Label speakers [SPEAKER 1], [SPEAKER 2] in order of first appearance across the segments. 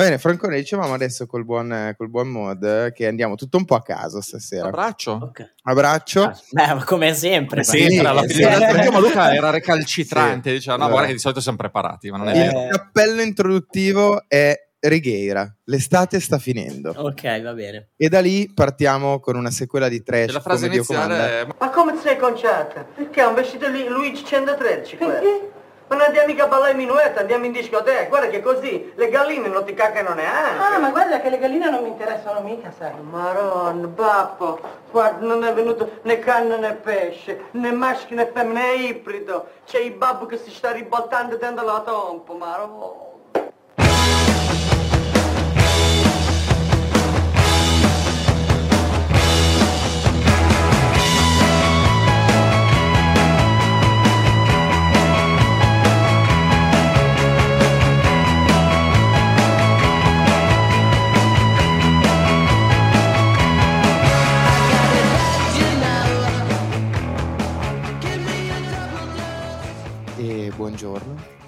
[SPEAKER 1] Va bene, Francone, dicevamo adesso col buon, col buon mod che andiamo tutto un po' a caso stasera.
[SPEAKER 2] Abbraccio.
[SPEAKER 3] Ok.
[SPEAKER 1] Abbraccio.
[SPEAKER 3] Ah, beh, come sempre.
[SPEAKER 2] Sì,
[SPEAKER 1] Sì,
[SPEAKER 2] alla
[SPEAKER 1] sì.
[SPEAKER 2] fine perché ma Luca era recalcitrante,
[SPEAKER 1] Sì.
[SPEAKER 2] diceva no, guarda che di solito siamo preparati, ma non è
[SPEAKER 3] Eh.
[SPEAKER 2] vero.
[SPEAKER 1] Il cappello introduttivo è Righeira. L'estate sta finendo.
[SPEAKER 3] Ok, va bene.
[SPEAKER 1] E da lì partiamo con una sequela di trash.
[SPEAKER 2] E la frase
[SPEAKER 1] come Dio comanda.
[SPEAKER 2] iniziale è
[SPEAKER 4] Ma come ti sei conciata? Perché è un vestito di Luigi 113 questo? Ma non andiamo mica a ballare in minuetta, andiamo in discoteca, guarda che così le galline non ti caccano neanche.
[SPEAKER 5] Ah, ma guarda che le galline non mi interessano mica, sai.
[SPEAKER 4] Maronna, babbo, guarda, non è venuto né carne né pesce, né maschio né femmina, è ibrido. C'è il babbo che si sta ribaltando dentro la tomba, maronna.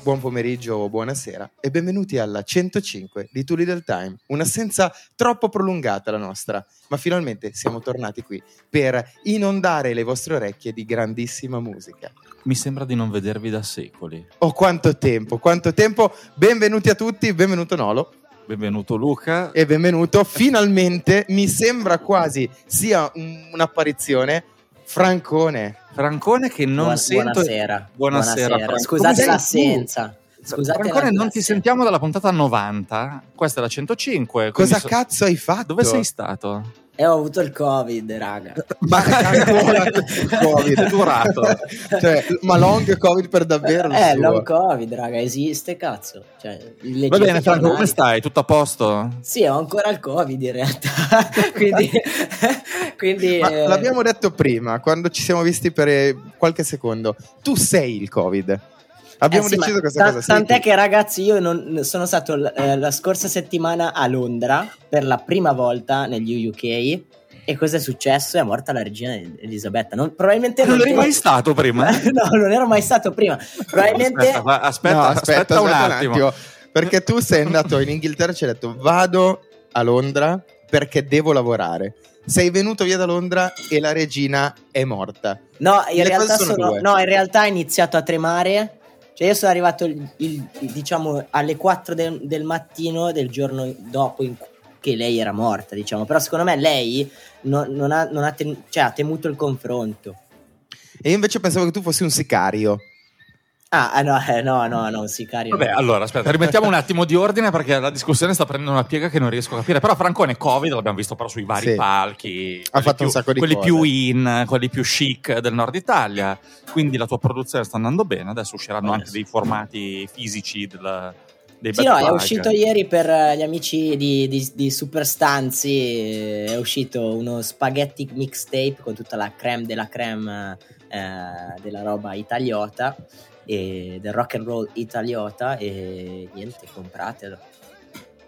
[SPEAKER 1] Buon pomeriggio o buonasera e benvenuti alla 105 di Tuli del Time. Un'assenza troppo prolungata la nostra, ma finalmente siamo tornati qui per inondare le vostre orecchie di grandissima musica.
[SPEAKER 2] Mi sembra di non vedervi da secoli.
[SPEAKER 1] Oh, quanto tempo, quanto tempo! Benvenuti a tutti, benvenuto Nolo
[SPEAKER 2] Benvenuto Luca.
[SPEAKER 1] e benvenuto. Finalmente mi sembra quasi sia un- un'apparizione Francone.
[SPEAKER 2] Francone che non
[SPEAKER 3] Buona-
[SPEAKER 2] sento
[SPEAKER 3] Buonasera.
[SPEAKER 2] Buonasera, Franco.
[SPEAKER 3] Scusate l'assenza. Scusate
[SPEAKER 2] Francone, non ti sentiamo dalla puntata 90. Questa è la 105. quindi
[SPEAKER 1] Cosa
[SPEAKER 2] so-
[SPEAKER 1] cazzo hai fatto?
[SPEAKER 2] Dove sei stato?
[SPEAKER 3] E ho avuto il covid, raga.
[SPEAKER 1] Ma ancora Covid
[SPEAKER 2] È durato.
[SPEAKER 1] cioè, ma long Covid per davvero? il
[SPEAKER 3] Eh,
[SPEAKER 1] suo.
[SPEAKER 3] long covid, raga, esiste, cazzo. Cioè,
[SPEAKER 2] Va bene Franco, come stai? Tutto a posto?
[SPEAKER 3] Sì, ho ancora il covid in realtà. quindi, quindi
[SPEAKER 1] Ma
[SPEAKER 3] eh,
[SPEAKER 1] l'abbiamo detto prima, quando ci siamo visti per eh, qualche secondo. Tu sei il Covid. Abbiamo
[SPEAKER 3] eh sì,
[SPEAKER 1] deciso questa
[SPEAKER 3] ta-
[SPEAKER 1] cosa. sei
[SPEAKER 3] Tant'è che, ragazzi, io non, sono stato l- eh, la scorsa settimana a Londra per la prima volta negli UK. E cosa è successo? È morta la regina Elisabetta. Non, probabilmente
[SPEAKER 2] Non
[SPEAKER 3] non
[SPEAKER 2] eri mai stato prima?
[SPEAKER 3] no, non ero mai stato prima. Probabilmente.
[SPEAKER 2] Aspetta, aspetta,
[SPEAKER 1] No,
[SPEAKER 2] aspetta, un attimo.
[SPEAKER 1] Perché tu sei andato in Inghilterra e ci hai detto vado a Londra perché devo lavorare. Sei venuto via da Londra e la regina è morta.
[SPEAKER 3] No, in realtà
[SPEAKER 1] sono
[SPEAKER 3] no, in realtà ha iniziato a tremare. Cioè, io sono arrivato il- il- diciamo alle 4 del, del mattino del giorno dopo in che lei era morta, diciamo. Però secondo me lei non, non ha, non ha tem- cioè, ha temuto il confronto.
[SPEAKER 1] E io invece pensavo che tu fossi un sicario.
[SPEAKER 3] Ah, no, eh, no, no, no, un sicario.
[SPEAKER 2] Vabbè, allora aspetta, rimettiamo un attimo di ordine perché la discussione sta prendendo una piega che non riesco a capire. Però Francone Covid l'abbiamo visto però sui vari
[SPEAKER 1] Sì.
[SPEAKER 2] palchi.
[SPEAKER 1] Ha
[SPEAKER 2] quelli
[SPEAKER 1] fatto
[SPEAKER 2] più,
[SPEAKER 1] un sacco di
[SPEAKER 2] Quelli
[SPEAKER 1] cose.
[SPEAKER 2] più in, quelli più chic del nord Italia. Quindi la tua produzione sta andando bene. Adesso usciranno
[SPEAKER 3] Eh,
[SPEAKER 2] anche
[SPEAKER 3] sì.
[SPEAKER 2] dei formati fisici del, dei
[SPEAKER 3] Sì, no, è uscito ieri per eh, gli amici di, di, di Superstanzi. eh, È uscito uno spaghetti mixtape con tutta la creme della creme eh, della roba italiota e del rock and roll italiota. E niente, compratelo.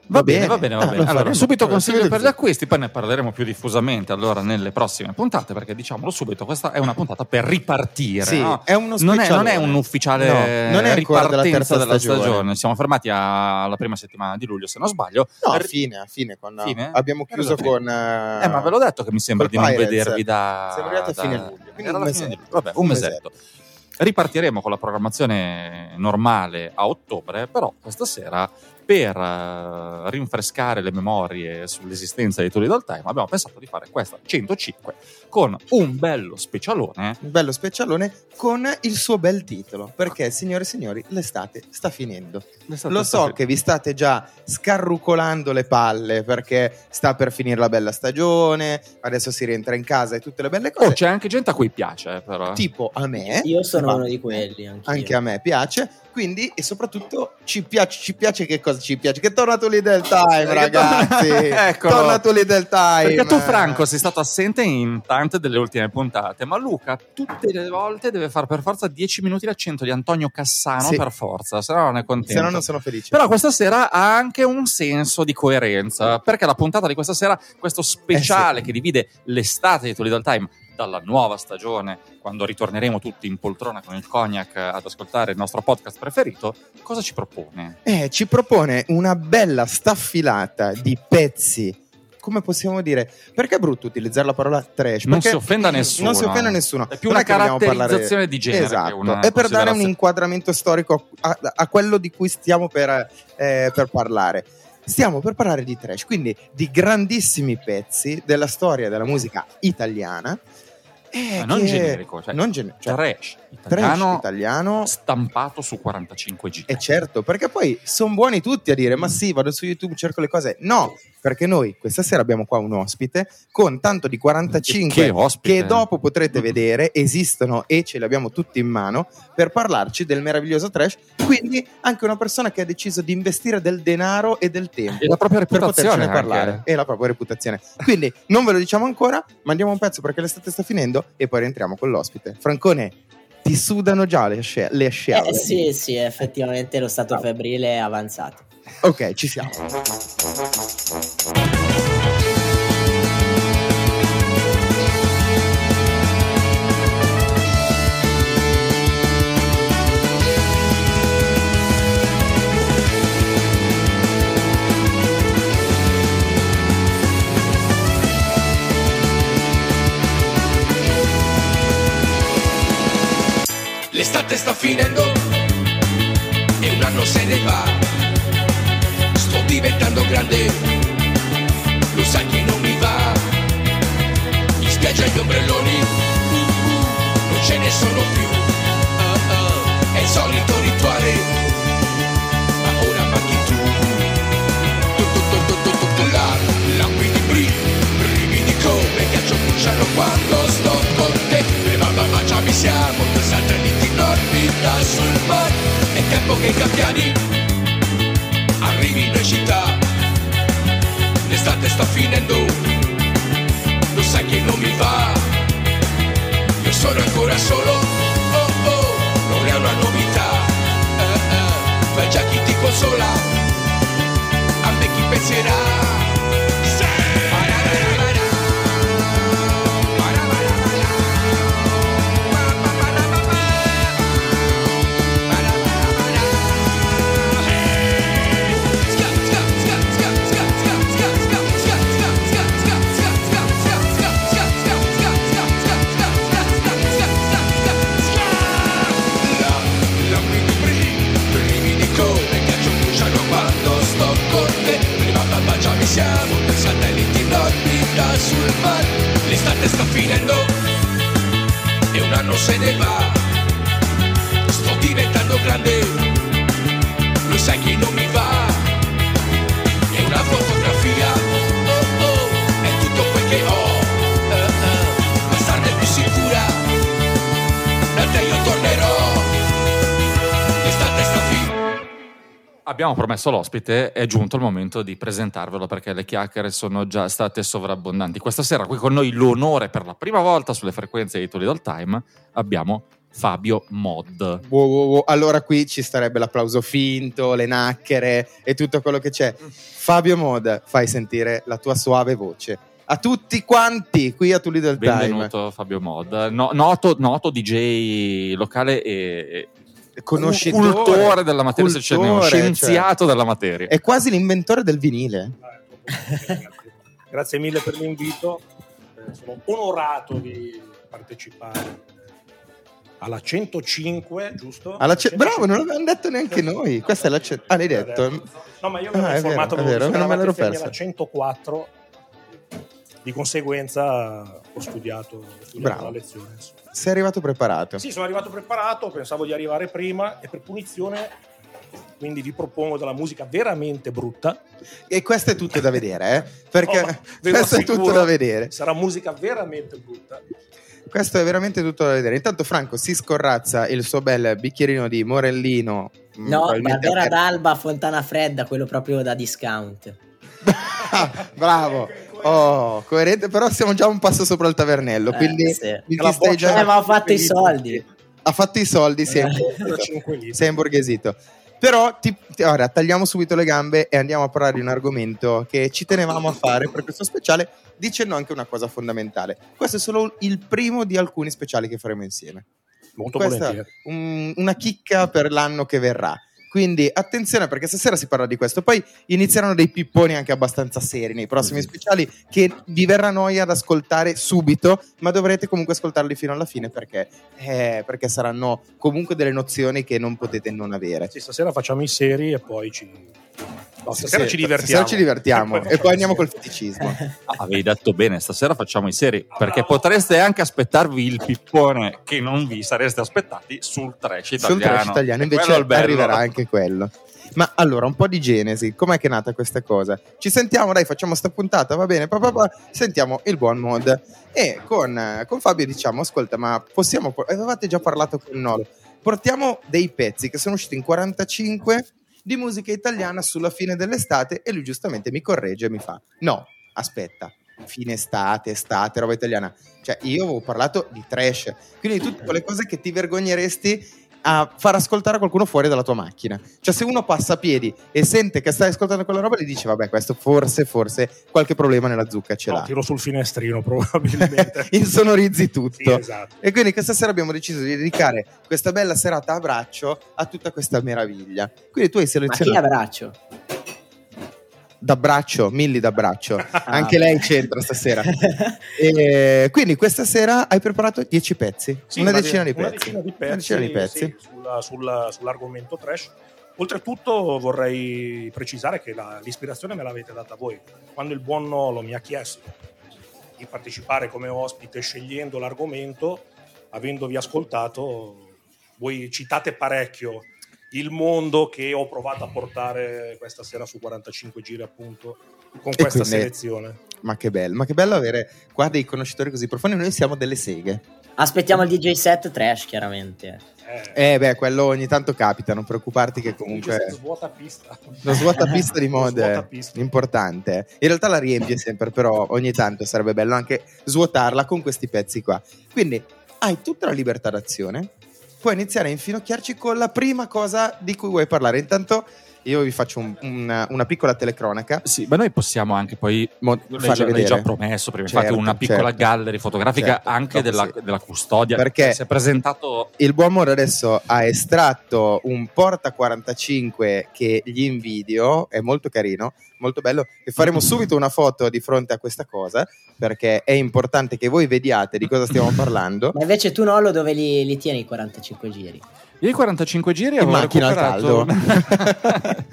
[SPEAKER 2] Va bene, va bene, va bene.
[SPEAKER 1] lo
[SPEAKER 2] Allora, subito consiglio per gli acquisti, poi ne parleremo più diffusamente allora nelle prossime puntate, perché diciamolo subito, questa è una puntata per ripartire.
[SPEAKER 1] Sì,
[SPEAKER 2] no?
[SPEAKER 1] è uno
[SPEAKER 2] non, è, non è un ufficiale
[SPEAKER 1] No, non è ancora della
[SPEAKER 2] ripartenza
[SPEAKER 1] terza
[SPEAKER 2] della stagione.
[SPEAKER 1] stagione.
[SPEAKER 2] Siamo fermati alla prima settimana di luglio, se non sbaglio.
[SPEAKER 1] No, a fine, a fine, quando
[SPEAKER 2] Fine?
[SPEAKER 1] abbiamo chiuso con... eh,
[SPEAKER 2] ma ve l'ho detto che mi sembra di non
[SPEAKER 1] Pirates.
[SPEAKER 2] vedervi da.
[SPEAKER 1] Siamo arrivati a fine luglio, quindi un mesetto.
[SPEAKER 2] Vabbè, un
[SPEAKER 1] Un
[SPEAKER 2] mesetto. Ripartiremo con la programmazione normale a ottobre, però questa sera per eh, rinfrescare le memorie sull'esistenza di Dal Time abbiamo pensato di fare questa 105 con un bello specialone
[SPEAKER 1] Un bello specialone con il suo bel titolo. Perché, signore e signori, l'estate sta finendo. Lo so che vi state già scarrucolando le palle perché sta per finire la bella stagione, adesso si rientra in casa e tutte le belle cose.
[SPEAKER 2] Oh, c'è anche gente a cui piace, però.
[SPEAKER 1] tipo a me.
[SPEAKER 3] Io sono uno di quelli. Anch'io.
[SPEAKER 1] Anche a me piace. Quindi, e soprattutto ci piace, ci piace che cosa ci piace? Che torna tu lì del time, ragazzi.
[SPEAKER 2] Eccolo.
[SPEAKER 1] Torna tu lì del time.
[SPEAKER 2] Perché tu, Franco, sei stato assente in tante delle ultime puntate, ma Luca tutte le volte deve fare per forza 10 minuti l'accento di Antonio Cassano
[SPEAKER 1] Sì.
[SPEAKER 2] per forza, se no non è contento.
[SPEAKER 1] Se no non sono felice.
[SPEAKER 2] Però questa sera ha anche un senso di coerenza, perché la puntata di questa sera, questo speciale
[SPEAKER 1] Eh sì.
[SPEAKER 2] che divide l'estate di Tolly Time dalla nuova stagione, quando ritorneremo tutti in poltrona con il cognac ad ascoltare il nostro podcast preferito, cosa ci propone?
[SPEAKER 1] Eh, ci propone una bella staffilata di pezzi. Come possiamo dire? Perché è brutto utilizzare la parola trash?
[SPEAKER 2] Non si offenda nessuno.
[SPEAKER 1] Non si offenda nessuno.
[SPEAKER 2] È più una caratterizzazione di genere.
[SPEAKER 1] Esatto, è per dare un inquadramento storico a, a quello di cui stiamo per, eh, per parlare. Stiamo per parlare di trash, quindi di grandissimi pezzi della storia della musica italiana. Eh,
[SPEAKER 2] Ma non generico, cioè,
[SPEAKER 1] non gene- cioè,
[SPEAKER 2] trash
[SPEAKER 1] trash
[SPEAKER 2] italiano
[SPEAKER 1] italiano.
[SPEAKER 2] stampato su 45 giga.
[SPEAKER 1] E certo, perché poi sono buoni tutti a dire: Ma sì, vado su YouTube, cerco le cose. No, perché noi questa sera abbiamo qua un ospite con tanto di 45
[SPEAKER 2] Che ospite.
[SPEAKER 1] che dopo potrete vedere, esistono e ce li abbiamo tutti in mano per parlarci del meraviglioso trash. Quindi anche una persona che ha deciso di investire del denaro e del tempo
[SPEAKER 2] E la propria
[SPEAKER 1] per
[SPEAKER 2] reputazione
[SPEAKER 1] potercene parlare
[SPEAKER 2] anche.
[SPEAKER 1] e la propria reputazione. Quindi non ve lo diciamo ancora, mandiamo un pezzo perché l'estate sta finendo e poi rientriamo con l'ospite. Francone, ti sudano già le, asce- le ascelle?
[SPEAKER 3] Eh, sì, sì, effettivamente lo stato febbrile è avanzato.
[SPEAKER 1] Ok, ci siamo.
[SPEAKER 6] L'estate sta finendo e un anno se ne va. Diventando grande, lo sai che non mi va. In spiaggia gli ombrelloni, non ce ne sono più. È il solito rituale, ma ora manchi tu. Tu, tu, tu, tu, tu, tu, tu, la, lampi di bri, brividi come ghiaccio bruciano quando sto con te. Le mamma ma già mi siamo, satelliti in orbita sul mar. È tempo che i campiani arrivino in città. L'estate sta finendo, lo sai che non mi va. Io sono ancora solo, oh oh, non è una novità. Eh, eh, ma già chi ti consola, a me chi penserà.
[SPEAKER 2] Abbiamo promesso l'ospite, è giunto il momento di presentarvelo perché le chiacchiere sono già state sovrabbondanti. Questa sera qui con noi l'onore per la prima volta sulle frequenze di del Time abbiamo Fabio Mod.
[SPEAKER 1] Wow, wow, wow. Allora qui ci starebbe l'applauso finto, le nacchere e tutto quello che c'è. Fabio Mod, fai sentire la tua suave voce. A tutti quanti qui a del Time.
[SPEAKER 2] Benvenuto Fabio Mod, No- noto, noto DJ locale e
[SPEAKER 1] Conoscitore,
[SPEAKER 2] cultore della materia, se ce n'è uno,
[SPEAKER 1] cultore,
[SPEAKER 2] scienziato della materia.
[SPEAKER 1] È quasi l'inventore del vinile.
[SPEAKER 7] Grazie. Mille per l'invito, Eh, sono onorato di partecipare alla 105, giusto?
[SPEAKER 1] Alla ce-
[SPEAKER 7] 105.
[SPEAKER 1] Bravo, non l'abbiamo detto neanche noi. Questa è la ce- Ah, l'hai detto.
[SPEAKER 7] No, ma io
[SPEAKER 1] Ah,
[SPEAKER 7] mi ero informato
[SPEAKER 1] vero, vero, non me l'ero
[SPEAKER 7] alla
[SPEAKER 1] persa.
[SPEAKER 7] 104, di conseguenza ho studiato, ho studiato
[SPEAKER 1] Bravo.
[SPEAKER 7] la lezione.
[SPEAKER 1] Sei arrivato preparato.
[SPEAKER 7] Sì, sono arrivato preparato, pensavo di arrivare prima e per punizione quindi vi propongo della musica veramente brutta.
[SPEAKER 1] E questo è tutto da vedere, eh? Perché
[SPEAKER 7] Oh,
[SPEAKER 1] questo è tutto da vedere.
[SPEAKER 7] Sarà musica veramente brutta.
[SPEAKER 1] Questo è veramente tutto da vedere. Intanto Franco si scorrazza il suo bel bicchierino di Morellino. mm,
[SPEAKER 3] No, Barbera d'Alba, Fontana Fredda, quello proprio da discount.
[SPEAKER 1] Bravo. Oh, coerente, però siamo già un passo sopra il tavernello,
[SPEAKER 3] Eh,
[SPEAKER 1] quindi
[SPEAKER 3] sì.
[SPEAKER 1] quindi
[SPEAKER 7] La
[SPEAKER 1] stai già-
[SPEAKER 3] Eh, ma ho fatto i soldi.
[SPEAKER 1] ha fatto i soldi, si è,
[SPEAKER 3] Eh.
[SPEAKER 7] Da 5 litri.
[SPEAKER 1] si è imborghesito. Però ti, ti- ora tagliamo subito le gambe e andiamo a parlare di un argomento che ci tenevamo a fare per questo speciale, dicendo anche una cosa fondamentale. Questo è solo il primo di alcuni speciali che faremo insieme.
[SPEAKER 7] Molto
[SPEAKER 1] Questa un- una chicca per l'anno che verrà. Quindi attenzione perché stasera si parla di questo. Poi inizieranno dei pipponi anche abbastanza seri nei prossimi speciali che vi verrà noia ad ascoltare subito, ma dovrete comunque ascoltarli fino alla fine perché, eh, perché saranno comunque delle nozioni che non potete non avere.
[SPEAKER 7] Sì, stasera facciamo i seri e poi ci... No, stasera
[SPEAKER 1] sì,
[SPEAKER 7] ci divertiamo.
[SPEAKER 1] stasera ci divertiamo e poi, andiamo col feticismo.
[SPEAKER 2] Ah, avevi detto bene, stasera facciamo i seri, perché potreste anche aspettarvi il pippone che non vi sareste aspettati sul trash italiano.
[SPEAKER 1] Sul trash italiano
[SPEAKER 2] E
[SPEAKER 1] invece arriverà anche quello. Ma allora, un po' di genesi, com'è che è nata questa cosa? Ci sentiamo, dai, facciamo sta puntata, va bene, pa, pa, pa, sentiamo il buon mod. E con, con Fabio diciamo, ascolta, ma possiamo, avevate già parlato con Nolo, portiamo dei pezzi che sono usciti in 45 di musica italiana sulla fine dell'estate e lui giustamente mi corregge e mi fa, no, aspetta, fine estate, estate, roba italiana. Cioè, io avevo parlato di trash, quindi di tutte quelle cose che ti vergogneresti a far ascoltare a qualcuno fuori dalla tua macchina. Cioè, se uno passa a piedi e sente che stai ascoltando quella roba, gli dice: Vabbè, questo forse, forse qualche problema nella zucca ce
[SPEAKER 7] No,
[SPEAKER 1] l'ha.
[SPEAKER 7] tiro sul finestrino probabilmente.
[SPEAKER 1] Insonorizzi tutto.
[SPEAKER 7] Sì, esatto.
[SPEAKER 1] E quindi questa sera abbiamo deciso di dedicare questa bella serata a braccio a tutta questa meraviglia. Quindi tu hai
[SPEAKER 3] Ma chi
[SPEAKER 1] selezionato
[SPEAKER 3] abbraccio?
[SPEAKER 1] D'abbraccio, Milli d'abbraccio. Anche lei c'entra stasera. E quindi questa sera hai preparato 10 pezzi,
[SPEAKER 7] Sì,
[SPEAKER 1] una, decina di
[SPEAKER 7] una
[SPEAKER 1] pezzi.
[SPEAKER 7] decina di pezzi,
[SPEAKER 1] Una decina di pezzi.
[SPEAKER 7] sì, sulla- sulla- sull'argomento trash. Oltretutto vorrei precisare che la- l'ispirazione me l'avete data voi. Quando il buon Nolo mi ha chiesto di partecipare come ospite scegliendo l'argomento, avendovi ascoltato, voi citate parecchio il mondo che ho provato a portare questa sera su 45 giri appunto con
[SPEAKER 1] E
[SPEAKER 7] questa
[SPEAKER 1] quindi-
[SPEAKER 7] selezione.
[SPEAKER 1] Ma che bello, ma che bello avere qua dei conoscitori così profondi. Noi siamo delle seghe.
[SPEAKER 3] Aspettiamo il DJ set trash, chiaramente.
[SPEAKER 7] Eh,
[SPEAKER 1] Eh, beh, quello ogni tanto capita, non preoccuparti che comunque
[SPEAKER 7] svuota pista.
[SPEAKER 1] lo svuotapista di mod è importante. In realtà la riempie sempre, però ogni tanto sarebbe bello anche svuotarla con questi pezzi qua. Quindi hai tutta la libertà d'azione. Puoi iniziare a infinocchiarci con la prima cosa di cui vuoi parlare. Intanto io vi faccio un- una, una piccola telecronaca.
[SPEAKER 2] Sì, ma noi possiamo anche poi.
[SPEAKER 1] Mo-
[SPEAKER 2] L'hai
[SPEAKER 1] farle
[SPEAKER 2] già, l'hai già promesso prima.
[SPEAKER 1] Certo,
[SPEAKER 2] Infatti, una piccola
[SPEAKER 1] certo.
[SPEAKER 2] gallery fotografica
[SPEAKER 1] Certo,
[SPEAKER 2] anche della,
[SPEAKER 1] sì.
[SPEAKER 2] della custodia.
[SPEAKER 1] Perché-
[SPEAKER 2] si è presentato.
[SPEAKER 1] Il buon Moro adesso ha estratto un porta 45 che gli invidio, è molto carino, molto bello e faremo subito una foto di fronte a questa cosa perché è importante che voi vediate di cosa stiamo parlando.
[SPEAKER 3] Ma invece tu, Nolo, dove li, li tieni i 45 giri?
[SPEAKER 2] Io i 45 giri
[SPEAKER 1] In
[SPEAKER 2] avevo
[SPEAKER 1] macchina al
[SPEAKER 2] recuperato...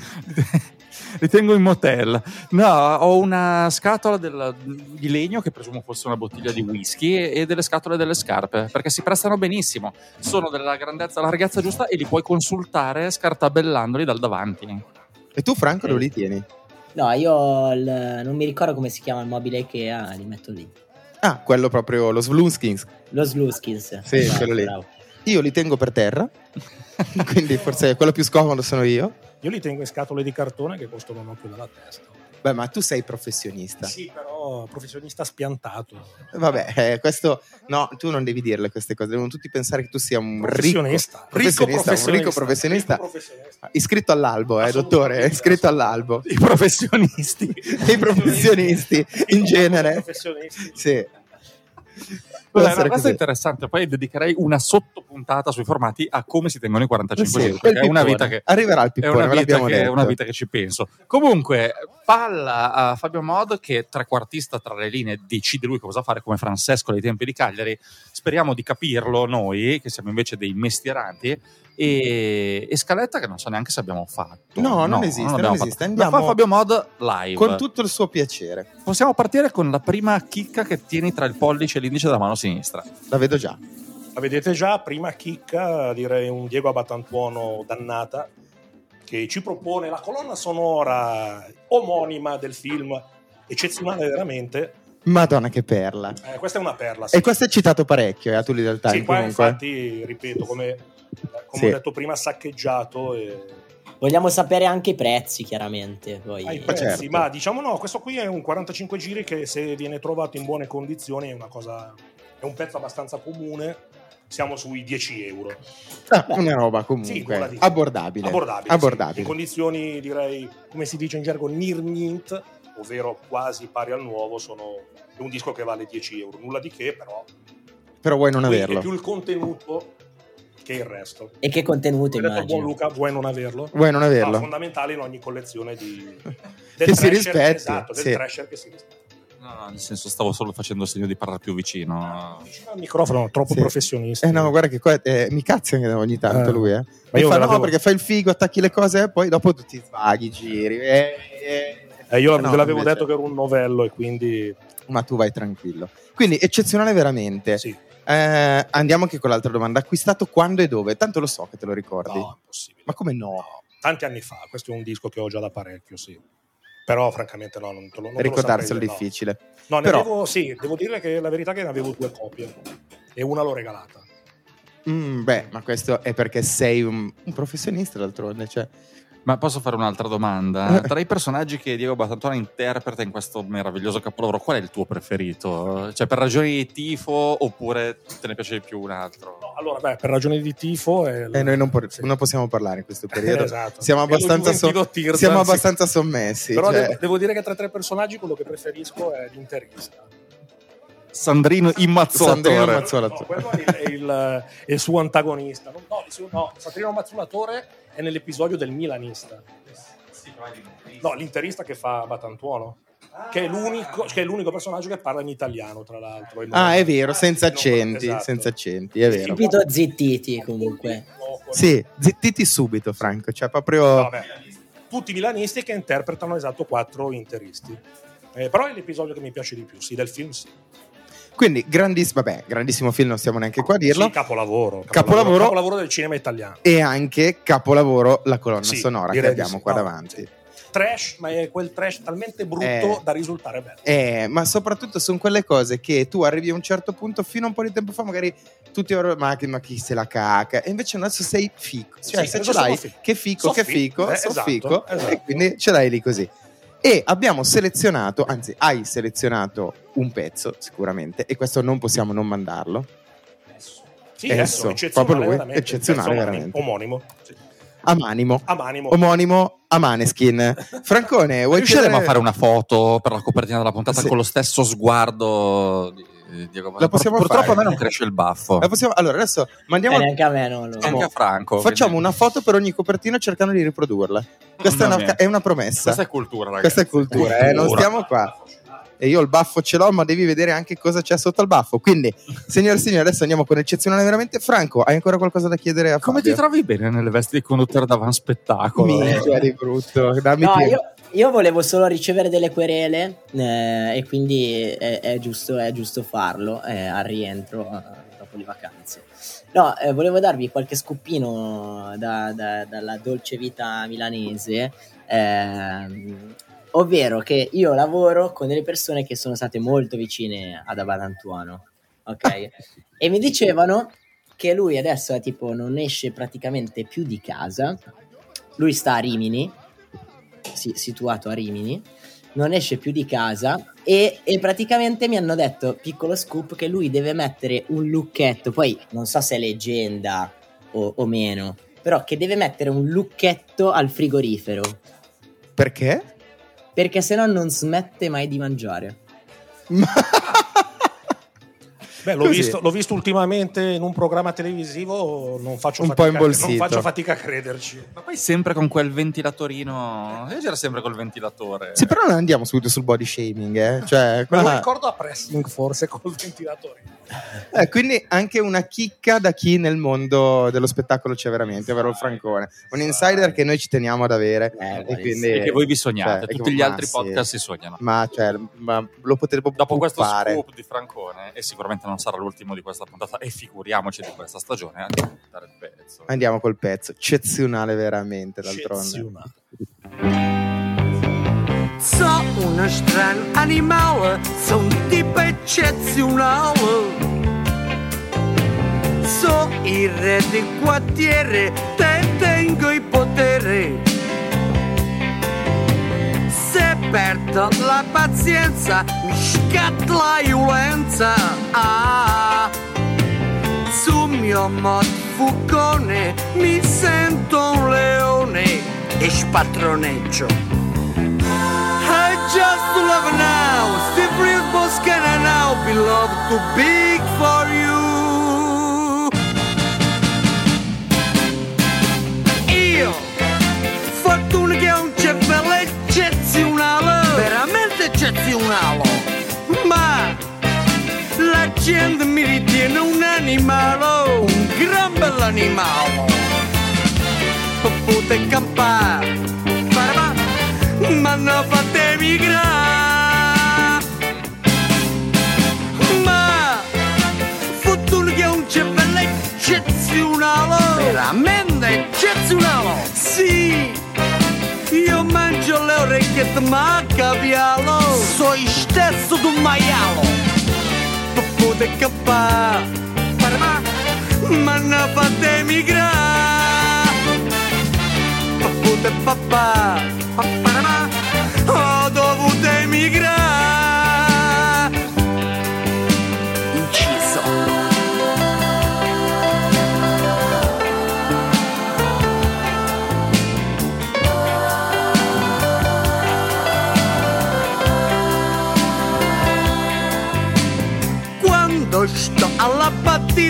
[SPEAKER 2] Li tengo in motel. No, ho una scatola del- di legno che presumo fosse una bottiglia di whisky e, e delle scatole delle scarpe perché si prestano benissimo. Sono della grandezza, larghezza giusta e li puoi consultare scartabellandoli dal davanti.
[SPEAKER 1] E tu Franco dove li tieni?
[SPEAKER 3] No, io il- non mi ricordo come si chiama il mobile Ikea, li metto lì.
[SPEAKER 1] Ah, quello proprio, lo Slunskins.
[SPEAKER 3] Lo Sluskins.
[SPEAKER 1] Sì,
[SPEAKER 3] Esatto,
[SPEAKER 1] quello lì.
[SPEAKER 3] bravo.
[SPEAKER 1] Io li tengo per terra, quindi forse quello più scomodo sono io.
[SPEAKER 7] Io li tengo in scatole di cartone che costano un occhio della testa.
[SPEAKER 1] Beh, ma tu sei professionista.
[SPEAKER 7] Sì, però professionista spiantato.
[SPEAKER 1] Vabbè, eh, questo no, tu non devi dirle queste cose, devono tutti pensare che tu sia un ricco
[SPEAKER 7] Professionista.
[SPEAKER 1] professionista, un ricco professionista.
[SPEAKER 7] Ricco professionista.
[SPEAKER 1] iscritto all'albo, eh, dottore, iscritto all'albo.
[SPEAKER 2] I professionisti.
[SPEAKER 1] I professionisti in genere.
[SPEAKER 7] Professionisti.
[SPEAKER 1] Sì. Può
[SPEAKER 2] Beh,
[SPEAKER 1] essere
[SPEAKER 2] no, questo
[SPEAKER 1] così.
[SPEAKER 2] è interessante. Poi dedicherei una sottopuntata sui formati a come si tengono i 45
[SPEAKER 1] Sì,
[SPEAKER 2] giri. Perché è una vita che
[SPEAKER 1] arriverà il
[SPEAKER 2] è
[SPEAKER 1] pippone,
[SPEAKER 2] una,
[SPEAKER 1] ve
[SPEAKER 2] vita che, è una vita che ci penso. Comunque, palla a Fabio Mod, che trequartista tra le linee decide lui cosa fare come Francesco ai tempi di Cagliari. Speriamo di capirlo noi, che siamo invece dei mestieranti. E, e Scaletta, che non so neanche se abbiamo fatto.
[SPEAKER 1] No, non esiste, non
[SPEAKER 2] abbiamo
[SPEAKER 1] esiste. Andiamo-
[SPEAKER 2] fa Fabio Mod live.
[SPEAKER 1] Con tutto il suo piacere.
[SPEAKER 2] Possiamo partire con la prima chicca che tieni tra il pollice e l'indice della mano sinistra.
[SPEAKER 1] La vedo già.
[SPEAKER 7] La vedete già, prima chicca, direi un Diego Abatantuono dannata, che ci propone la colonna sonora omonima del film, eccezionale veramente.
[SPEAKER 1] Madonna che perla.
[SPEAKER 7] Eh, questa è una perla. sì.
[SPEAKER 1] E questo è citato parecchio, eh, a Tulli del Time
[SPEAKER 7] Sì, qua
[SPEAKER 1] comunque.
[SPEAKER 7] infatti, ripeto, come, come
[SPEAKER 1] Sì.
[SPEAKER 7] ho detto prima, saccheggiato. E...
[SPEAKER 3] Vogliamo sapere anche i prezzi, chiaramente. Poi...
[SPEAKER 7] ai
[SPEAKER 1] Ma
[SPEAKER 7] prezzi,
[SPEAKER 1] certo.
[SPEAKER 7] ma diciamo no, questo qui è un 45 giri che se viene trovato in buone condizioni è una cosa, è un pezzo abbastanza comune siamo sui 10 euro.
[SPEAKER 1] Ah, una roba
[SPEAKER 7] Sì,
[SPEAKER 1] comunque
[SPEAKER 7] nulla di-
[SPEAKER 1] abbordabile.
[SPEAKER 7] Abbordabile, sì.
[SPEAKER 1] Abbordabile.
[SPEAKER 7] in condizioni direi, come si dice in gergo, near mint, ovvero quasi pari al nuovo, sono è un disco che vale 10 euro, nulla di che, però
[SPEAKER 1] Però vuoi non averlo.
[SPEAKER 7] è più il contenuto che il resto.
[SPEAKER 3] E che contenuto
[SPEAKER 7] detto buon
[SPEAKER 3] immagino.
[SPEAKER 7] Luca, vuoi non averlo?
[SPEAKER 1] Vuoi non averlo?
[SPEAKER 7] No, fondamentale in ogni collezione di
[SPEAKER 1] Che
[SPEAKER 7] del
[SPEAKER 1] si
[SPEAKER 7] thrasher-
[SPEAKER 1] rispetti,
[SPEAKER 7] esatto, del
[SPEAKER 1] sì.
[SPEAKER 7] thrasher che si rispetta.
[SPEAKER 2] No, no, nel senso stavo solo facendo segno di parlare più vicino.
[SPEAKER 7] Vicino al microfono, troppo
[SPEAKER 1] Sì.
[SPEAKER 7] professionisti.
[SPEAKER 1] Eh no, guarda che qua eh, mi cazza ogni tanto
[SPEAKER 7] Eh.
[SPEAKER 1] lui, eh.
[SPEAKER 7] Ma
[SPEAKER 1] Mi
[SPEAKER 7] io
[SPEAKER 1] fa,
[SPEAKER 7] ve
[SPEAKER 1] no, perché fai il figo, attacchi le cose e poi dopo tu ti svaghi, giri. eh, eh.
[SPEAKER 7] Eh, io
[SPEAKER 1] No,
[SPEAKER 7] ve l'avevo
[SPEAKER 1] invece-
[SPEAKER 7] detto che ero un novello e quindi
[SPEAKER 1] Ma tu vai tranquillo. Quindi eccezionale veramente.
[SPEAKER 7] sì.
[SPEAKER 1] Eh, andiamo anche con l'altra domanda. Acquistato quando e dove? Tanto lo so che te lo ricordi.
[SPEAKER 7] No, impossibile.
[SPEAKER 1] Ma come no?
[SPEAKER 7] No, tanti anni fa, questo è un disco che ho già da parecchio, sì. Però francamente no, non te lo non
[SPEAKER 1] Ricordarselo è
[SPEAKER 7] no.
[SPEAKER 1] difficile.
[SPEAKER 7] No, ne
[SPEAKER 1] Però-
[SPEAKER 7] avevo, sì, devo dire che la verità è che ne avevo due copie e una l'ho regalata.
[SPEAKER 1] Mm, beh, ma questo è perché sei un, un professionista d'altronde. Cioè,
[SPEAKER 2] Ma posso fare un'altra domanda? Tra i personaggi che Diego Battantuono interpreta in questo meraviglioso capolavoro, qual è il tuo preferito? Cioè, per ragioni di tifo oppure te ne piace di più un altro?
[SPEAKER 7] No, allora, beh, per ragioni di tifo... È
[SPEAKER 1] e noi non, por-
[SPEAKER 7] sì.
[SPEAKER 1] non possiamo parlare in questo periodo.
[SPEAKER 7] Esatto.
[SPEAKER 1] Siamo abbastanza, so-
[SPEAKER 7] Tirza,
[SPEAKER 1] siamo abbastanza sommessi.
[SPEAKER 7] Però
[SPEAKER 1] cioè-
[SPEAKER 7] devo, devo dire che tra i tre personaggi quello che preferisco è l'interista.
[SPEAKER 2] Sandrino Immazzotore.
[SPEAKER 1] Sandrino Mazzola.
[SPEAKER 7] No, quello è il, il- il suo antagonista. No, no, il suo- no, Sandrino Mazzulatore è nell'episodio del Milanista. No, l'interista che fa Batantuono. Che è, l'unico, che è l'unico personaggio che parla in italiano, tra l'altro.
[SPEAKER 1] Ah, è vero, senza accenti,
[SPEAKER 7] esatto.
[SPEAKER 1] senza accenti, è vero.
[SPEAKER 3] Subito zittiti comunque.
[SPEAKER 1] Sì, zittiti subito, Franco. Cioè, proprio.
[SPEAKER 7] No, beh, tutti milanisti che interpretano esatto quattro interisti. Eh, però è l'episodio che mi piace di più, sì, del film sì.
[SPEAKER 1] Quindi, grandis- vabbè, grandissimo film, non stiamo neanche qua a dirlo.
[SPEAKER 7] Sì, capolavoro,
[SPEAKER 1] Capolavoro.
[SPEAKER 7] capolavoro del cinema italiano.
[SPEAKER 1] E anche capolavoro la colonna
[SPEAKER 7] Sì,
[SPEAKER 1] sonora che abbiamo
[SPEAKER 7] sì.
[SPEAKER 1] qua
[SPEAKER 7] No,
[SPEAKER 1] davanti.
[SPEAKER 7] Trash, ma è quel trash talmente brutto
[SPEAKER 1] Eh.
[SPEAKER 7] da risultare bello.
[SPEAKER 1] Eh, ma soprattutto sono quelle cose che tu arrivi a un certo punto, fino a un po' di tempo fa, magari tutti ora, ma, ma chi se la caca? E invece adesso sei fico. Cioè,
[SPEAKER 7] Sì,
[SPEAKER 1] se ce l'hai,
[SPEAKER 7] fico.
[SPEAKER 1] che fico,
[SPEAKER 7] So
[SPEAKER 1] che
[SPEAKER 7] fico,
[SPEAKER 1] fico,
[SPEAKER 7] eh,
[SPEAKER 1] so
[SPEAKER 7] esatto,
[SPEAKER 1] fico,
[SPEAKER 7] esatto.
[SPEAKER 1] e quindi ce l'hai lì così. E abbiamo selezionato, anzi, hai selezionato un pezzo sicuramente, e questo non possiamo non mandarlo.
[SPEAKER 7] Sì,
[SPEAKER 1] Esso,
[SPEAKER 7] esso, eccezionale
[SPEAKER 1] proprio lui, eccezionale veramente.
[SPEAKER 7] Omonimo. Sì.
[SPEAKER 1] A Manimo,
[SPEAKER 7] A Manimo.
[SPEAKER 1] omonimo a Maneskin. Francone, vuoi
[SPEAKER 2] Riusciremo
[SPEAKER 1] chiedere-
[SPEAKER 2] a fare una foto per la copertina della puntata
[SPEAKER 1] Sì.
[SPEAKER 2] con lo stesso sguardo di di Diego
[SPEAKER 1] La possiamo
[SPEAKER 2] Pur- Purtroppo
[SPEAKER 1] fare.
[SPEAKER 2] a me non cresce il baffo.
[SPEAKER 1] La possiamo- Allora, adesso mandiamo
[SPEAKER 3] Eh, neanche a me no, no.
[SPEAKER 2] Anche a Franco.
[SPEAKER 1] Facciamo
[SPEAKER 2] quindi-
[SPEAKER 1] una foto per ogni copertina cercando di riprodurla. Questa è
[SPEAKER 2] Mamma
[SPEAKER 1] una, è una promessa.
[SPEAKER 2] Questa è cultura, ragazzi.
[SPEAKER 1] Questa è cultura, eh, non stiamo qua. E io il baffo ce l'ho, ma devi vedere anche cosa c'è sotto al baffo. Quindi, signore e signori, adesso andiamo con eccezionale veramente. Franco, hai ancora qualcosa da chiedere a
[SPEAKER 2] Come
[SPEAKER 1] Fabio?
[SPEAKER 2] ti trovi bene nelle vesti di conduttore davanti spettacolo?
[SPEAKER 1] Minchia di brutto. Dammi
[SPEAKER 3] No, io, io volevo solo ricevere delle querele eh, e quindi è, è giusto, è giusto farlo eh, al rientro eh, dopo le vacanze. No, eh, volevo darvi qualche scoppino da- da- dalla dolce vita milanese, ehm, ovvero che io lavoro con delle persone che sono state molto vicine ad Abadantuano, ok? e mi dicevano che lui adesso è tipo non esce praticamente più di casa, lui sta a Rimini, si- situato a Rimini, non esce più di casa e, e praticamente mi hanno detto, piccolo scoop, che lui deve mettere un lucchetto, poi non so se è leggenda o, o meno, però che deve mettere un lucchetto al frigorifero,
[SPEAKER 1] Perché?
[SPEAKER 3] Perché sennò non smette mai di mangiare.
[SPEAKER 7] Beh, l'ho visto, l'ho visto ultimamente in un programma televisivo, non faccio,
[SPEAKER 1] Un
[SPEAKER 7] fatica,
[SPEAKER 1] po' imbolsito.
[SPEAKER 7] non faccio fatica a crederci.
[SPEAKER 2] Ma poi sempre con quel ventilatorino. Io c'era sempre col ventilatore.
[SPEAKER 1] Sì, però non andiamo subito sul body shaming, eh. Cioè,
[SPEAKER 7] Me lo ricordo a pressing forse col ventilatore.
[SPEAKER 1] Eh, quindi anche una chicca da chi nel mondo dello spettacolo c'è veramente, ovvero il Francone. Un insider che noi ci teniamo ad avere.
[SPEAKER 3] Eh,
[SPEAKER 1] e quindi,
[SPEAKER 2] E che voi vi sognate.
[SPEAKER 1] cioè,
[SPEAKER 2] Tutti gli altri
[SPEAKER 1] sì.
[SPEAKER 2] podcast si sognano.
[SPEAKER 1] Ma, cioè, ma lo potremmo
[SPEAKER 2] Dopo questo
[SPEAKER 1] fare.
[SPEAKER 2] scoop di Francone, e sicuramente non sarà l'ultimo di questa puntata, e figuriamoci di questa stagione, andiamo a il pezzo.
[SPEAKER 1] Andiamo col pezzo, eccezionale veramente d'altronde.
[SPEAKER 7] Eccezionale.
[SPEAKER 4] So uno strano animale, sono un tipo eccezionale. So il re del quartiere, te tengo i poteri. Perdo la pazienza, mi scatta la violenza. Ah, sul mio mod fucone, mi sento un leone e spattroneggio. I just love now, Steve Boscana now, beloved too big for you. Eccezionale, ma la gente mi ritiene un animale, un gran bell'animale. Potete campare, ma non fate migrare. Ma fortuna che ho un cervello eccezionale, veramente eccezionale. Sì, io mangio le orecchiette ma cavialo, sono stesso di un maialo. Potete cappare ma non fate migrare potete papà ho dovuto emigrare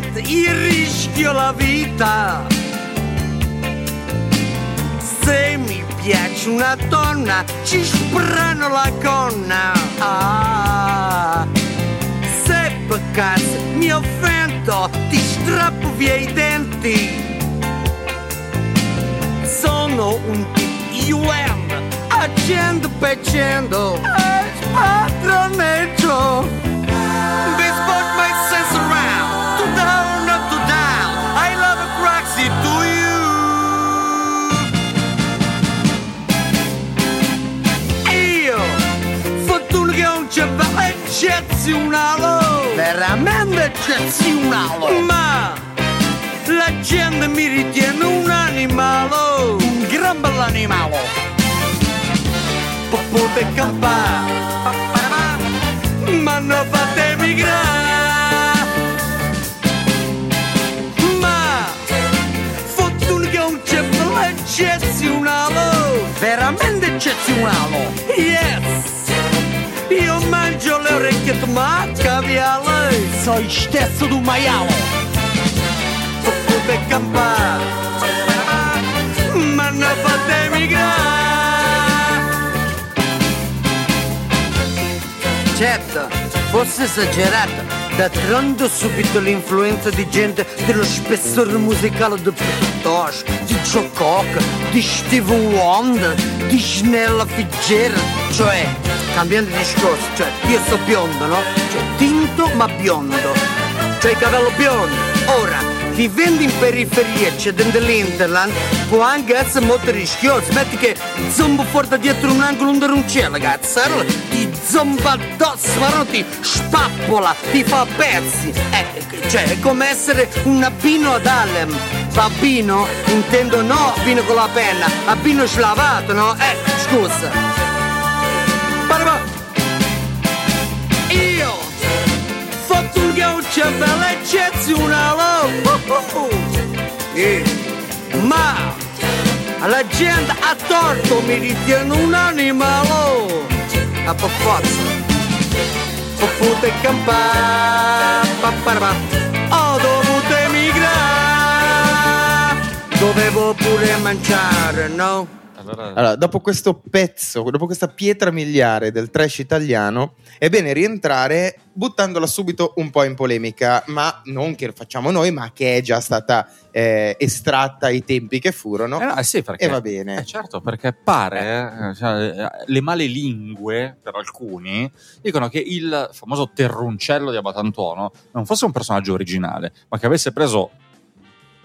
[SPEAKER 4] partita io rischio la vita. Se mi piace una donna ci sprano la gonna. Ah, se per caso mi offendo ti strappo via i denti. Sono un UN agendo peccendo e spadroneggio This put my eccezionale Veramente eccezionale Ma La gente mi ritiene un animale Un gran bell'animale Potete campare ma non fate migrare. Ma fortuna che un cervello eccezionale veramente eccezionale yes. Io mangio le orecchiette ma caviale sono stesso di un maiale potete campare ma non fate migrare Certo, forse esagerata. D'altronde ho subito l'influenza di gente dello spessore musicale di Plutosh, di Joe Cocker, di Steve Wonder, di Snella Fitzgerald. Cioè, cambiando discorso, cioè, io sto biondo, no? Cioè, tinto ma biondo. Cioè, capello biondo. Ora, vivendo in periferia, c'è dell'Interland, può anche essere molto rischioso. Metti che zombo da dietro un angolo under un cielo, ragazzi. Allora, ti zomba addosso, ma non ti spappola, ti fa pezzi. Eh, cioè, è come essere un abbino ad Alem. Babbino? Intendo no, abbino con la penna, abbino slavato, no? Eh, scusa. Ho un cervello eccezionale oh, oh, oh. Eh, ma la gente a torto mi ritiene un animale a per forza potete campare pa, pa, pa. ho dovuto emigrare dovevo pure mangiare no?
[SPEAKER 2] Allora,
[SPEAKER 1] Allora, dopo questo pezzo, dopo questa pietra miliare del trash italiano, è bene rientrare buttandola subito un po' in polemica, ma non che lo facciamo noi, ma che è già stata eh, estratta ai tempi che furono.
[SPEAKER 2] eh eh sì, perché,
[SPEAKER 1] E va bene.
[SPEAKER 2] Eh, certo, perché pare, eh, cioè, eh, le male lingue per alcuni dicono che il famoso terruncello di Abatantuono non fosse un personaggio originale, ma che avesse preso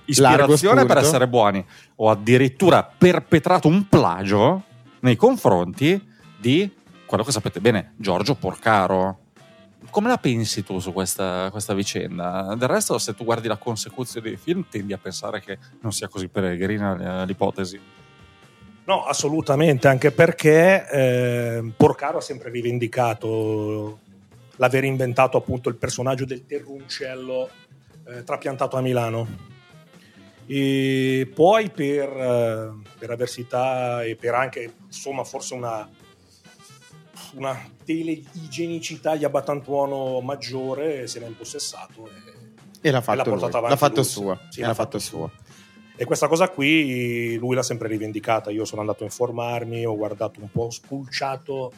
[SPEAKER 2] ispirazione per essere buoni o addirittura perpetrato un plagio nei confronti di quello che sapete bene, Giorgio Porcaro. Come la pensi tu su questa, questa vicenda? Del resto, se tu guardi la consecuzione dei film, tendi a pensare che non sia così peregrina eh, l'ipotesi.
[SPEAKER 7] No, assolutamente, anche perché eh, Porcaro ha sempre rivendicato l'aver inventato appunto il personaggio del terruncello eh, trapiantato a Milano. E poi per, eh, per avversità e per anche, insomma, forse una, una teleigenicità di Abbatantuono maggiore se n'è impossessato e,
[SPEAKER 1] E l'ha
[SPEAKER 7] e
[SPEAKER 1] fatto,
[SPEAKER 7] l'ha
[SPEAKER 1] lui.
[SPEAKER 7] portata avanti
[SPEAKER 1] L'ha fatto sua.
[SPEAKER 7] sì.
[SPEAKER 1] E
[SPEAKER 7] l'ha
[SPEAKER 1] l'ha fatto
[SPEAKER 7] fatto
[SPEAKER 1] sua.
[SPEAKER 7] E questa cosa qui lui l'ha sempre rivendicata. Io sono andato a informarmi, ho guardato un po', ho spulciato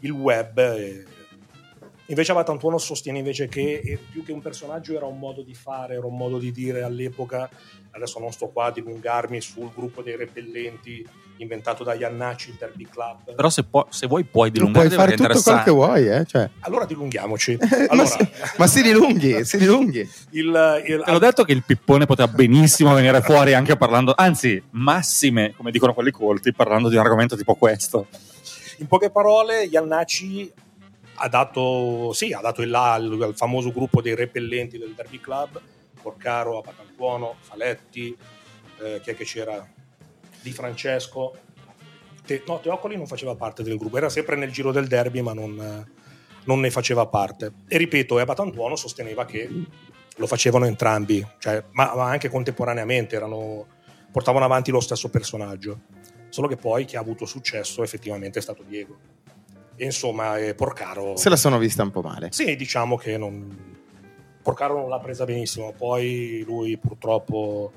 [SPEAKER 7] il web. E... Invece Avatantuono sostiene invece che eh, più che un personaggio era un modo di fare, era un modo di dire all'epoca. Adesso non sto qua a dilungarmi sul gruppo dei repellenti inventato da Iannacci, il Derby Club.
[SPEAKER 2] Però se, può- se vuoi puoi
[SPEAKER 1] Tu
[SPEAKER 2] dilungare
[SPEAKER 1] puoi fare tutto quello che vuoi, eh? cioè.
[SPEAKER 7] Allora dilunghiamoci.
[SPEAKER 1] ma,
[SPEAKER 7] Allora,
[SPEAKER 1] si, ma si dilunghi, si dilunghi.
[SPEAKER 7] il, il-
[SPEAKER 2] Te l'ho detto che il pippone poteva benissimo venire fuori anche parlando, anzi, massime, come dicono quelli colti, parlando di un argomento tipo questo.
[SPEAKER 7] In poche parole, Iannacci ha dato, sì, ha dato il là al, al famoso gruppo dei repellenti del Derby Club, Porcaro, Apatantuono, Faletti, eh, chi è che c'era? Di Francesco. Te- no, Teocoli non faceva parte del gruppo, era sempre nel giro del derby, ma non, non ne faceva parte. E ripeto, Apatantuono sosteneva che lo facevano entrambi, cioè, ma, ma anche contemporaneamente erano- portavano avanti lo stesso personaggio. Solo che poi chi ha avuto successo effettivamente è stato Diego. Insomma, eh, Porcaro.
[SPEAKER 1] Se la sono vista un po' male.
[SPEAKER 7] Sì, diciamo che non... Porcaro non l'ha presa benissimo. Poi lui purtroppo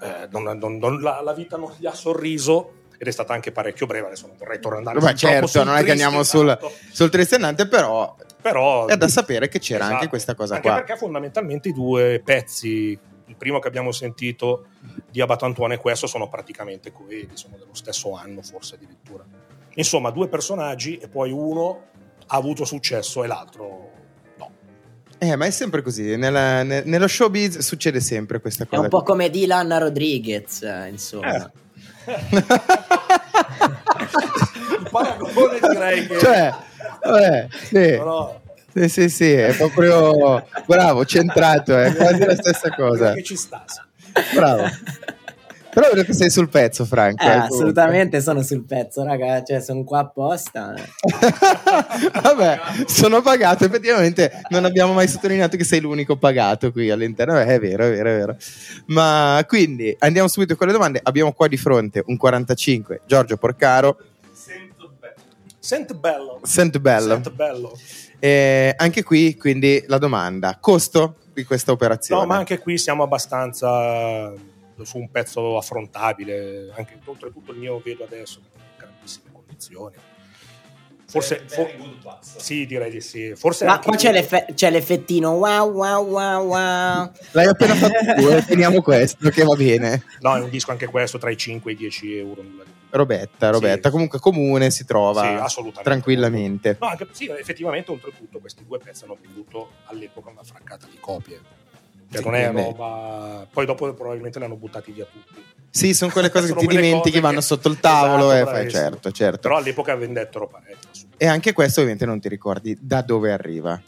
[SPEAKER 7] eh, non- non- non- la, la vita non gli ha sorriso ed è stata anche parecchio breve. Adesso non vorrei tornare
[SPEAKER 1] Beh,
[SPEAKER 7] sul
[SPEAKER 1] certo,
[SPEAKER 7] sul
[SPEAKER 1] non è che
[SPEAKER 7] triste,
[SPEAKER 1] andiamo sul,
[SPEAKER 7] esatto.
[SPEAKER 1] sul tristennante, però
[SPEAKER 7] Però
[SPEAKER 1] è da sapere che c'era
[SPEAKER 7] Esatto.
[SPEAKER 1] anche questa cosa
[SPEAKER 7] Anche
[SPEAKER 1] qua.
[SPEAKER 7] perché fondamentalmente i due pezzi, il primo che abbiamo sentito di Abatantuone e questo, sono praticamente coesi, sono dello stesso anno, forse addirittura. Insomma, due personaggi e poi uno ha avuto successo e l'altro no.
[SPEAKER 1] Eh, ma è sempre così. Nella- ne- nello showbiz succede sempre questa
[SPEAKER 3] È
[SPEAKER 1] cosa.
[SPEAKER 3] un po' come Dylan Rodriguez, eh, insomma.
[SPEAKER 7] Il paragone direi che...
[SPEAKER 1] cioè, vabbè, sì.
[SPEAKER 7] No,
[SPEAKER 1] sì, sì, sì, è proprio bravo, centrato, è quasi la stessa cosa.
[SPEAKER 7] che ci sta.
[SPEAKER 1] Bravo. Però vedo che sei sul pezzo, Franco.
[SPEAKER 3] Eh,
[SPEAKER 1] eh,
[SPEAKER 3] assolutamente sono sul pezzo, raga. Cioè, sono qua apposta.
[SPEAKER 1] Vabbè, sono pagato. Effettivamente non abbiamo mai sottolineato che sei l'unico pagato qui all'interno. Eh, È vero, è vero, è vero. Ma quindi andiamo subito con le domande. Abbiamo qua di fronte un 45, Giorgio Porcaro.
[SPEAKER 7] Sent bello.
[SPEAKER 1] Sent bello.
[SPEAKER 7] Sent bello.
[SPEAKER 1] Eh, anche qui, quindi, la domanda: costo di questa operazione?
[SPEAKER 7] No, ma anche qui siamo abbastanza su un pezzo affrontabile. Anche oltretutto il mio vedo adesso in grandissime condizioni. Forse, fo- sì, direi di sì. Forse
[SPEAKER 3] Ma qua c'è, l'effe- c'è l'effettino wow wow wow wow.
[SPEAKER 1] L'hai appena fatto tu, eh, teniamo questo che va bene.
[SPEAKER 7] No, è un disco anche questo tra i 5 e i 10 euro.
[SPEAKER 1] Robetta, Robetta,
[SPEAKER 7] Sì.
[SPEAKER 1] comunque comune si trova
[SPEAKER 7] Sì, assolutamente.
[SPEAKER 1] tranquillamente.
[SPEAKER 7] No, anche, sì, effettivamente, oltretutto, questi due pezzi hanno venduto all'epoca una fraccata di copie. Cioè, non è roba. Poi dopo probabilmente li hanno buttati via tutti.
[SPEAKER 1] Sì, sono quelle cose che
[SPEAKER 7] Sono
[SPEAKER 1] ti
[SPEAKER 7] quelle
[SPEAKER 1] dimentichi, vanno
[SPEAKER 7] che-
[SPEAKER 1] sotto il tavolo
[SPEAKER 7] Esatto,
[SPEAKER 1] e fai certo, certo.
[SPEAKER 7] Però all'epoca vendettero parecchio.
[SPEAKER 1] E anche questo ovviamente non ti ricordi da dove arriva.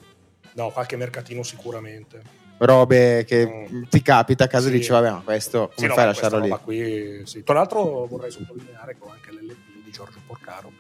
[SPEAKER 7] No, qualche mercatino sicuramente.
[SPEAKER 1] Robe che
[SPEAKER 7] Mm.
[SPEAKER 1] ti capita a caso
[SPEAKER 7] Sì.
[SPEAKER 1] dici vabbè ma questo come
[SPEAKER 7] Sì, no,
[SPEAKER 1] fai a lasciarlo lì?
[SPEAKER 7] Qui, sì. Tra l'altro vorrei sottolineare che ho anche l'LP di Giorgio Porcaro.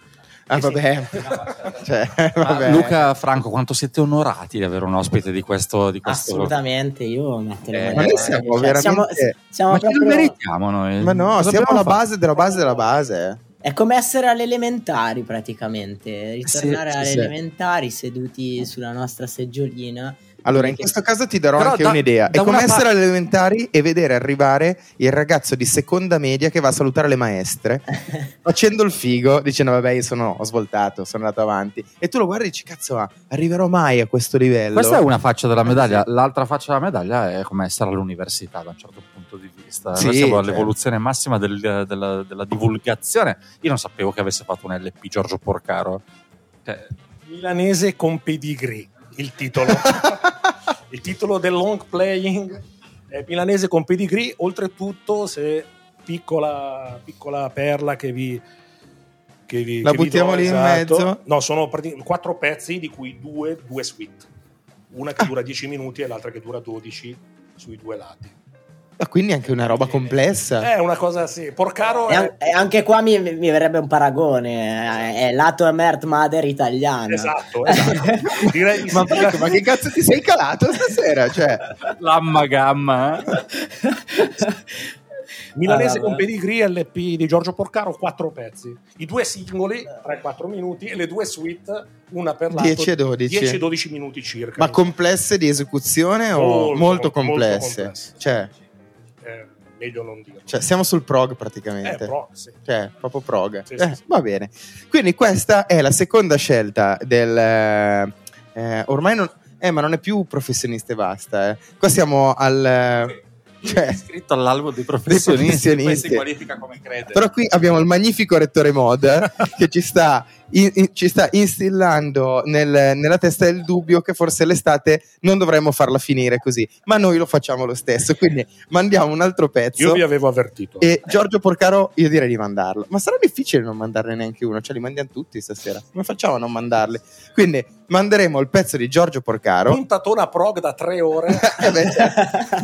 [SPEAKER 1] Ah vabbè, cioè, vabbè.
[SPEAKER 2] Luca Franco, quanto siete onorati di avere un ospite di questo, di questo
[SPEAKER 3] Assolutamente, io metto le
[SPEAKER 2] Eh,
[SPEAKER 1] ma noi siamo
[SPEAKER 3] Cioè,
[SPEAKER 1] veramente-
[SPEAKER 3] siamo, siamo
[SPEAKER 2] Ma ce lo
[SPEAKER 3] proprio-
[SPEAKER 2] meritiamo noi.
[SPEAKER 1] Ma no,
[SPEAKER 2] Cosa
[SPEAKER 1] siamo la base della base della base. eh.
[SPEAKER 3] È come essere alle elementari praticamente, ritornare
[SPEAKER 1] Sì,
[SPEAKER 3] alle
[SPEAKER 1] sì, sì.
[SPEAKER 3] elementari seduti sulla nostra seggiolina.
[SPEAKER 1] Allora, in questo caso ti darò
[SPEAKER 2] Però
[SPEAKER 1] anche
[SPEAKER 2] da-
[SPEAKER 1] un'idea. È come essere
[SPEAKER 2] pa-
[SPEAKER 1] alle elementari e vedere arrivare il ragazzo di seconda media che va a salutare le maestre facendo il figo, dicendo vabbè io sono, ho svoltato, sono andato avanti. E tu lo guardi e dici cazzo ma arriverò mai a questo livello?
[SPEAKER 2] Questa è una faccia della medaglia, l'altra faccia della medaglia è come essere all'università da un certo punto di vista.
[SPEAKER 1] Sì,
[SPEAKER 2] Noi siamo
[SPEAKER 1] certo.
[SPEAKER 2] all'evoluzione massima del- della, della divulgazione. Io non sapevo che avesse fatto un LP Giorgio Porcaro. Cioè,
[SPEAKER 7] Milanese con pedigree, il titolo. il titolo del long playing è Milanese con pedigree. Oltretutto, se piccola, piccola perla che vi. Che vi,
[SPEAKER 1] La
[SPEAKER 7] che vi
[SPEAKER 1] buttiamo
[SPEAKER 7] do,
[SPEAKER 1] lì in
[SPEAKER 7] esatto.
[SPEAKER 1] mezzo?
[SPEAKER 7] No, sono quattro pezzi, di cui due, due suite. Una che dura 10 minuti e l'altra che dura 12 sui due lati.
[SPEAKER 1] Ma quindi anche una roba complessa.
[SPEAKER 7] È una cosa sì. Porcaro è...
[SPEAKER 3] an- e anche qua mi, mi verrebbe un paragone. È, è lato Mert Mother italiana.
[SPEAKER 7] Esatto, esatto. Direi di
[SPEAKER 1] Ma,
[SPEAKER 7] sì.
[SPEAKER 1] porco, ma che cazzo ti sei calato stasera? Cioè,
[SPEAKER 2] L'amma gamma. eh?
[SPEAKER 7] Milanese
[SPEAKER 3] Ah,
[SPEAKER 7] con. Pedigree LP di Giorgio Porcaro, quattro pezzi. I due singoli, 3-4 minuti, e le due suite, una per lato.
[SPEAKER 1] 10 e 12.
[SPEAKER 7] 10-12 minuti circa.
[SPEAKER 1] ma complesse di esecuzione o molto,
[SPEAKER 7] Molto,
[SPEAKER 1] complesse?
[SPEAKER 7] molto complesse.
[SPEAKER 1] Cioè,
[SPEAKER 7] Eh, meglio non dirlo.
[SPEAKER 1] cioè, siamo sul prog
[SPEAKER 7] eh,
[SPEAKER 1] praticamente.
[SPEAKER 7] però, sì.
[SPEAKER 1] Cioè, proprio prog.
[SPEAKER 7] Sì,
[SPEAKER 1] Eh,
[SPEAKER 7] sì, sì.
[SPEAKER 1] Va bene. Quindi questa è la seconda scelta del... eh, eh, ormai non... Eh, ma non è più professionista e basta. eh. Qua siamo al... Cioè,
[SPEAKER 2] iscritto all'albo dei professionisti,
[SPEAKER 1] professionisti.
[SPEAKER 2] poi si qualifica come crede.
[SPEAKER 1] Però qui abbiamo il magnifico rettore mod che ci sta, in- in- ci sta instillando nel- nella testa il dubbio che forse l'estate non dovremmo farla finire così, ma noi lo facciamo lo stesso. Quindi mandiamo un altro pezzo.
[SPEAKER 7] Io vi avevo avvertito.
[SPEAKER 1] E Giorgio Porcaro, io direi di mandarlo. Ma sarà difficile non mandarne neanche uno, cioè li mandiamo tutti stasera. Come facciamo a non mandarli? Quindi manderemo il pezzo di Giorgio Porcaro.
[SPEAKER 7] Puntatona prog da tre ore.
[SPEAKER 1] Eh beh,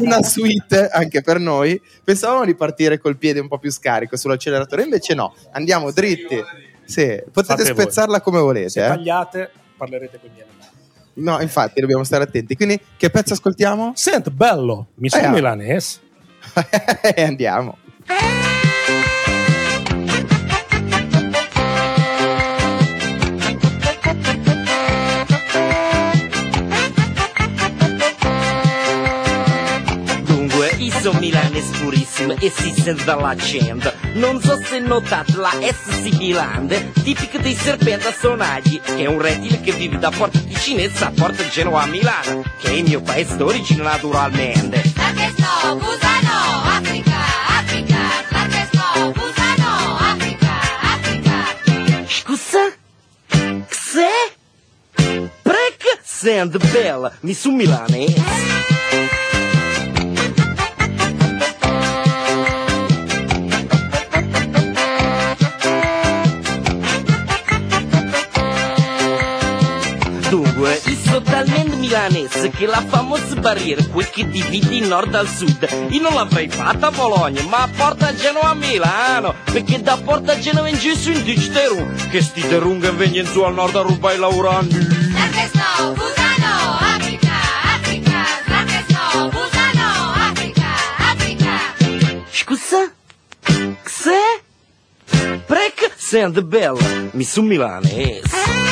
[SPEAKER 1] una suite anche per noi. Pensavamo di partire col piede un po' più scarico sull'acceleratore, invece no, andiamo dritti. Sì, potete
[SPEAKER 7] Fate voi.
[SPEAKER 1] spezzarla come
[SPEAKER 7] Se
[SPEAKER 1] volete. eh.
[SPEAKER 7] tagliate, parlerete con gli animali.
[SPEAKER 1] No, infatti, dobbiamo stare attenti. Quindi, che pezzo ascoltiamo?
[SPEAKER 7] Sent bello, mi sono
[SPEAKER 1] Eh, ah.
[SPEAKER 7] milanese.
[SPEAKER 1] e andiamo.
[SPEAKER 8] Dunque, io sono milanese purissimo e si sente dall'accento. Non so se notate la S sibilante, tipica dei serpenti a sonagli, che è un rettile che vive da Porta Ticinese a Porta Genoa a Milano, che è il mio paese d'origine naturalmente.
[SPEAKER 9] Larghesno, Busano, Africa, Africa. Larghesno, Busano, Africa, Africa.
[SPEAKER 8] Scusa? Xe? Prec sente bella, mi su milanese. Io sono talmente milanese che la famosa barriera, quel che divide il nord dal sud, io non l'avrei fatta a Bologna, ma a Porta Genoa a Milano, perché da Porta Genoa in giù in Dichterum, che sti derun che vengono su al nord a rubare i lavoranti.
[SPEAKER 9] Larghesno, Busano, Africa, Africa. Larghesno, Busano, Africa, Africa.
[SPEAKER 8] Scusa? Xe? Prec sente bella, mi su milanese.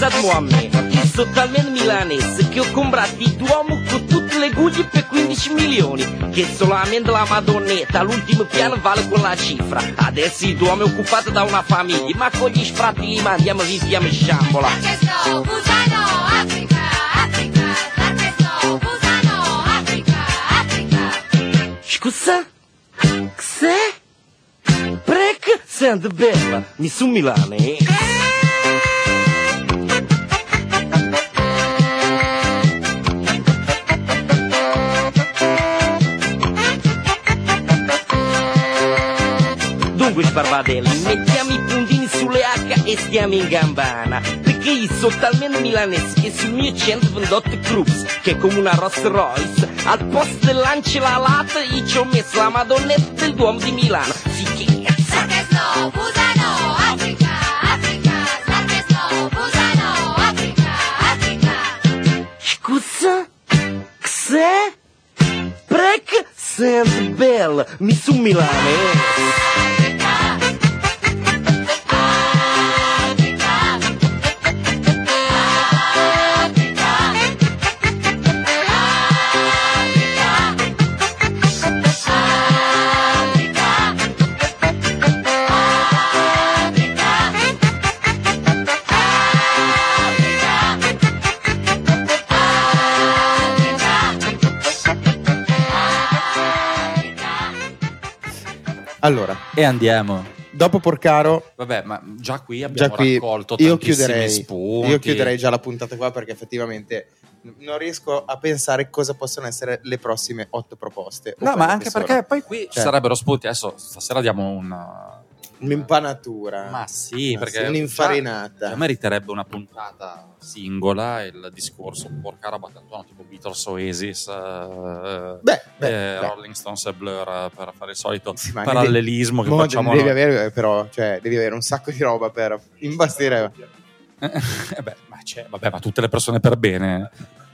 [SPEAKER 8] Scusate a me, io sono talmente milanese che ho comprato il Duomo con tutte le guglie per 15 milioni, che solamente la Madonnetta all'ultimo piano vale quella cifra. Adesso il Duomo è occupato da una famiglia, ma con gli sfratti li mandiamo via via sciambola. Scusa? Xe? Prec sente bella, mi su milanese. Dunque sbarbadelli, mettiamo i puntini sulle H e stiamo in gambana Perché io sono talmente milanese che sul mio 128 Cruz Che è come una Rolls Royce Al posto dell'ancelalata io ci ho messo la madonnetta del Duomo di Milano Sì che
[SPEAKER 9] Larghesno, Busano, Africa, Africa. Larghesno, Busano, Africa, Africa.
[SPEAKER 8] Scusa? Xe? Prec sente bella, mi su milanese
[SPEAKER 1] Allora,
[SPEAKER 2] E andiamo.
[SPEAKER 1] dopo Porcaro,
[SPEAKER 2] Vabbè, ma già qui abbiamo
[SPEAKER 1] già qui
[SPEAKER 2] raccolto
[SPEAKER 1] io
[SPEAKER 2] tantissimi
[SPEAKER 1] chiuderei,
[SPEAKER 2] spunti.
[SPEAKER 1] io chiuderei già la puntata qua perché effettivamente non riesco a pensare cosa possono essere le prossime otto proposte.
[SPEAKER 2] No, ma anche perché poi qui ci
[SPEAKER 1] Cioè-
[SPEAKER 2] sarebbero spunti. Adesso stasera diamo un,
[SPEAKER 1] un'impanatura.
[SPEAKER 2] Ma sì,
[SPEAKER 1] Ma
[SPEAKER 2] perché
[SPEAKER 1] sì, un'infarinata.
[SPEAKER 2] già- già meriterebbe una puntata singola il discorso porca roba tanto tipo Beatles Oasis eh,
[SPEAKER 1] Beh, beh,
[SPEAKER 2] eh,
[SPEAKER 1] beh.
[SPEAKER 2] Rolling Stones e Blur eh, per fare il solito
[SPEAKER 1] Sì,
[SPEAKER 2] parallelismo che
[SPEAKER 1] Mo
[SPEAKER 2] facciamo
[SPEAKER 1] devi avere però cioè devi avere un sacco di roba per imbastire
[SPEAKER 2] Eh beh, ma, vabbè, ma tutte le persone per bene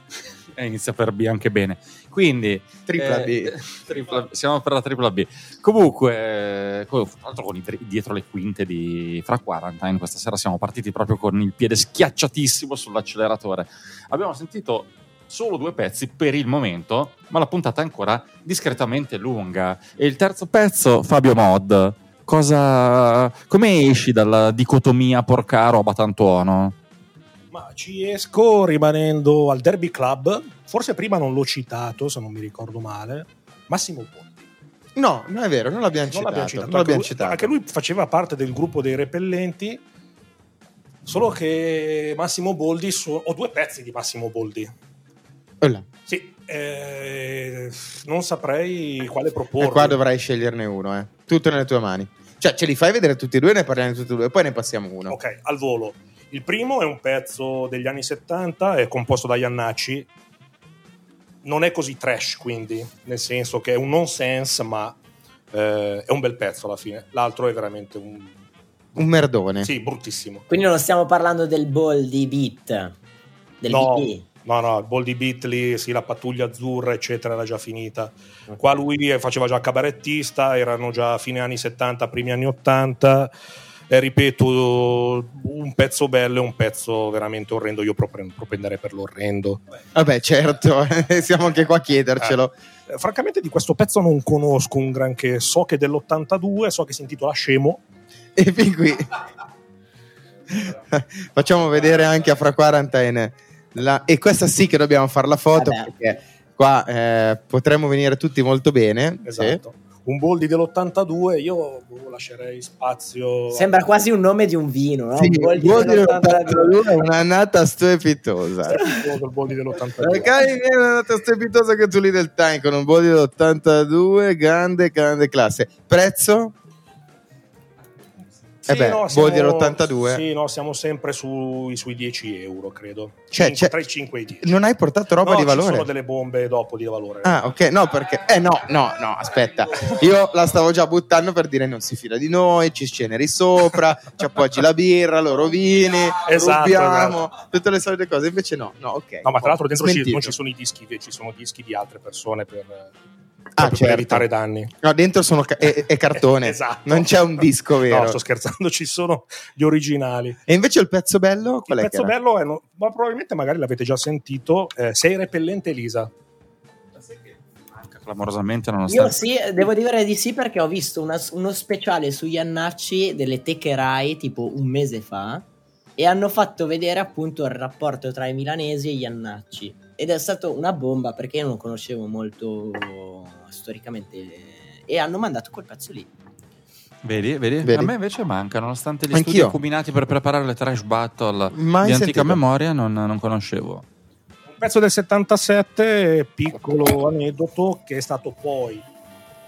[SPEAKER 2] inizia per B anche bene quindi
[SPEAKER 1] tripla
[SPEAKER 2] eh,
[SPEAKER 1] B.
[SPEAKER 2] tripla- siamo per la tripla B. Comunque eh, co- tra l'altro con i dietro le quinte di Fra Quarantine questa sera siamo partiti proprio con il piede schiacciatissimo sull'acceleratore. Abbiamo sentito solo due pezzi per il momento ma la puntata è ancora discretamente lunga. E il terzo pezzo Fabio Mod cosa come esci dalla dicotomia porca roba tantuono
[SPEAKER 7] Ma ci esco rimanendo al Derby Club. Forse prima non l'ho citato, se non mi ricordo male. Massimo Ponti.
[SPEAKER 1] no non è vero non l'abbiamo
[SPEAKER 7] Non
[SPEAKER 1] citato,
[SPEAKER 7] l'abbiamo citato.
[SPEAKER 1] non l'abbiamo
[SPEAKER 7] anche, lui,
[SPEAKER 1] citato.
[SPEAKER 7] anche lui faceva parte del gruppo dei repellenti. Solo che Massimo Boldi. su- ho due pezzi di Massimo Boldi.
[SPEAKER 1] Là.
[SPEAKER 7] Sì, eh, non saprei quale proporre.
[SPEAKER 1] e qua dovrai sceglierne uno eh. tutto nelle tue mani cioè ce li fai vedere tutti e due ne parliamo tutti e due poi ne passiamo uno
[SPEAKER 7] Ok, al volo. Il primo è un pezzo degli anni 70, è composto da Iannacci. Non è così trash, quindi, nel senso che è un nonsense, ma eh, è un bel pezzo alla fine. L'altro è veramente un...
[SPEAKER 1] un merdone
[SPEAKER 7] Sì, bruttissimo.
[SPEAKER 3] Quindi non stiamo parlando del ball di beat, del
[SPEAKER 7] no,
[SPEAKER 3] BP.
[SPEAKER 7] no, no, il Ball di Beatley, sì, la pattuglia azzurra, eccetera, era già finita. Qua lui faceva già cabarettista, erano già fine anni 70, primi anni 80. E ripeto, un pezzo bello e un pezzo veramente orrendo. Io proprio propenderei per l'orrendo.
[SPEAKER 1] vabbè certo siamo anche qua a chiedercelo
[SPEAKER 7] Eh, francamente, di questo pezzo non conosco un granché. So che è dell'82, so che si intitola Scemo.
[SPEAKER 1] e fin qui facciamo vedere anche a Fra Quarantine la- e questa sì che dobbiamo fare la foto
[SPEAKER 3] Vabbè.
[SPEAKER 1] perché qua eh, potremmo venire tutti molto bene sì.
[SPEAKER 7] Un Boldi dell'82, io boh, lascerei spazio.
[SPEAKER 3] Sembra quasi un nome di un vino, no?
[SPEAKER 1] Sì,
[SPEAKER 3] Ball di
[SPEAKER 1] Boldi
[SPEAKER 3] dell'82.
[SPEAKER 1] dell'82 è un'annata strepitosa.
[SPEAKER 7] il Boldi dell'82.
[SPEAKER 1] Magari viene un'annata strepitosa che tu lì del time con un body dell'82, grande, grande classe. Prezzo?
[SPEAKER 7] Sì,
[SPEAKER 1] Eh beh,
[SPEAKER 7] no, siamo-
[SPEAKER 1] dell'82.
[SPEAKER 7] Sì, no, siamo sempre sui, sui 10 euro, credo.
[SPEAKER 1] Cioè,
[SPEAKER 7] Cinque-
[SPEAKER 1] c'è-
[SPEAKER 7] tra i 5 e i 10.
[SPEAKER 1] Non hai portato roba
[SPEAKER 7] No,
[SPEAKER 1] di
[SPEAKER 7] ci
[SPEAKER 1] valore?
[SPEAKER 7] sono delle bombe dopo di valore.
[SPEAKER 1] Ah, ok, no, perché. Eh, no, no, no, aspetta. Io la stavo già buttando per dire non si fida di noi, ci sceneri sopra, ci appoggi la birra, lo rovini,
[SPEAKER 7] Esatto,
[SPEAKER 1] rubiamo, tutte le solite cose. Invece no, no, ok.
[SPEAKER 7] No, ma tra l'altro dentro ci, non ci sono i dischi, ci sono dischi di altre persone per,
[SPEAKER 1] Ah,
[SPEAKER 7] proprio per
[SPEAKER 1] certo.
[SPEAKER 7] evitare danni.
[SPEAKER 1] No, dentro sono ca- è, è cartone,
[SPEAKER 7] Esatto.
[SPEAKER 1] non c'è un disco vero.
[SPEAKER 7] No, sto scherzando, ci sono gli originali.
[SPEAKER 1] E invece il pezzo bello, qual
[SPEAKER 7] Il pezzo bello è, no- ma probabilmente magari l'avete già sentito, eh, Sei repellente Elisa.
[SPEAKER 2] Manca clamorosamente
[SPEAKER 3] Io
[SPEAKER 2] nonostante
[SPEAKER 3] sì, devo dire di sì perché ho visto una- uno speciale su Iannacci delle Teche Rai tipo un mese fa e hanno fatto vedere appunto il rapporto tra i milanesi e gli Iannacci ed è stata una bomba perché io non lo conoscevo molto storicamente e hanno mandato quel pezzo lì.
[SPEAKER 2] Vedi, vedi?
[SPEAKER 1] Vedi?
[SPEAKER 2] A me invece manca, nonostante gli
[SPEAKER 1] Anch'io.
[SPEAKER 2] studi combinati per preparare le trash battle
[SPEAKER 1] Mai
[SPEAKER 2] di antica
[SPEAKER 1] sentito.
[SPEAKER 2] memoria, non, non conoscevo.
[SPEAKER 7] Un pezzo del 77, piccolo aneddoto, che è stato poi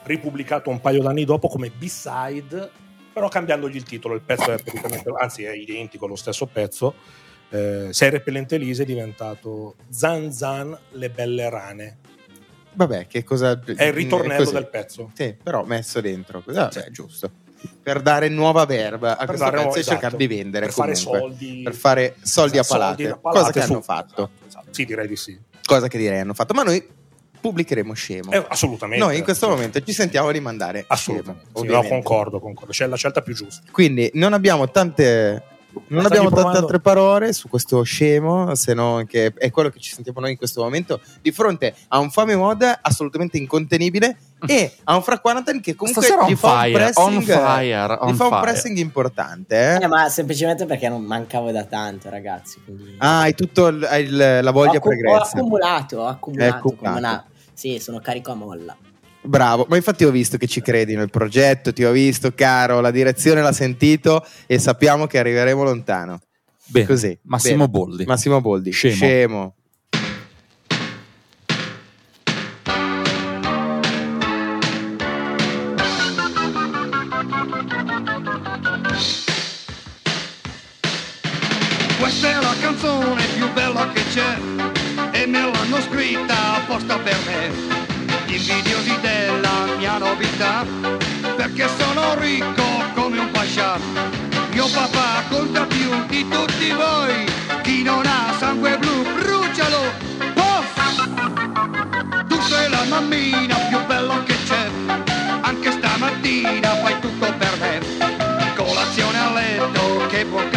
[SPEAKER 7] ripubblicato un paio d'anni dopo come B-side, però cambiandogli il titolo. Il pezzo è praticamente, anzi è identico allo stesso pezzo. Eh, Sei repellente Elise è diventato Zan Zan le belle rane.
[SPEAKER 1] Vabbè, che cosa...
[SPEAKER 7] È il ritornello del pezzo.
[SPEAKER 1] Sì, però messo dentro. Vabbè, è giusto. Per dare nuova verba a
[SPEAKER 7] Per
[SPEAKER 1] questo
[SPEAKER 7] dare-
[SPEAKER 1] pezzo e
[SPEAKER 7] esatto,
[SPEAKER 1] cercare di vendere
[SPEAKER 7] per fare
[SPEAKER 1] comunque.
[SPEAKER 7] soldi,
[SPEAKER 1] per fare soldi a
[SPEAKER 7] Esatto,
[SPEAKER 1] palate,
[SPEAKER 7] soldi a palate
[SPEAKER 1] cosa che
[SPEAKER 7] su-
[SPEAKER 1] hanno fatto.
[SPEAKER 7] Esatto, esatto. Sì, direi di sì.
[SPEAKER 1] Cosa che direi hanno fatto. Ma noi pubblicheremo scemo.
[SPEAKER 7] Eh, assolutamente.
[SPEAKER 1] Noi in questo momento ci sentiamo di mandare
[SPEAKER 7] Assolutamente.
[SPEAKER 1] scemo,
[SPEAKER 7] Sì, no, concordo, concordo. C'è la scelta più giusta.
[SPEAKER 1] Quindi non abbiamo tante non abbiamo tante
[SPEAKER 7] provando-
[SPEAKER 1] altre parole su questo scemo, se non che è quello che ci sentiamo noi in questo momento, di fronte a un fame mod assolutamente incontenibile e a un Fra Quarantine che comunque
[SPEAKER 2] Stasera
[SPEAKER 1] gli fa un
[SPEAKER 2] fire,
[SPEAKER 1] pressing,
[SPEAKER 2] on fire,
[SPEAKER 1] gli fa un pressing importante. eh.
[SPEAKER 3] Eh, ma semplicemente perché non mancavo da tanto, ragazzi. Quindi...
[SPEAKER 1] Ah, hai tutto il- hai il- la
[SPEAKER 3] ho,
[SPEAKER 1] voglia
[SPEAKER 3] ho
[SPEAKER 1] pregressa.
[SPEAKER 3] accumulato, ho accumulato.
[SPEAKER 1] È accumulato.
[SPEAKER 3] come una- Sì, sono carico a molla.
[SPEAKER 1] Bravo, ma infatti ho visto che ci credi nel progetto, ti ho visto caro, la direzione l'ha sentito e sappiamo che arriveremo lontano.
[SPEAKER 2] Bene,
[SPEAKER 1] Così.
[SPEAKER 2] Massimo
[SPEAKER 1] Bene.
[SPEAKER 2] Boldi.
[SPEAKER 1] Massimo Boldi.
[SPEAKER 2] Scemo.
[SPEAKER 1] Scemo.
[SPEAKER 10] Questa è la canzone più bella che c'è e me l'hanno scritta apposta per me. Gli invidiosi della mia novità, perché sono ricco come un pascià. Mio papà conta più di tutti voi, chi non ha sangue blu brucialo. Poff! Tu sei la mammina più bella che c'è, anche stamattina fai tutto per me. Colazione a letto, che buon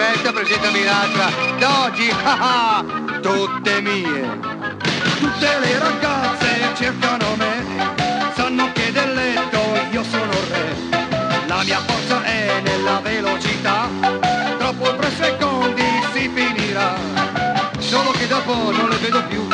[SPEAKER 10] questa, presentami l'altra. Da oggi, ah ah, tutte mie. Tutte le ragazze cercano me, sanno che del letto io sono re. La mia forza è nella velocità, troppo tre secondi si finirà. Solo che dopo non le vedo più,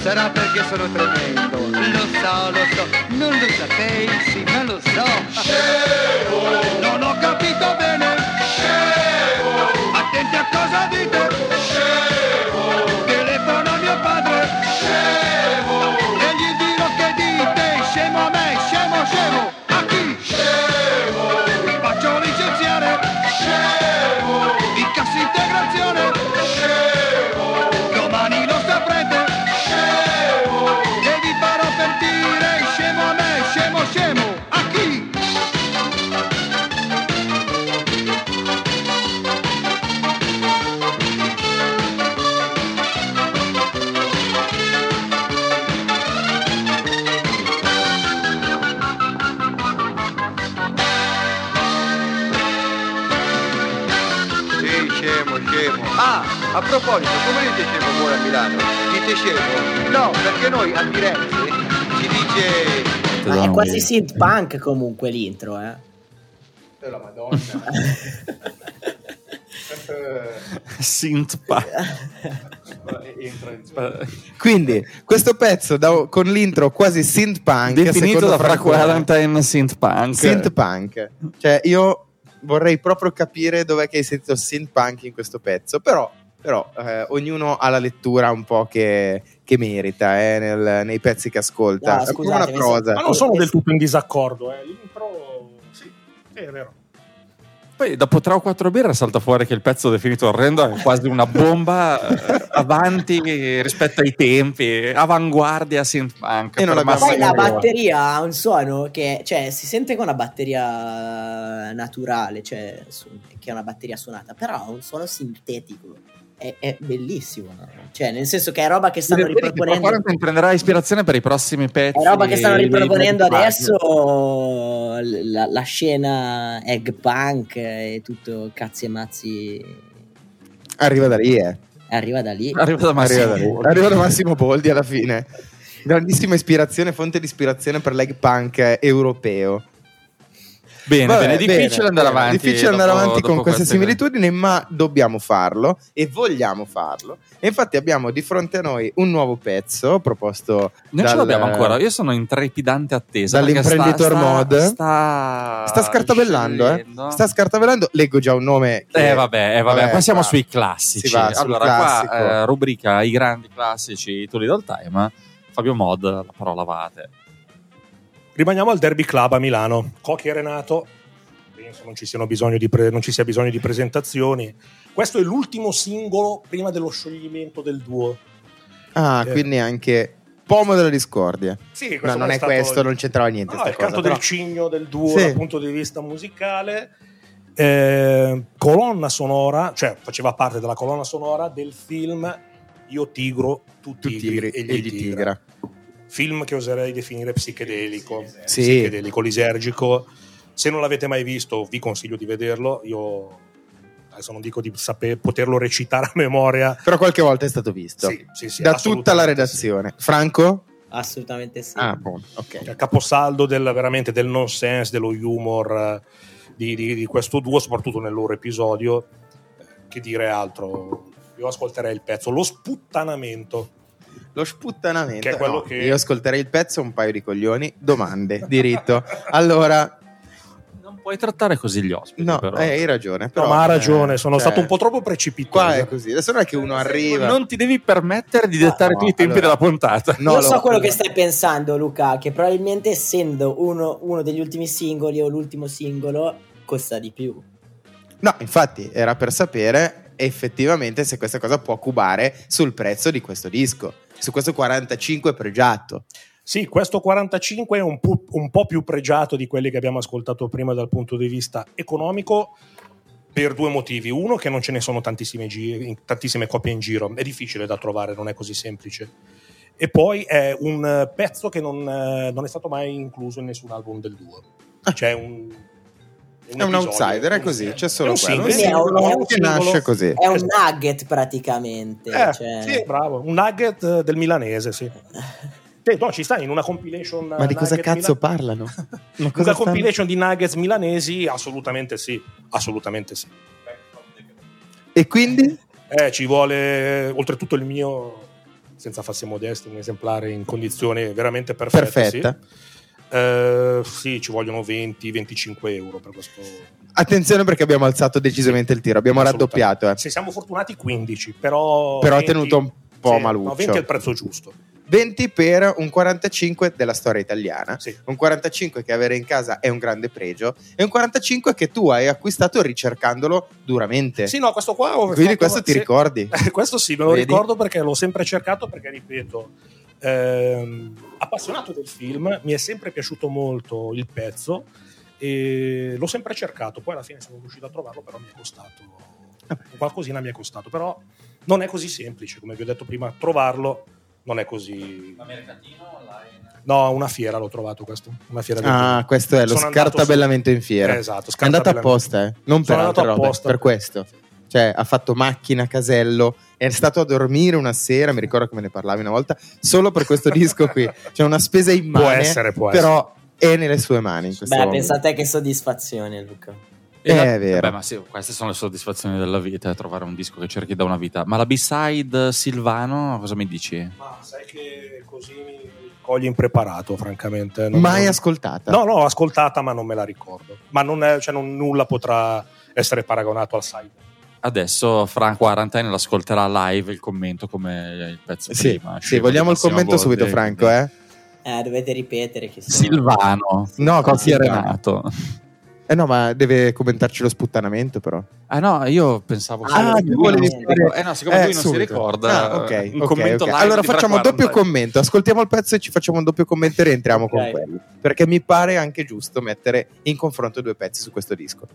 [SPEAKER 10] sarà perché sono tremendo. Lo so, lo so, non lo sapevi, sì, ma lo so. Scemo! Non ho capito bene. Scemo! Attenti a cosa dite. Scemo! Telefono a mio padre. Scemo! E gli dirò che dite. Scemo a me, scemo, scemo. A proposito, come dite scemo voi a Milano? Dite scemo? No, perché noi a Firenze ci dice...
[SPEAKER 3] Ma è quasi synth punk comunque l'intro, eh.
[SPEAKER 1] Eh, la madonna.
[SPEAKER 2] Synth pa-
[SPEAKER 1] Quindi, questo pezzo da- con l'intro quasi synth punk,
[SPEAKER 2] Definito da Fra
[SPEAKER 1] Franco Guerra,
[SPEAKER 2] Quarantine synth punk.
[SPEAKER 1] synth punk. Cioè, io vorrei proprio capire dov'è che hai sentito synth punk in questo pezzo, però, però eh, ognuno ha la lettura un po' che, che merita eh, nel- nei pezzi che ascolta.
[SPEAKER 3] No,
[SPEAKER 1] è come
[SPEAKER 3] scusate,
[SPEAKER 1] una prosa.
[SPEAKER 7] Ma non sono del tutto in disaccordo, eh. L'intro, sì, è vero.
[SPEAKER 2] Poi dopo tre o quattro birre salta fuori che il pezzo definito orrendo è quasi una bomba eh, avanti rispetto ai tempi, avanguardia synth punk.
[SPEAKER 1] E non
[SPEAKER 3] Poi la batteria ha un suono che, cioè, si sente che è una batteria naturale, cioè, su- che è una batteria suonata, però ha un suono sintetico. È, è bellissimo, no? cioè, nel senso che è roba che stanno riproponendo.
[SPEAKER 2] Quarantine prenderà ispirazione per i prossimi pezzi.
[SPEAKER 3] È roba che stanno riproponendo adesso la, la scena egg punk e tutto cazzi e mazzi
[SPEAKER 1] Arriva da lì, eh.
[SPEAKER 3] arriva da lì.
[SPEAKER 2] Arriva da Massimo.
[SPEAKER 1] Arriva da lì. Arriva da Massimo Boldi alla fine. Grandissima ispirazione, fonte di ispirazione per l'egg punk europeo.
[SPEAKER 2] Bene,
[SPEAKER 1] Vabbè,
[SPEAKER 2] bene, difficile
[SPEAKER 1] bene,
[SPEAKER 2] andare avanti.
[SPEAKER 1] Difficile andare
[SPEAKER 2] dopo-
[SPEAKER 1] avanti
[SPEAKER 2] dopo
[SPEAKER 1] con queste similitudini, ma dobbiamo farlo e vogliamo farlo. E infatti abbiamo di fronte a noi un nuovo pezzo proposto
[SPEAKER 2] Non
[SPEAKER 1] dal-
[SPEAKER 2] ce l'abbiamo ancora. Io sono in trepidante attesa. perché
[SPEAKER 1] Dall'imprenditore
[SPEAKER 2] sta-
[SPEAKER 1] mod.
[SPEAKER 2] Sta,
[SPEAKER 1] Sta scartabellando, eh.
[SPEAKER 2] scegliendo.
[SPEAKER 1] Sta scartabellando. Leggo già un nome. che-
[SPEAKER 2] Eh vabbè, eh, vabbè, qua siamo
[SPEAKER 1] qua
[SPEAKER 2] sui classici.
[SPEAKER 1] si va
[SPEAKER 2] allora,
[SPEAKER 1] classico.
[SPEAKER 2] qua eh, rubrica i grandi classici del Time. Fabio Mod, la parola vate.
[SPEAKER 7] Rimaniamo al Derby Club a Milano. Cocchi e Renato. Penso non ci, siano bisogno di pre- non ci sia bisogno di presentazioni. Questo è l'ultimo singolo prima dello scioglimento del duo.
[SPEAKER 1] Ah,
[SPEAKER 7] Eh.
[SPEAKER 1] quindi anche Pomo della discordia.
[SPEAKER 7] Sì,
[SPEAKER 1] No,
[SPEAKER 7] questo
[SPEAKER 1] non è,
[SPEAKER 7] stato
[SPEAKER 1] questo, non c'entrava niente.
[SPEAKER 7] No,
[SPEAKER 1] sta
[SPEAKER 7] il
[SPEAKER 1] cosa,
[SPEAKER 7] canto
[SPEAKER 1] però.
[SPEAKER 7] del cigno del duo
[SPEAKER 1] Sì.
[SPEAKER 7] dal punto di vista musicale. Eh, colonna sonora, cioè faceva parte della colonna sonora del film Io tigro, tu
[SPEAKER 1] Tu
[SPEAKER 7] tigri,
[SPEAKER 1] tigri
[SPEAKER 7] e gli tigra.
[SPEAKER 1] tigra.
[SPEAKER 7] Film che oserei definire psichedelico,
[SPEAKER 1] Sì.
[SPEAKER 7] psichedelico, lisergico. Se non l'avete mai visto, vi consiglio di vederlo. Io adesso non dico di saper, poterlo recitare a memoria.
[SPEAKER 1] Però qualche volta è stato visto.
[SPEAKER 7] Sì, sì, sì,
[SPEAKER 1] da tutta la redazione. Franco?
[SPEAKER 3] Assolutamente sì.
[SPEAKER 1] Ah, buono, ok.
[SPEAKER 7] Caposaldo del, veramente del nonsense, dello humor eh, di, di- di questo duo, soprattutto nel loro episodio. Eh, Che dire altro? Io ascolterei il pezzo. Lo sputtanamento.
[SPEAKER 1] Lo sputtanamento.
[SPEAKER 7] Che è quello
[SPEAKER 1] No,
[SPEAKER 7] che-
[SPEAKER 1] Io ascolterei il pezzo, un paio di coglioni. Domande, diritto. Allora,
[SPEAKER 2] Non puoi trattare così gli ospiti.
[SPEAKER 1] no,
[SPEAKER 2] però.
[SPEAKER 1] eh, hai ragione.
[SPEAKER 7] No,
[SPEAKER 1] Però,
[SPEAKER 7] ma ha
[SPEAKER 1] eh,
[SPEAKER 7] ragione, sono
[SPEAKER 1] cioè,
[SPEAKER 7] stato un po' troppo precipitoso.
[SPEAKER 1] Qua è così. Adesso non è che uno arriva.
[SPEAKER 2] Non ti devi permettere di dettare
[SPEAKER 1] No,
[SPEAKER 2] tu i tempi
[SPEAKER 1] allora-
[SPEAKER 2] della puntata.
[SPEAKER 1] No,
[SPEAKER 3] Io
[SPEAKER 1] lo-
[SPEAKER 3] so quello che stai pensando, Luca, che probabilmente essendo uno, uno degli ultimi singoli o l'ultimo singolo costa di più.
[SPEAKER 1] No, infatti era per sapere effettivamente se questa cosa può cubare sul prezzo di questo disco, su questo 45 pregiato.
[SPEAKER 7] Sì, questo 45 è un, pu- un po' più pregiato di quelli che abbiamo ascoltato prima dal punto di vista economico per due motivi. Uno, che non ce ne sono tantissime, gi- tantissime copie in giro, è difficile da trovare, non è così semplice. E poi è un pezzo che non, non è stato mai incluso in nessun album del duo. Cioè un,
[SPEAKER 1] È un
[SPEAKER 7] episodio,
[SPEAKER 1] outsider, è
[SPEAKER 7] un-
[SPEAKER 1] così, c'è
[SPEAKER 7] è
[SPEAKER 1] solo
[SPEAKER 7] un
[SPEAKER 1] quello. Un
[SPEAKER 3] è un- è un
[SPEAKER 1] che nasce così.
[SPEAKER 3] È un nugget praticamente.
[SPEAKER 7] Eh,
[SPEAKER 3] cioè-
[SPEAKER 7] Sì, bravo, un nugget eh, del milanese, sì. Sì, no, ci sta in una compilation.
[SPEAKER 1] Ma di cosa cazzo
[SPEAKER 7] mila-
[SPEAKER 1] parlano? Ma
[SPEAKER 7] Una
[SPEAKER 1] stanno-
[SPEAKER 7] compilation di nuggets milanesi? Assolutamente sì. Assolutamente sì.
[SPEAKER 1] E quindi?
[SPEAKER 7] Eh, ci vuole, oltretutto il mio, senza farsi modesti, un esemplare in condizioni veramente perfette.
[SPEAKER 1] Perfetta.
[SPEAKER 7] Sì. Eh, sì, ci vogliono 20-25 euro per questo.
[SPEAKER 1] Attenzione perché abbiamo alzato decisamente il tiro, abbiamo raddoppiato. eh.
[SPEAKER 7] Se siamo fortunati 15, però...
[SPEAKER 1] Però ha
[SPEAKER 7] 20
[SPEAKER 1] tenuto un po'
[SPEAKER 7] sì,
[SPEAKER 1] maluccio.
[SPEAKER 7] No, 20 è il prezzo giusto.
[SPEAKER 1] 20 per un 45 della storia italiana.
[SPEAKER 7] Sì.
[SPEAKER 1] Un 45 che avere in casa è un grande pregio. E un 45 che tu hai acquistato ricercandolo duramente.
[SPEAKER 7] Sì, no, questo qua... ho
[SPEAKER 1] Quindi
[SPEAKER 7] fatto-
[SPEAKER 1] questo ti
[SPEAKER 7] sì.
[SPEAKER 1] ricordi?
[SPEAKER 7] Questo sì, me lo
[SPEAKER 1] Vedi?
[SPEAKER 7] ricordo perché l'ho sempre cercato perché, ripeto, ehm, appassionato del film, mi è sempre piaciuto molto il pezzo e l'ho sempre cercato, poi alla fine sono riuscito a trovarlo, però mi è costato, qualcosina mi è costato, però non è così semplice, come vi ho detto prima, trovarlo non è così... No, a una fiera l'ho trovato questo, una fiera del
[SPEAKER 1] Ah,
[SPEAKER 7] film.
[SPEAKER 1] questo è lo
[SPEAKER 7] Sono
[SPEAKER 1] scartabellamento in fiera.
[SPEAKER 7] Eh, esatto,
[SPEAKER 1] È andato
[SPEAKER 7] scartabellamento.
[SPEAKER 1] apposta, eh. Non per
[SPEAKER 7] Sono
[SPEAKER 1] altre
[SPEAKER 7] andato
[SPEAKER 1] robe,
[SPEAKER 7] apposta.
[SPEAKER 1] per questo. Cioè, ha fatto macchina, casello, è stato a dormire una sera, mi ricordo che me ne parlavi una volta, solo per questo disco qui. C'è una spesa immane,
[SPEAKER 7] Può essere, può
[SPEAKER 1] però è nelle sue mani in questo
[SPEAKER 3] Beh,
[SPEAKER 1] momento.
[SPEAKER 3] pensate che soddisfazione, Luca.
[SPEAKER 2] E la-
[SPEAKER 1] È vero.
[SPEAKER 2] Vabbè, ma sì, queste sono le soddisfazioni della vita, trovare un disco che cerchi da una vita. Ma la B-side Silvano, cosa mi dici?
[SPEAKER 7] Ma sai che così mi cogli impreparato, francamente. Non-
[SPEAKER 1] Mai
[SPEAKER 7] non-
[SPEAKER 1] ascoltata.
[SPEAKER 7] No, no, ascoltata, ma non me la ricordo. Ma non è- cioè, non- nulla potrà essere paragonato al side.
[SPEAKER 2] Adesso Franco Quarantine l'ascolterà live il commento come il pezzo
[SPEAKER 1] Sì,
[SPEAKER 2] prima.
[SPEAKER 1] sì, vogliamo il commento
[SPEAKER 2] Massimo
[SPEAKER 1] subito, Franco, eh?
[SPEAKER 3] Eh, dovete ripetere che sono...
[SPEAKER 2] Silvano.
[SPEAKER 1] No,
[SPEAKER 2] Così è
[SPEAKER 1] Silvano.
[SPEAKER 2] Renato.
[SPEAKER 1] Eh no, ma deve commentarci lo sputtanamento, però.
[SPEAKER 2] Ah no, io pensavo
[SPEAKER 3] Ah,
[SPEAKER 2] che
[SPEAKER 1] volevi
[SPEAKER 2] non-
[SPEAKER 1] fare-
[SPEAKER 2] Eh no, siccome
[SPEAKER 1] Eh,
[SPEAKER 2] lui non
[SPEAKER 1] subito.
[SPEAKER 2] si ricorda,
[SPEAKER 1] Ah, ok,
[SPEAKER 2] un
[SPEAKER 1] ok,
[SPEAKER 2] commento
[SPEAKER 1] ok.
[SPEAKER 2] live
[SPEAKER 1] Allora facciamo
[SPEAKER 2] Franco
[SPEAKER 1] doppio commento. Ascoltiamo il pezzo e ci facciamo un doppio commento e rientriamo
[SPEAKER 3] Ok.
[SPEAKER 1] con quello. Perché mi pare anche giusto mettere in confronto due pezzi su questo disco.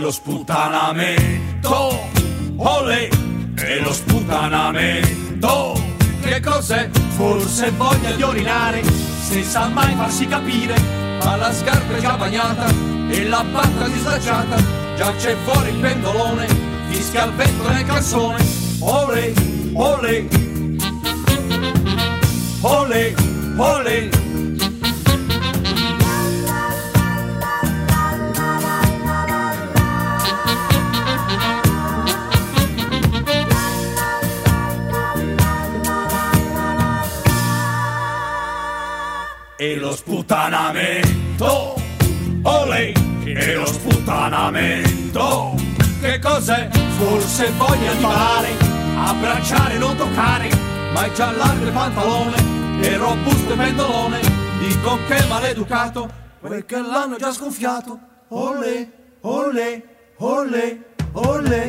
[SPEAKER 9] Lo sputtanamento, olè, e lo sputtanamento. Che cos'è? Forse voglia di orinare, senza mai farsi capire. Ma la scarpa è già bagnata e la barca dislacciata. Già c'è fuori il pendolone, fischia il vento nel calzone. Olè, olè, olè, olè. E lo sputtanamento. Olè, e lo sputtanamento. Che cos'è? Forse voglia di male, abbracciare, non toccare, ma è già largo il pantalone e robusto il pendolone. Dico che è maleducato, perché l'hanno già sgonfiato. Olè, olè, olè.
[SPEAKER 11] Olè.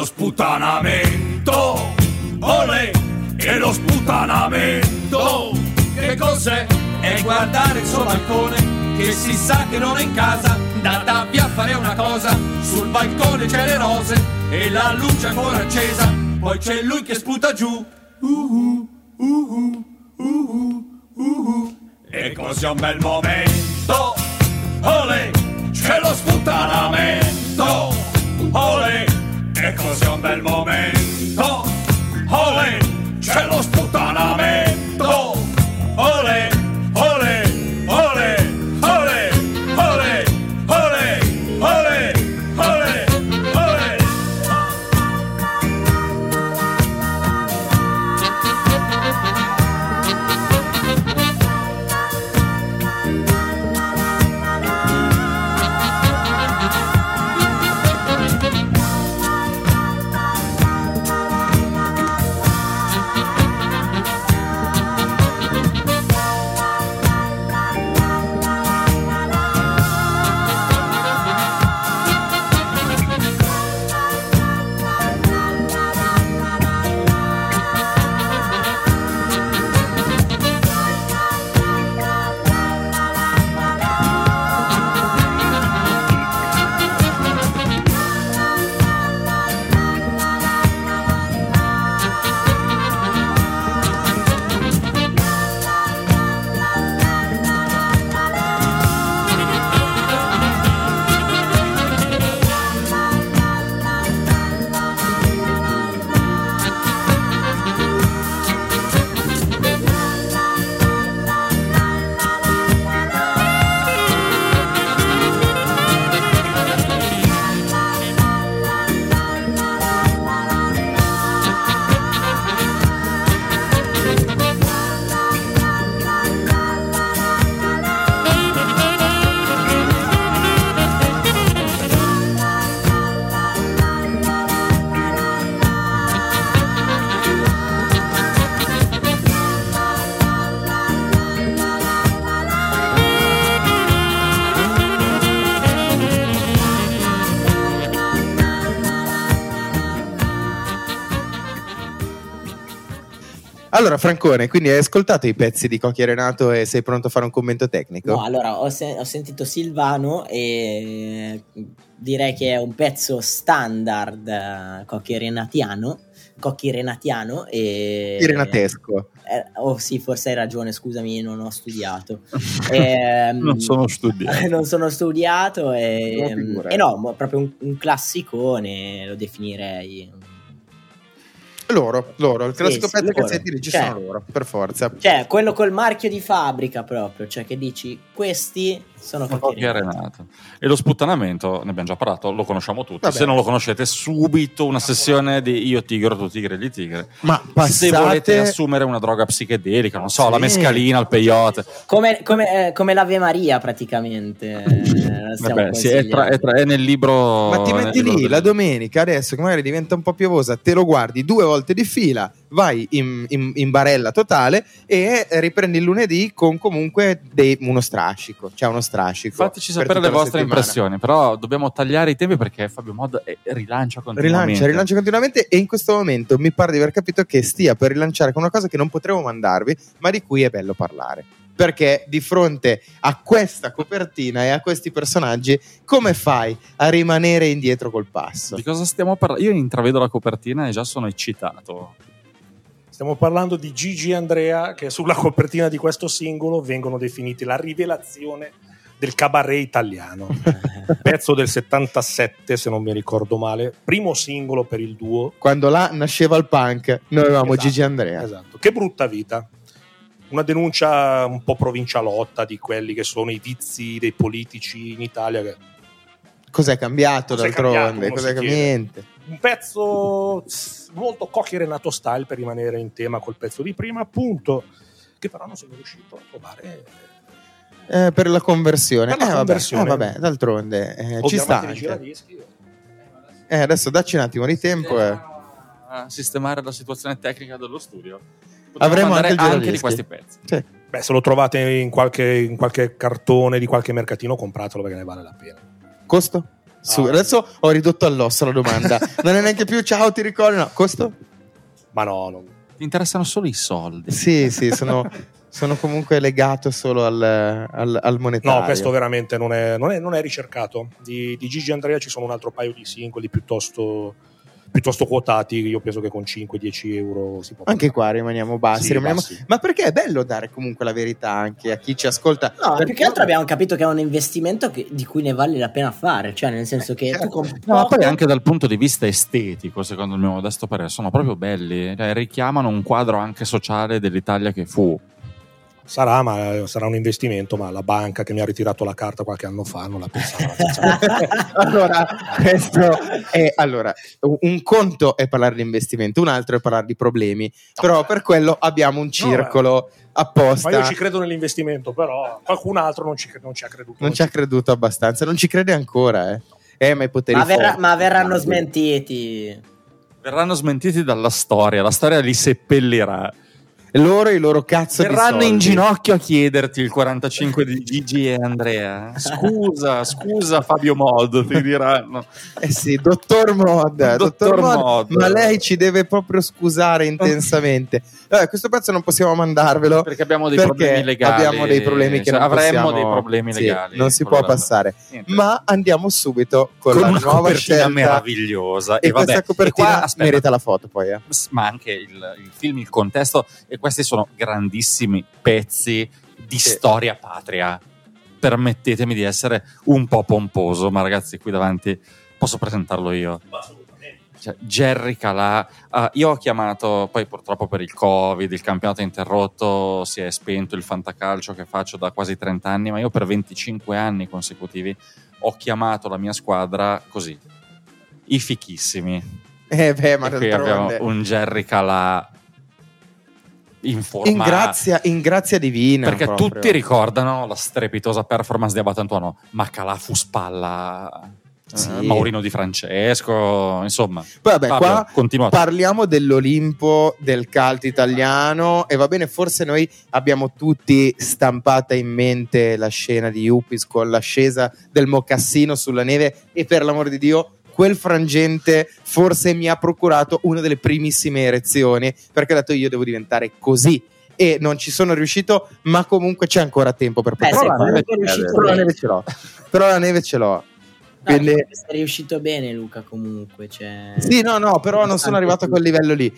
[SPEAKER 9] Lo sputtanamento, olè, e lo sputtanamento. Che cos'è? È guardare il suo balcone, che si sa che non è in casa. Andata via a fare una cosa, sul balcone c'è le rose e la luce ancora accesa. Poi c'è lui che sputa giù. Uhu, uhu, uhu, uhu. E così è un bel momento, olè, c'è lo sputtanamento, olè. Explosión del momento, joven, se los putanamente.
[SPEAKER 1] Allora, Francone, quindi hai ascoltato i pezzi di Cocchi e Renato e sei pronto a fare un commento tecnico?
[SPEAKER 3] No, allora ho, se- ho sentito Silvano e direi che è un pezzo standard eh, cocchi renatiano. Cocchi renatiano e.
[SPEAKER 1] Irenatesco.
[SPEAKER 3] Eh, oh sì, forse hai ragione, scusami, non ho studiato. Ehm,
[SPEAKER 2] Non sono studiato.
[SPEAKER 3] non sono studiato e, e no, proprio un, un classicone lo definirei.
[SPEAKER 1] Loro, loro, il classico
[SPEAKER 3] sì,
[SPEAKER 1] pezzo che senti lì ci
[SPEAKER 3] Cioè-
[SPEAKER 1] sono loro, per forza.
[SPEAKER 3] Cioè, quello col marchio di fabbrica proprio, cioè che dici questi sono
[SPEAKER 2] e
[SPEAKER 3] renati.
[SPEAKER 2] Renato. E lo sputtanamento, ne abbiamo già parlato, lo conosciamo tutti.
[SPEAKER 1] Vabbè.
[SPEAKER 2] Se non lo conoscete, subito una sessione di Io Tigre, tu Tigre, gli Tigre.
[SPEAKER 1] Ma
[SPEAKER 2] Se
[SPEAKER 1] passate...
[SPEAKER 2] volete assumere una droga psichedelica, non so, la
[SPEAKER 1] Sì.
[SPEAKER 2] mescalina, il peyote.
[SPEAKER 3] Come, come, eh, come l'Ave Maria praticamente. eh, la
[SPEAKER 2] Vabbè, sì, è, tra- è tra- è nel libro.
[SPEAKER 1] Ma ti metti lì
[SPEAKER 2] del-
[SPEAKER 1] la domenica adesso che magari diventa un po' piovosa, te lo guardi due volte di fila, vai in, in- in barella totale e riprendi il lunedì con comunque dei- uno strascico. Cioè uno strascico.
[SPEAKER 2] Fateci
[SPEAKER 1] per
[SPEAKER 2] sapere le vostre
[SPEAKER 1] settimana.
[SPEAKER 2] impressioni, però dobbiamo tagliare i tempi perché Fabio Mod eh, rilancia continuamente.
[SPEAKER 1] Rilancia, rilancia continuamente e in questo momento mi pare di aver capito che stia per rilanciare con una cosa che non potremo mandarvi, ma di cui è bello parlare. Perché di fronte a questa copertina e a questi personaggi, come fai a rimanere indietro col passo?
[SPEAKER 2] Di cosa stiamo parlando? Io intravedo la copertina e già sono eccitato.
[SPEAKER 7] Stiamo parlando di Gigi e Andrea che sulla copertina di questo singolo vengono definiti la rivelazione del cabaret italiano. Pezzo del 77, se non mi ricordo male, primo singolo per il duo.
[SPEAKER 1] Quando là nasceva il punk, noi avevamo
[SPEAKER 7] Esatto,
[SPEAKER 1] Gigi Andrea.
[SPEAKER 7] Esatto. Che brutta vita. Una denuncia un po' provincialotta di quelli che sono i vizi dei politici in Italia. che-
[SPEAKER 1] Cos'è cambiato
[SPEAKER 7] Cos'è
[SPEAKER 1] d'altronde?
[SPEAKER 7] cambiato,
[SPEAKER 1] Cos'è cambiato? Niente.
[SPEAKER 7] Un pezzo molto Cocchi Renato style per rimanere in tema col pezzo di prima, appunto, che però non sono riuscito a trovare.
[SPEAKER 1] Eh, per la conversione.
[SPEAKER 7] Per la
[SPEAKER 1] Eh, vabbè,
[SPEAKER 7] conversione.
[SPEAKER 1] eh, vabbè, d'altronde eh, ci sta. Eh, adesso dacci un attimo di tempo. eh.
[SPEAKER 2] a sistemare la situazione tecnica dello studio. Potremmo
[SPEAKER 1] Avremo anche
[SPEAKER 2] anche di questi pezzi.
[SPEAKER 1] Sì.
[SPEAKER 7] Beh, se lo trovate in qualche, in qualche cartone di qualche mercatino, compratelo perché ne vale la pena.
[SPEAKER 1] Costo? Su,
[SPEAKER 7] Ah.
[SPEAKER 1] adesso ho ridotto all'osso la domanda. non è neanche più ciao, ti ricordi? No, costo?
[SPEAKER 7] Ma no, non-
[SPEAKER 2] Ti interessano solo i soldi.
[SPEAKER 1] Sì, sì, sono, sono comunque legato solo al, al, al monetario.
[SPEAKER 7] no, questo veramente non è, non è- non è ricercato. Di, di Gigi Andrea ci sono un altro paio di singoli piuttosto, piuttosto quotati. Io penso che con 5-10 euro si può.
[SPEAKER 1] Anche qua rimaniamo bassi,
[SPEAKER 7] Sì,
[SPEAKER 1] rimaniamo-
[SPEAKER 7] bassi.
[SPEAKER 1] Ma perché è bello dare comunque la verità anche a chi ci ascolta?
[SPEAKER 3] No,
[SPEAKER 1] Perché-
[SPEAKER 3] più che altro abbiamo capito che è un investimento che- di cui ne vale la pena fare, cioè nel senso che
[SPEAKER 1] certo.
[SPEAKER 3] tu con
[SPEAKER 2] No, ma poi anche dal punto di vista estetico, secondo il mio modesto parere, sono proprio belli. Cioè, richiamano un quadro anche sociale dell'Italia che fu.
[SPEAKER 7] Sarà, ma sarà un investimento, ma la banca che mi ha ritirato la carta qualche anno fa non la pensava. sinceramente.
[SPEAKER 1] allora, questo è allora un conto è parlare di investimento, un altro è parlare di problemi. Però per quello abbiamo un circolo apposta.
[SPEAKER 7] ma io ci credo nell'investimento, però qualcun altro non ci, non ci ha creduto.
[SPEAKER 1] non ci ha creduto abbastanza, non ci crede ancora, eh. Eh, ma i poteri
[SPEAKER 3] ma, verrà- ma verranno smentiti.
[SPEAKER 2] Verranno smentiti dalla storia, la storia li seppellirà.
[SPEAKER 1] Loro e i loro cazzo
[SPEAKER 2] Verranno in ginocchio a chiederti il 45 di Gigi e Andrea. Scusa, scusa Fabio Mod, ti diranno.
[SPEAKER 1] Eh sì, dottor Mod,
[SPEAKER 2] Dottor
[SPEAKER 1] dottor Mod,
[SPEAKER 2] Mod.
[SPEAKER 1] ma lei ci deve proprio scusare intensamente. Eh, questo pezzo non possiamo mandarvelo
[SPEAKER 2] Perché abbiamo dei
[SPEAKER 1] perché
[SPEAKER 2] problemi legali.
[SPEAKER 1] abbiamo dei problemi che
[SPEAKER 2] Cioè,
[SPEAKER 1] non
[SPEAKER 2] avremmo
[SPEAKER 1] possiamo-
[SPEAKER 2] dei problemi
[SPEAKER 1] sì,
[SPEAKER 2] legali.
[SPEAKER 1] non si può passare.
[SPEAKER 2] Niente.
[SPEAKER 1] Ma andiamo subito con,
[SPEAKER 2] con
[SPEAKER 1] la
[SPEAKER 2] una
[SPEAKER 1] nuova
[SPEAKER 2] copertina
[SPEAKER 1] scelta
[SPEAKER 2] meravigliosa.
[SPEAKER 1] E,
[SPEAKER 2] E, vabbè,
[SPEAKER 1] questa copertina
[SPEAKER 2] e qua, aspetta,
[SPEAKER 1] merita la foto poi. eh.
[SPEAKER 2] ma anche il, il film, il contesto, e questi sono grandissimi pezzi di
[SPEAKER 1] Sì.
[SPEAKER 2] storia patria. Permettetemi di essere un po' pomposo, ma ragazzi, qui davanti posso presentarlo io. Cioè, Jerry Calà, ah, io ho chiamato, poi purtroppo per il Covid, il campionato è interrotto, si è spento il fantacalcio che faccio da quasi 30 anni, ma io per 25 anni consecutivi ho chiamato la mia squadra così, i fichissimi.
[SPEAKER 1] Eh beh, ma
[SPEAKER 2] E qui abbiamo un Jerry Calà in forma
[SPEAKER 1] In grazia, in grazia divina.
[SPEAKER 2] perché
[SPEAKER 1] proprio.
[SPEAKER 2] tutti ricordano la strepitosa performance di Abate Antuono ma Calà fu spalla eh,
[SPEAKER 1] Sì.
[SPEAKER 2] Maurino Di Francesco insomma
[SPEAKER 1] Poi vabbè,
[SPEAKER 2] Fabio,
[SPEAKER 1] qua parliamo dell'Olimpo del calcio italiano e va bene, forse noi abbiamo tutti stampata in mente la scena di Yuppies con l'ascesa del mocassino sulla neve e per l'amor di Dio quel frangente forse mi ha procurato una delle primissime erezioni perché ho detto io devo diventare così e non ci sono riuscito ma comunque c'è ancora tempo per
[SPEAKER 3] Beh,
[SPEAKER 1] poter
[SPEAKER 3] sei
[SPEAKER 1] però, la neve,
[SPEAKER 3] riuscito
[SPEAKER 1] però la neve ce l'ho però la neve ce l'ho
[SPEAKER 3] No,
[SPEAKER 1] Quindi-
[SPEAKER 3] sei riuscito bene, Luca. Comunque, cioè...
[SPEAKER 1] Sì, no, no, però non sono arrivato a quel livello lì.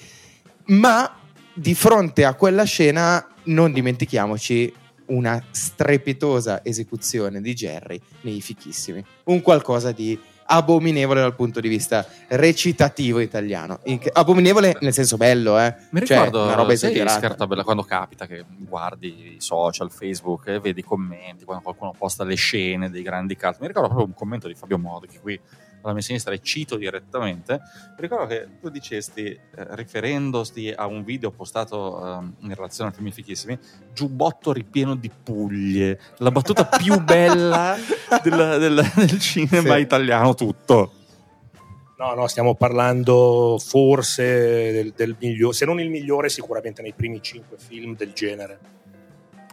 [SPEAKER 1] Ma di fronte a quella scena, non dimentichiamoci una strepitosa esecuzione di Jerry nei fichissimi. Un qualcosa di abominevole dal punto di vista recitativo italiano. In- abominevole nel senso bello, eh.
[SPEAKER 2] mi
[SPEAKER 1] Cioè,
[SPEAKER 2] ricordo
[SPEAKER 1] una roba esagerata.
[SPEAKER 2] Scartabella, quando capita che guardi i social Facebook e vedi i commenti quando qualcuno posta le scene dei grandi cult mi ricordo proprio un commento di Fabio Modi che qui alla mia sinistra e cito direttamente mi ricordo che tu dicesti eh, riferendosi a un video postato ehm, in relazione al film Fichissimi giubbotto ripieno di puglie la battuta più bella del, del- del cinema
[SPEAKER 1] Sì.
[SPEAKER 2] italiano tutto
[SPEAKER 7] No, no, stiamo parlando forse del, del migliore, se non il migliore, sicuramente nei primi cinque film del genere.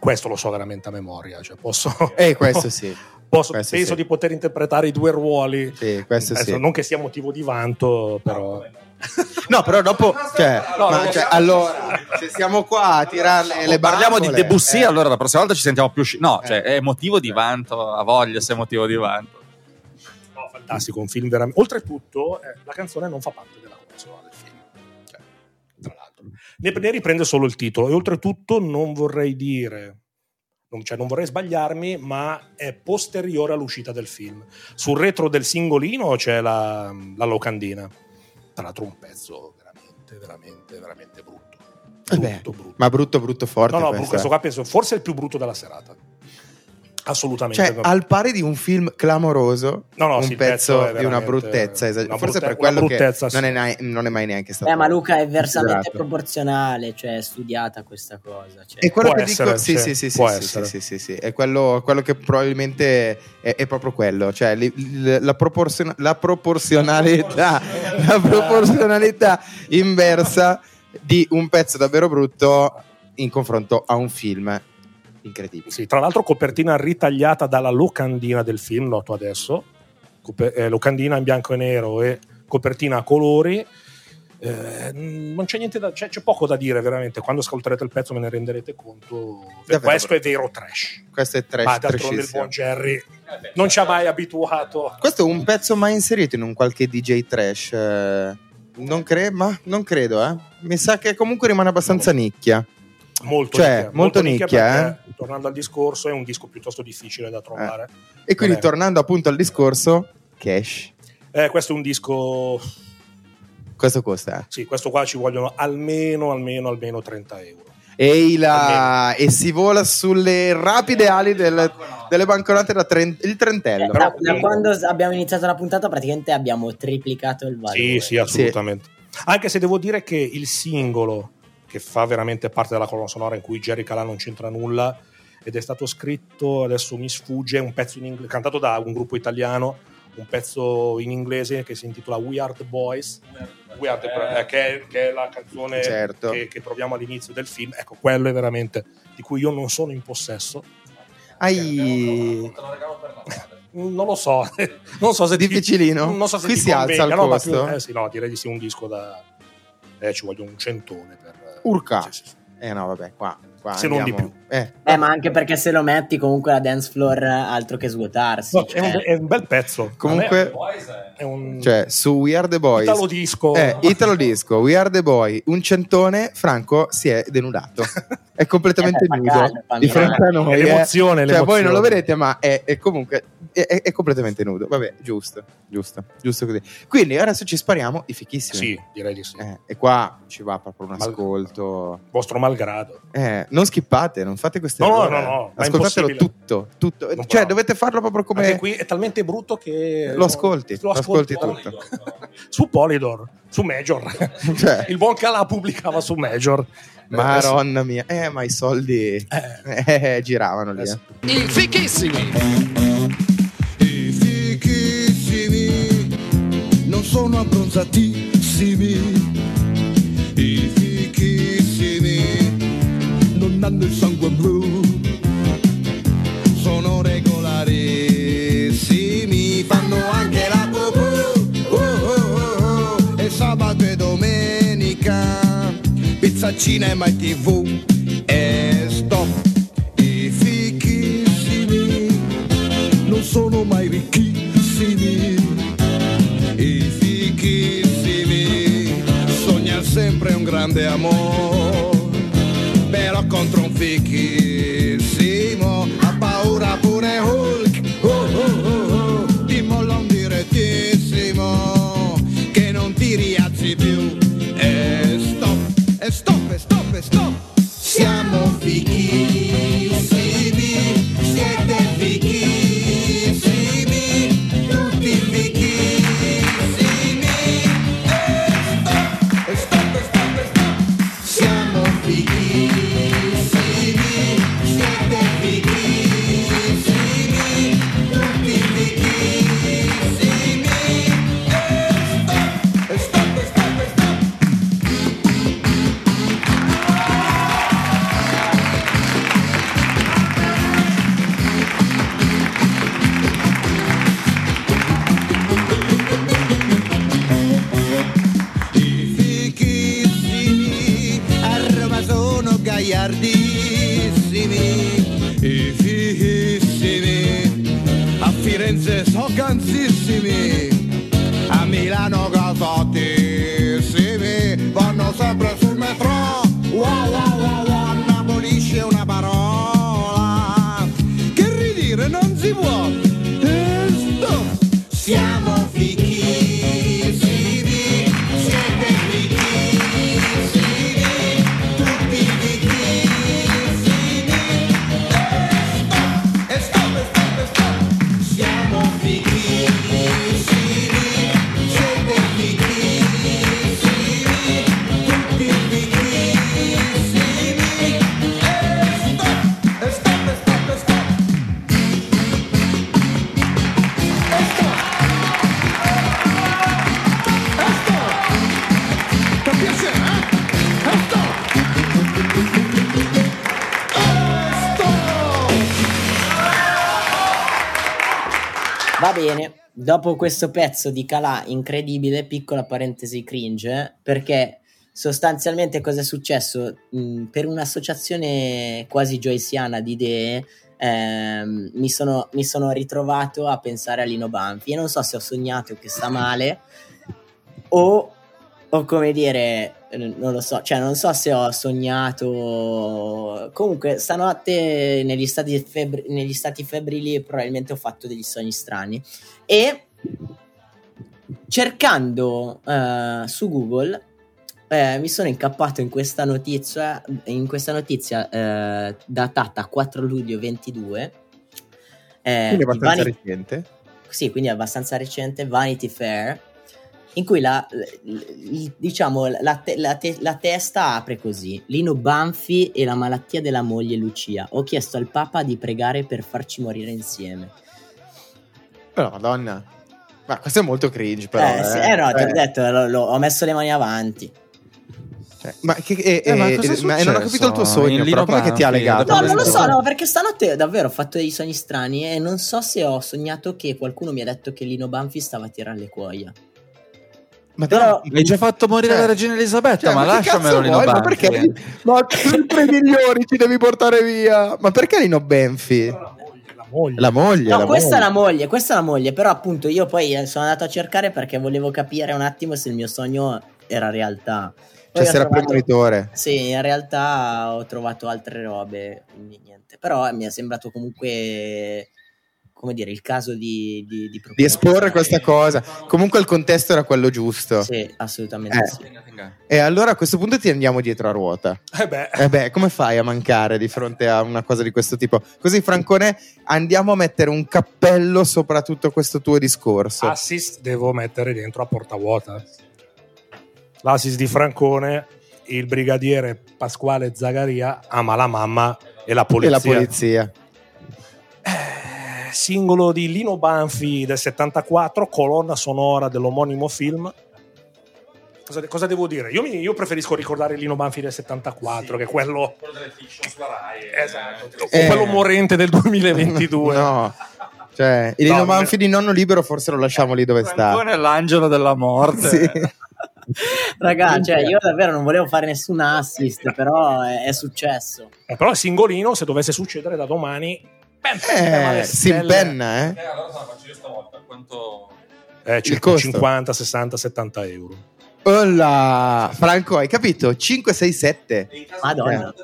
[SPEAKER 7] Questo lo so veramente a memoria, cioè posso,
[SPEAKER 1] Eh, questo sì.
[SPEAKER 7] posso- penso
[SPEAKER 1] sì.
[SPEAKER 7] di poter interpretare i due ruoli.
[SPEAKER 1] Sì, questo
[SPEAKER 7] Adesso,
[SPEAKER 1] sì.
[SPEAKER 7] Non che sia motivo di vanto, però.
[SPEAKER 1] No, però dopo, cioè,
[SPEAKER 7] No,
[SPEAKER 1] ma, cioè, allora, se siamo qua a tirarle le
[SPEAKER 2] parliamo di Debussy
[SPEAKER 1] eh.
[SPEAKER 2] allora la prossima volta ci sentiamo più sci- no cioè
[SPEAKER 1] Eh.
[SPEAKER 2] è motivo di vanto a voglia se è motivo di vanto
[SPEAKER 7] No, fantastico, un film veramente. Oltretutto, eh, la canzone non fa parte della colonna sonora del film. Cioè, tra l'altro. Ne, ne riprende solo il titolo. E oltretutto, non vorrei dire. Non, cioè, non vorrei sbagliarmi, ma è posteriore all'uscita del film. Sul retro del singolino c'è la, la locandina. Tra l'altro, un pezzo veramente, veramente, veramente brutto.
[SPEAKER 1] Eh beh,
[SPEAKER 7] Brutto, brutto.
[SPEAKER 1] Ma brutto, brutto, forte.
[SPEAKER 7] No, no,
[SPEAKER 1] questo,
[SPEAKER 7] questo
[SPEAKER 1] eh.
[SPEAKER 7] qua penso forse è il più brutto della serata. Assolutamente.
[SPEAKER 1] Cioè, al pari di un film clamoroso,
[SPEAKER 7] No, no,
[SPEAKER 1] un
[SPEAKER 7] sì,
[SPEAKER 1] pezzo,
[SPEAKER 7] pezzo
[SPEAKER 1] di una bruttezza. esager-
[SPEAKER 7] una
[SPEAKER 1] Forse
[SPEAKER 7] brutte-
[SPEAKER 1] per quello che
[SPEAKER 7] sì.
[SPEAKER 1] non è, nai- non è mai neanche stato.
[SPEAKER 3] Eh, ma Luca è versamente
[SPEAKER 1] considerato.
[SPEAKER 3] proporzionale, cioè è studiata questa cosa. Cioè.
[SPEAKER 1] E quello
[SPEAKER 7] Può
[SPEAKER 1] che
[SPEAKER 7] essere,
[SPEAKER 1] dico, sì,
[SPEAKER 7] sì,
[SPEAKER 1] sì, sì, sì,
[SPEAKER 7] può
[SPEAKER 1] sì,
[SPEAKER 7] essere.
[SPEAKER 1] sì, sì, sì, è quello, quello che probabilmente è, è proprio quello, cioè li- li- la, proporzion- la proporzionalità, la proporzionalità inversa di un pezzo davvero brutto in confronto a un film incredibile.
[SPEAKER 7] Sì, tra l'altro copertina ritagliata dalla locandina del film, noto adesso, Cope- eh, locandina in bianco e nero e copertina a colori. Eh, non c'è niente da c'è, c'è poco da dire veramente quando ascolterete il pezzo me ne renderete conto
[SPEAKER 1] Davvero.
[SPEAKER 7] questo è vero trash
[SPEAKER 1] Questo è trash,
[SPEAKER 7] ma d'altronde il buon Jerry non ci ha mai abituato
[SPEAKER 1] Questo è un pezzo mai inserito in un qualche DJ trash? eh, Non, cre- ma non credo, eh. Mi sa che comunque rimane abbastanza nicchia.
[SPEAKER 7] Molto
[SPEAKER 1] Cioè,
[SPEAKER 7] nicchia,
[SPEAKER 1] molto nicchia,
[SPEAKER 7] perché, tornando al discorso è un disco piuttosto difficile da trovare
[SPEAKER 1] E quindi,
[SPEAKER 7] è-
[SPEAKER 1] tornando appunto al discorso, cash.
[SPEAKER 7] Eh, questo è un disco
[SPEAKER 1] Questo costa.
[SPEAKER 7] sì questo qua ci vogliono almeno almeno almeno 30 euro
[SPEAKER 1] E, la- e si vola sulle rapide ali del- delle banconote da tren- il
[SPEAKER 3] Eh,
[SPEAKER 1] trentello.
[SPEAKER 3] da, da quando abbiamo iniziato la puntata praticamente abbiamo triplicato il valore.
[SPEAKER 7] Sì, sì, assolutamente. Anche se devo dire che il singolo che fa veramente parte della colonna sonora in cui Jerry Calà non c'entra nulla ed è stato scritto, adesso mi sfugge, un pezzo in inglese, cantato da un gruppo italiano, un pezzo in inglese che si intitola We Are the Boys, We Are the Bro- eh, che, è, che è la canzone
[SPEAKER 1] Certo.
[SPEAKER 7] che, che troviamo all'inizio del film. Ecco, quello è veramente di cui io non sono in possesso.
[SPEAKER 1] Hai...
[SPEAKER 7] Non lo so, non so se ti-
[SPEAKER 1] Difficilino?
[SPEAKER 7] non so se
[SPEAKER 1] Qui
[SPEAKER 7] ti
[SPEAKER 1] si alza il
[SPEAKER 7] no,
[SPEAKER 1] costo?
[SPEAKER 7] più- eh sì, no, direi di sì, un disco da. Eh, ci voglio un centone.
[SPEAKER 1] Urca.
[SPEAKER 7] Sì, sì, sì.
[SPEAKER 1] Eh no, vabbè, qua. qua
[SPEAKER 7] Se non
[SPEAKER 1] andiamo-
[SPEAKER 7] di più.
[SPEAKER 1] Eh,
[SPEAKER 3] Eh, ma anche perché se lo metti comunque la dance floor altro che svuotarsi.
[SPEAKER 7] No,
[SPEAKER 3] cioè.
[SPEAKER 7] è, un, è un bel pezzo.
[SPEAKER 1] Comunque-
[SPEAKER 7] Non è, è un
[SPEAKER 1] cioè, su We Are the Boys.
[SPEAKER 7] Italo disco.
[SPEAKER 1] Eh, Italo Disco, We Are the Boy, un centone, Franco si è denudato. È completamente
[SPEAKER 3] Eh,
[SPEAKER 1] nudo
[SPEAKER 3] fa
[SPEAKER 1] di fronte a noi.
[SPEAKER 7] È
[SPEAKER 1] eh.
[SPEAKER 7] l'emozione,
[SPEAKER 1] Cioè, voi non lo
[SPEAKER 7] l'emozione.
[SPEAKER 1] vedete, ma è, è comunque è, è- completamente nudo. Vabbè, giusto, giusto, giusto così. Quindi adesso ci spariamo i fichissimi.
[SPEAKER 7] Sì, direi di sì.
[SPEAKER 1] Eh, e qua ci va proprio un
[SPEAKER 7] Mal-
[SPEAKER 1] ascolto.
[SPEAKER 7] Vostro malgrado.
[SPEAKER 1] Eh, non skippate, non fate queste
[SPEAKER 7] No, no,
[SPEAKER 1] errore.
[SPEAKER 7] no, no,
[SPEAKER 1] Ascoltatelo tutto, tutto.
[SPEAKER 7] Non
[SPEAKER 1] Cioè,
[SPEAKER 7] può.
[SPEAKER 1] dovete farlo proprio come
[SPEAKER 7] Anche qui è talmente brutto che.
[SPEAKER 1] lo ascolti,
[SPEAKER 7] Lo
[SPEAKER 1] lo ascolti
[SPEAKER 7] ascolti.
[SPEAKER 1] tutto.
[SPEAKER 7] Su Polydor, su Major.
[SPEAKER 1] Cioè,
[SPEAKER 7] Il buon Calà pubblicava su Major.
[SPEAKER 1] Maronna mia, eh, ma i soldi eh, giravano lì.
[SPEAKER 7] Eh,
[SPEAKER 1] eh.
[SPEAKER 9] I fichissimi.
[SPEAKER 11] I fichissimi non sono abbronzatissimi. I fichissimi non hanno il sangue blu. Pizza, cinema e tv. E stop. I fichissimi non sono mai ricchissimi. I fichissimi sogna sempre un grande amore, però contro un fichissimo
[SPEAKER 3] dopo questo pezzo di Calà incredibile, piccola parentesi cringe, perché sostanzialmente cosa è successo? Mm, per un'associazione quasi joyciana di idee ehm, mi, sono, mi sono ritrovato a pensare a Lino Banfi e non so se ho sognato che sta male o, o come dire, eh, non lo so, cioè non so se ho sognato. Comunque, stanotte negli stati, febbri- negli stati febbrili probabilmente ho fatto degli sogni strani e cercando eh, su Google eh, mi sono incappato in questa notizia, in questa notizia eh, datata 4 luglio 22. eh,
[SPEAKER 1] Quindi abbastanza
[SPEAKER 3] Vanity-
[SPEAKER 1] recente.
[SPEAKER 3] sì, quindi è abbastanza recente, Vanity Fair, in cui la, diciamo, la, te- la te- la testa apre così, Lino Banfi e la malattia della moglie Lucia. Ho chiesto al Papa di pregare per farci morire insieme.
[SPEAKER 1] Però, madonna. Ma questo è molto cringe, però.
[SPEAKER 3] eh, sì, eh, no, ti ho
[SPEAKER 1] Eh.
[SPEAKER 3] detto, lo- lo- ho messo le mani avanti.
[SPEAKER 1] Cioè, ma, che, eh,
[SPEAKER 2] Eh, ma
[SPEAKER 1] eh,
[SPEAKER 2] cosa è
[SPEAKER 1] ma non ho capito il tuo sogno,
[SPEAKER 2] In
[SPEAKER 1] però
[SPEAKER 2] Lino
[SPEAKER 1] com'è che ti ha
[SPEAKER 2] Banfi?
[SPEAKER 1] legato?
[SPEAKER 3] No, non lo so, no, perché stanotte davvero ho fatto dei sogni strani e non so se ho sognato che qualcuno mi ha detto che Lino Banfi stava a tirare le cuoia.
[SPEAKER 1] Ma
[SPEAKER 3] Però-
[SPEAKER 2] Hai già fatto morire
[SPEAKER 1] Cioè-
[SPEAKER 2] la regina Elisabetta,
[SPEAKER 1] Cioè,
[SPEAKER 2] ma,
[SPEAKER 1] che
[SPEAKER 2] lasciamelo
[SPEAKER 1] cazzo
[SPEAKER 2] Lino
[SPEAKER 1] vuoi? Ma
[SPEAKER 2] Banfi.
[SPEAKER 1] perché? Ma sempre i migliori ci devi portare via. Ma perché Lino Benfi?
[SPEAKER 7] La moglie.
[SPEAKER 1] La moglie.
[SPEAKER 3] No,
[SPEAKER 1] la
[SPEAKER 3] questa
[SPEAKER 1] moglie.
[SPEAKER 3] è la moglie, questa è la moglie, però appunto io poi eh, sono andato a cercare perché volevo capire un attimo se il mio sogno era realtà. Poi
[SPEAKER 1] Cioè, se era
[SPEAKER 3] trovato-
[SPEAKER 1] premonitore.
[SPEAKER 3] Sì, in realtà ho trovato altre robe, quindi niente. Però mi è sembrato comunque, come dire, il caso di... Di, di,
[SPEAKER 1] Di esporre questa cosa. Comunque il contesto era quello giusto.
[SPEAKER 3] Sì, assolutamente
[SPEAKER 1] Eh.
[SPEAKER 3] sì.
[SPEAKER 1] E allora a questo punto ti andiamo dietro a ruota.
[SPEAKER 7] Eh beh,
[SPEAKER 1] Eh beh, come fai a mancare di fronte a una cosa di questo tipo? Così, Francone, andiamo a mettere un cappello sopra tutto questo tuo discorso.
[SPEAKER 7] assist devo mettere dentro a porta vuota. L'assist di Francone, il brigadiere Pasquale Zagaria ama la mamma e la
[SPEAKER 1] e
[SPEAKER 7] polizia.
[SPEAKER 1] la polizia.
[SPEAKER 7] Eh, Singolo di Lino Banfi del 74, colonna sonora dell'omonimo film. Cosa, cosa devo dire? Io, mi- io preferisco ricordare Lino Banfi del 74, che è quello, esatto, o
[SPEAKER 1] Eh.
[SPEAKER 7] quello morente del 2022.
[SPEAKER 1] No. Cioè, il Lino
[SPEAKER 7] No,
[SPEAKER 1] Banfi di nonno libero forse lo lasciamo lì dove sta.
[SPEAKER 2] Francone è l'angelo della morte.
[SPEAKER 1] Sì.
[SPEAKER 3] Raga, cioè io davvero non volevo fare nessun assist, però è, è successo.
[SPEAKER 7] Eh, però il singolino, se dovesse succedere da domani, beh,
[SPEAKER 1] Eh, si impenna, eh?
[SPEAKER 2] allora la faccio io stavolta. Quanto...
[SPEAKER 7] Eh, circa
[SPEAKER 1] costo.
[SPEAKER 7] 50, 60, 70 euro.
[SPEAKER 1] Olla! Franco, hai capito? 5, 6, 7.
[SPEAKER 3] Madonna.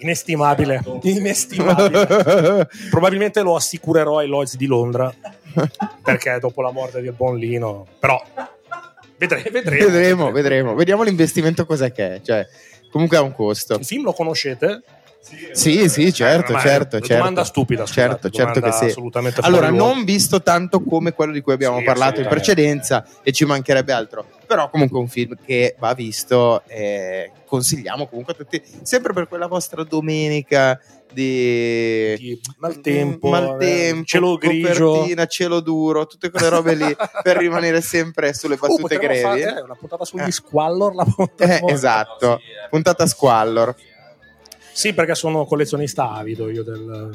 [SPEAKER 7] Inestimabile, inestimabile. Probabilmente lo assicurerò ai Lloyds di Londra perché dopo la morte del buon Lino, però vedremo, vedremo.
[SPEAKER 1] vedremo, vedremo. Vediamo l'investimento cos'è che è. Cioè, comunque ha un costo.
[SPEAKER 7] Il film lo conoscete?
[SPEAKER 1] Sì, sì, certo,
[SPEAKER 7] ma è
[SPEAKER 1] certo,
[SPEAKER 7] una
[SPEAKER 1] certo.
[SPEAKER 7] domanda stupida, scusate,
[SPEAKER 1] Certo, certo che sì.
[SPEAKER 7] assolutamente
[SPEAKER 1] Allora, non visto tanto come quello di cui abbiamo
[SPEAKER 7] Sì,
[SPEAKER 1] parlato in precedenza e ci mancherebbe altro. Però comunque un film che va visto e consigliamo comunque a tutti, sempre per quella vostra domenica di
[SPEAKER 7] Di maltempo,
[SPEAKER 1] maltempo,
[SPEAKER 7] eh, cielo grigio.
[SPEAKER 1] cielo duro, tutte quelle robe lì per rimanere sempre sulle
[SPEAKER 7] Oh,
[SPEAKER 1] battute
[SPEAKER 7] potremmo
[SPEAKER 1] grevi.
[SPEAKER 7] fare, eh, una puntata sugli
[SPEAKER 1] Eh.
[SPEAKER 7] squallor la
[SPEAKER 1] Eh,
[SPEAKER 7] potremmo-
[SPEAKER 1] esatto, puntata squallor.
[SPEAKER 7] Sì, perché sono collezionista avido io del...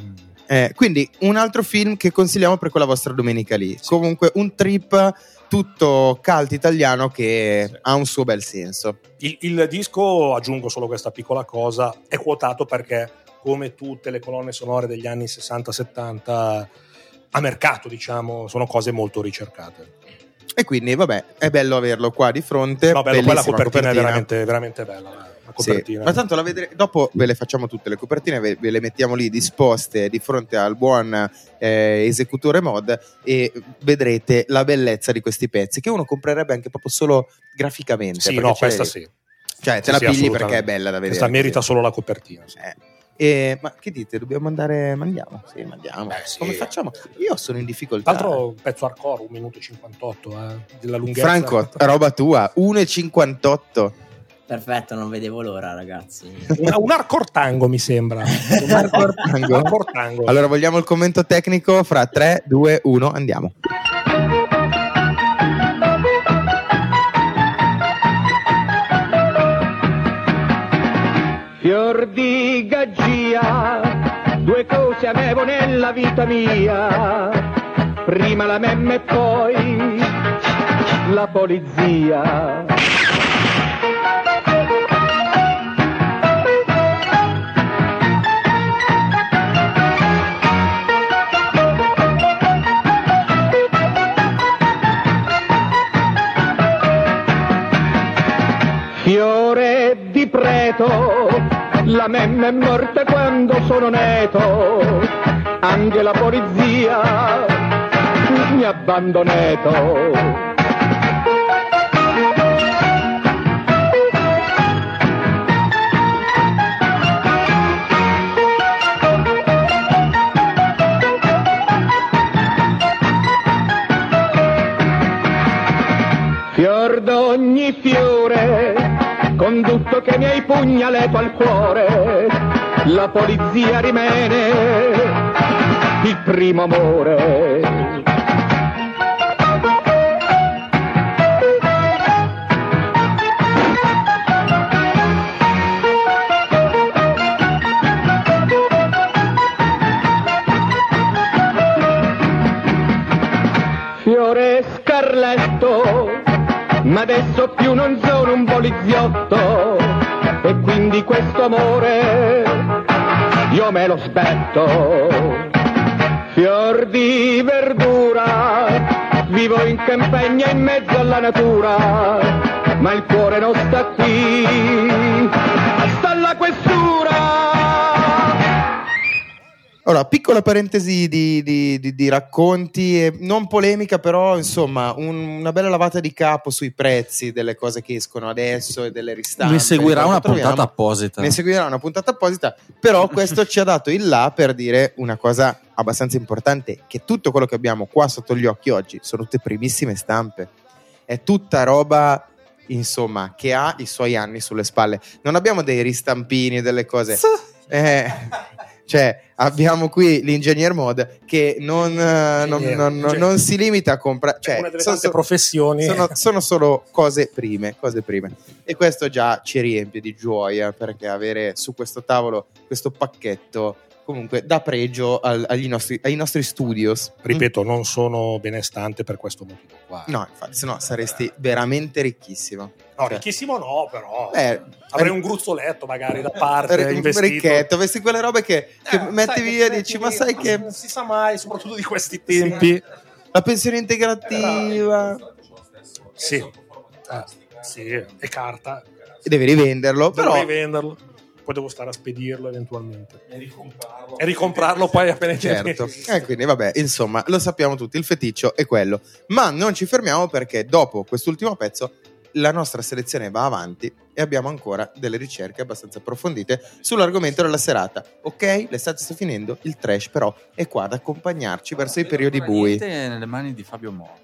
[SPEAKER 1] Eh, quindi un altro film che consigliamo per quella vostra domenica lì. Comunque un trip tutto cult italiano che ha un suo bel senso.
[SPEAKER 7] Il, il disco, aggiungo solo questa piccola cosa, è quotato perché, come tutte le colonne sonore degli anni 60-70, a mercato, diciamo, sono cose molto ricercate.
[SPEAKER 1] E quindi, vabbè, è bello averlo qua di fronte.
[SPEAKER 7] No, bello, poi la
[SPEAKER 1] Bellissima
[SPEAKER 7] copertina, è veramente, veramente bella. La la
[SPEAKER 1] Sì,
[SPEAKER 7] copertina.
[SPEAKER 1] ma tanto la vedrete dopo ve le facciamo tutte le copertine, ve, ve le mettiamo lì disposte di fronte al buon eh, esecutore mod e vedrete la bellezza di questi pezzi che uno comprerebbe anche proprio solo graficamente.
[SPEAKER 7] Sì, no, questa sì.
[SPEAKER 1] Cioè, te
[SPEAKER 7] Sì,
[SPEAKER 1] la
[SPEAKER 7] sì,
[SPEAKER 1] pigli
[SPEAKER 7] assolutamente.
[SPEAKER 1] perché è bella da vedere.
[SPEAKER 7] Questa merita solo la copertina. sì.
[SPEAKER 1] Eh. E- ma che dite? Dobbiamo andare? Mandiamo? Sì, mandiamo.
[SPEAKER 7] Beh, sì.
[SPEAKER 1] Come facciamo? Io sono in difficoltà.
[SPEAKER 7] Tra l'altro, pezzo hardcore, 1 minuto e 58 eh, della lunghezza.
[SPEAKER 1] Franco, roba tua, 1,58.
[SPEAKER 3] Perfetto, non vedevo l'ora, ragazzi.
[SPEAKER 7] un, un hardcore tango, mi sembra. Un
[SPEAKER 1] hardcore tango?
[SPEAKER 7] hardcore tango.
[SPEAKER 1] Allora, vogliamo il commento tecnico fra 3, 2, 1, andiamo.
[SPEAKER 12] Fior di gaggia, due cose avevo nella vita mia, prima la memma e poi la polizia. Preto, la memma è morta quando sono neto, anche la polizia mi ha abbandonato. Fior d'ogni fiore, condutto che mi hai pugnalato al cuore, la polizia rimane il primo amore. Fiore scarletto, ma adesso più non sono un poliziotto e quindi questo amore io me lo spetto. Fior di verdura, vivo in campagna in mezzo alla natura, ma il cuore non sta qui, sta alla questura.
[SPEAKER 1] Allora, piccola parentesi di, di- di- di racconti, e non polemica, però insomma, un- una bella lavata di capo sui prezzi delle cose che escono adesso e delle ristampe.
[SPEAKER 2] Ne seguirà una
[SPEAKER 1] troviamo-
[SPEAKER 2] puntata apposita.
[SPEAKER 1] Ne seguirà una puntata apposita, però questo ci ha dato il là per dire una cosa abbastanza importante, che tutto quello che abbiamo qua sotto gli occhi oggi sono tutte primissime stampe. È tutta roba, insomma, che ha i suoi anni sulle spalle. Non abbiamo dei ristampini, delle cose... Eh, cioè, abbiamo qui l'ingegner mod che non, eh, non- non- non-
[SPEAKER 7] cioè,
[SPEAKER 1] non si limita a comprare... Cioè,
[SPEAKER 7] una delle
[SPEAKER 1] sono-
[SPEAKER 7] tante professioni.
[SPEAKER 1] sono, sono solo cose prime, cose prime. E questo già ci riempie di gioia perché avere su questo tavolo questo pacchetto comunque dà pregio al- agli nostri, ai nostri studios.
[SPEAKER 7] Ripeto, non sono benestante per questo motivo qua.
[SPEAKER 1] No, infatti, se no saresti veramente ricchissimo.
[SPEAKER 7] No,
[SPEAKER 1] Cioè,
[SPEAKER 7] ricchissimo no, però
[SPEAKER 1] eh,
[SPEAKER 7] avrei un gruzzoletto magari da parte,
[SPEAKER 1] un
[SPEAKER 7] investito.
[SPEAKER 1] ricchetto, avessi quelle robe che, che
[SPEAKER 7] Eh,
[SPEAKER 1] metti via e dici, ma sai che
[SPEAKER 7] Non si sa mai, soprattutto di questi tempi.
[SPEAKER 1] la pensione integrativa
[SPEAKER 7] Sì, Eh, sì, è carta.
[SPEAKER 1] devi rivenderlo,
[SPEAKER 7] Però
[SPEAKER 1] però
[SPEAKER 7] rivenderlo. Poi devo stare a spedirlo eventualmente. E ricomprarlo poi appena
[SPEAKER 1] certo. E quindi vabbè, insomma, lo sappiamo tutti, il feticcio è quello. Ma non ci fermiamo perché dopo quest'ultimo pezzo la nostra selezione va avanti e abbiamo ancora delle ricerche abbastanza approfondite sull'argomento della serata. Ok, l'estate sta finendo, il trash però è qua ad accompagnarci verso i periodi bui.
[SPEAKER 2] Niente nelle mani di Fabio Moro.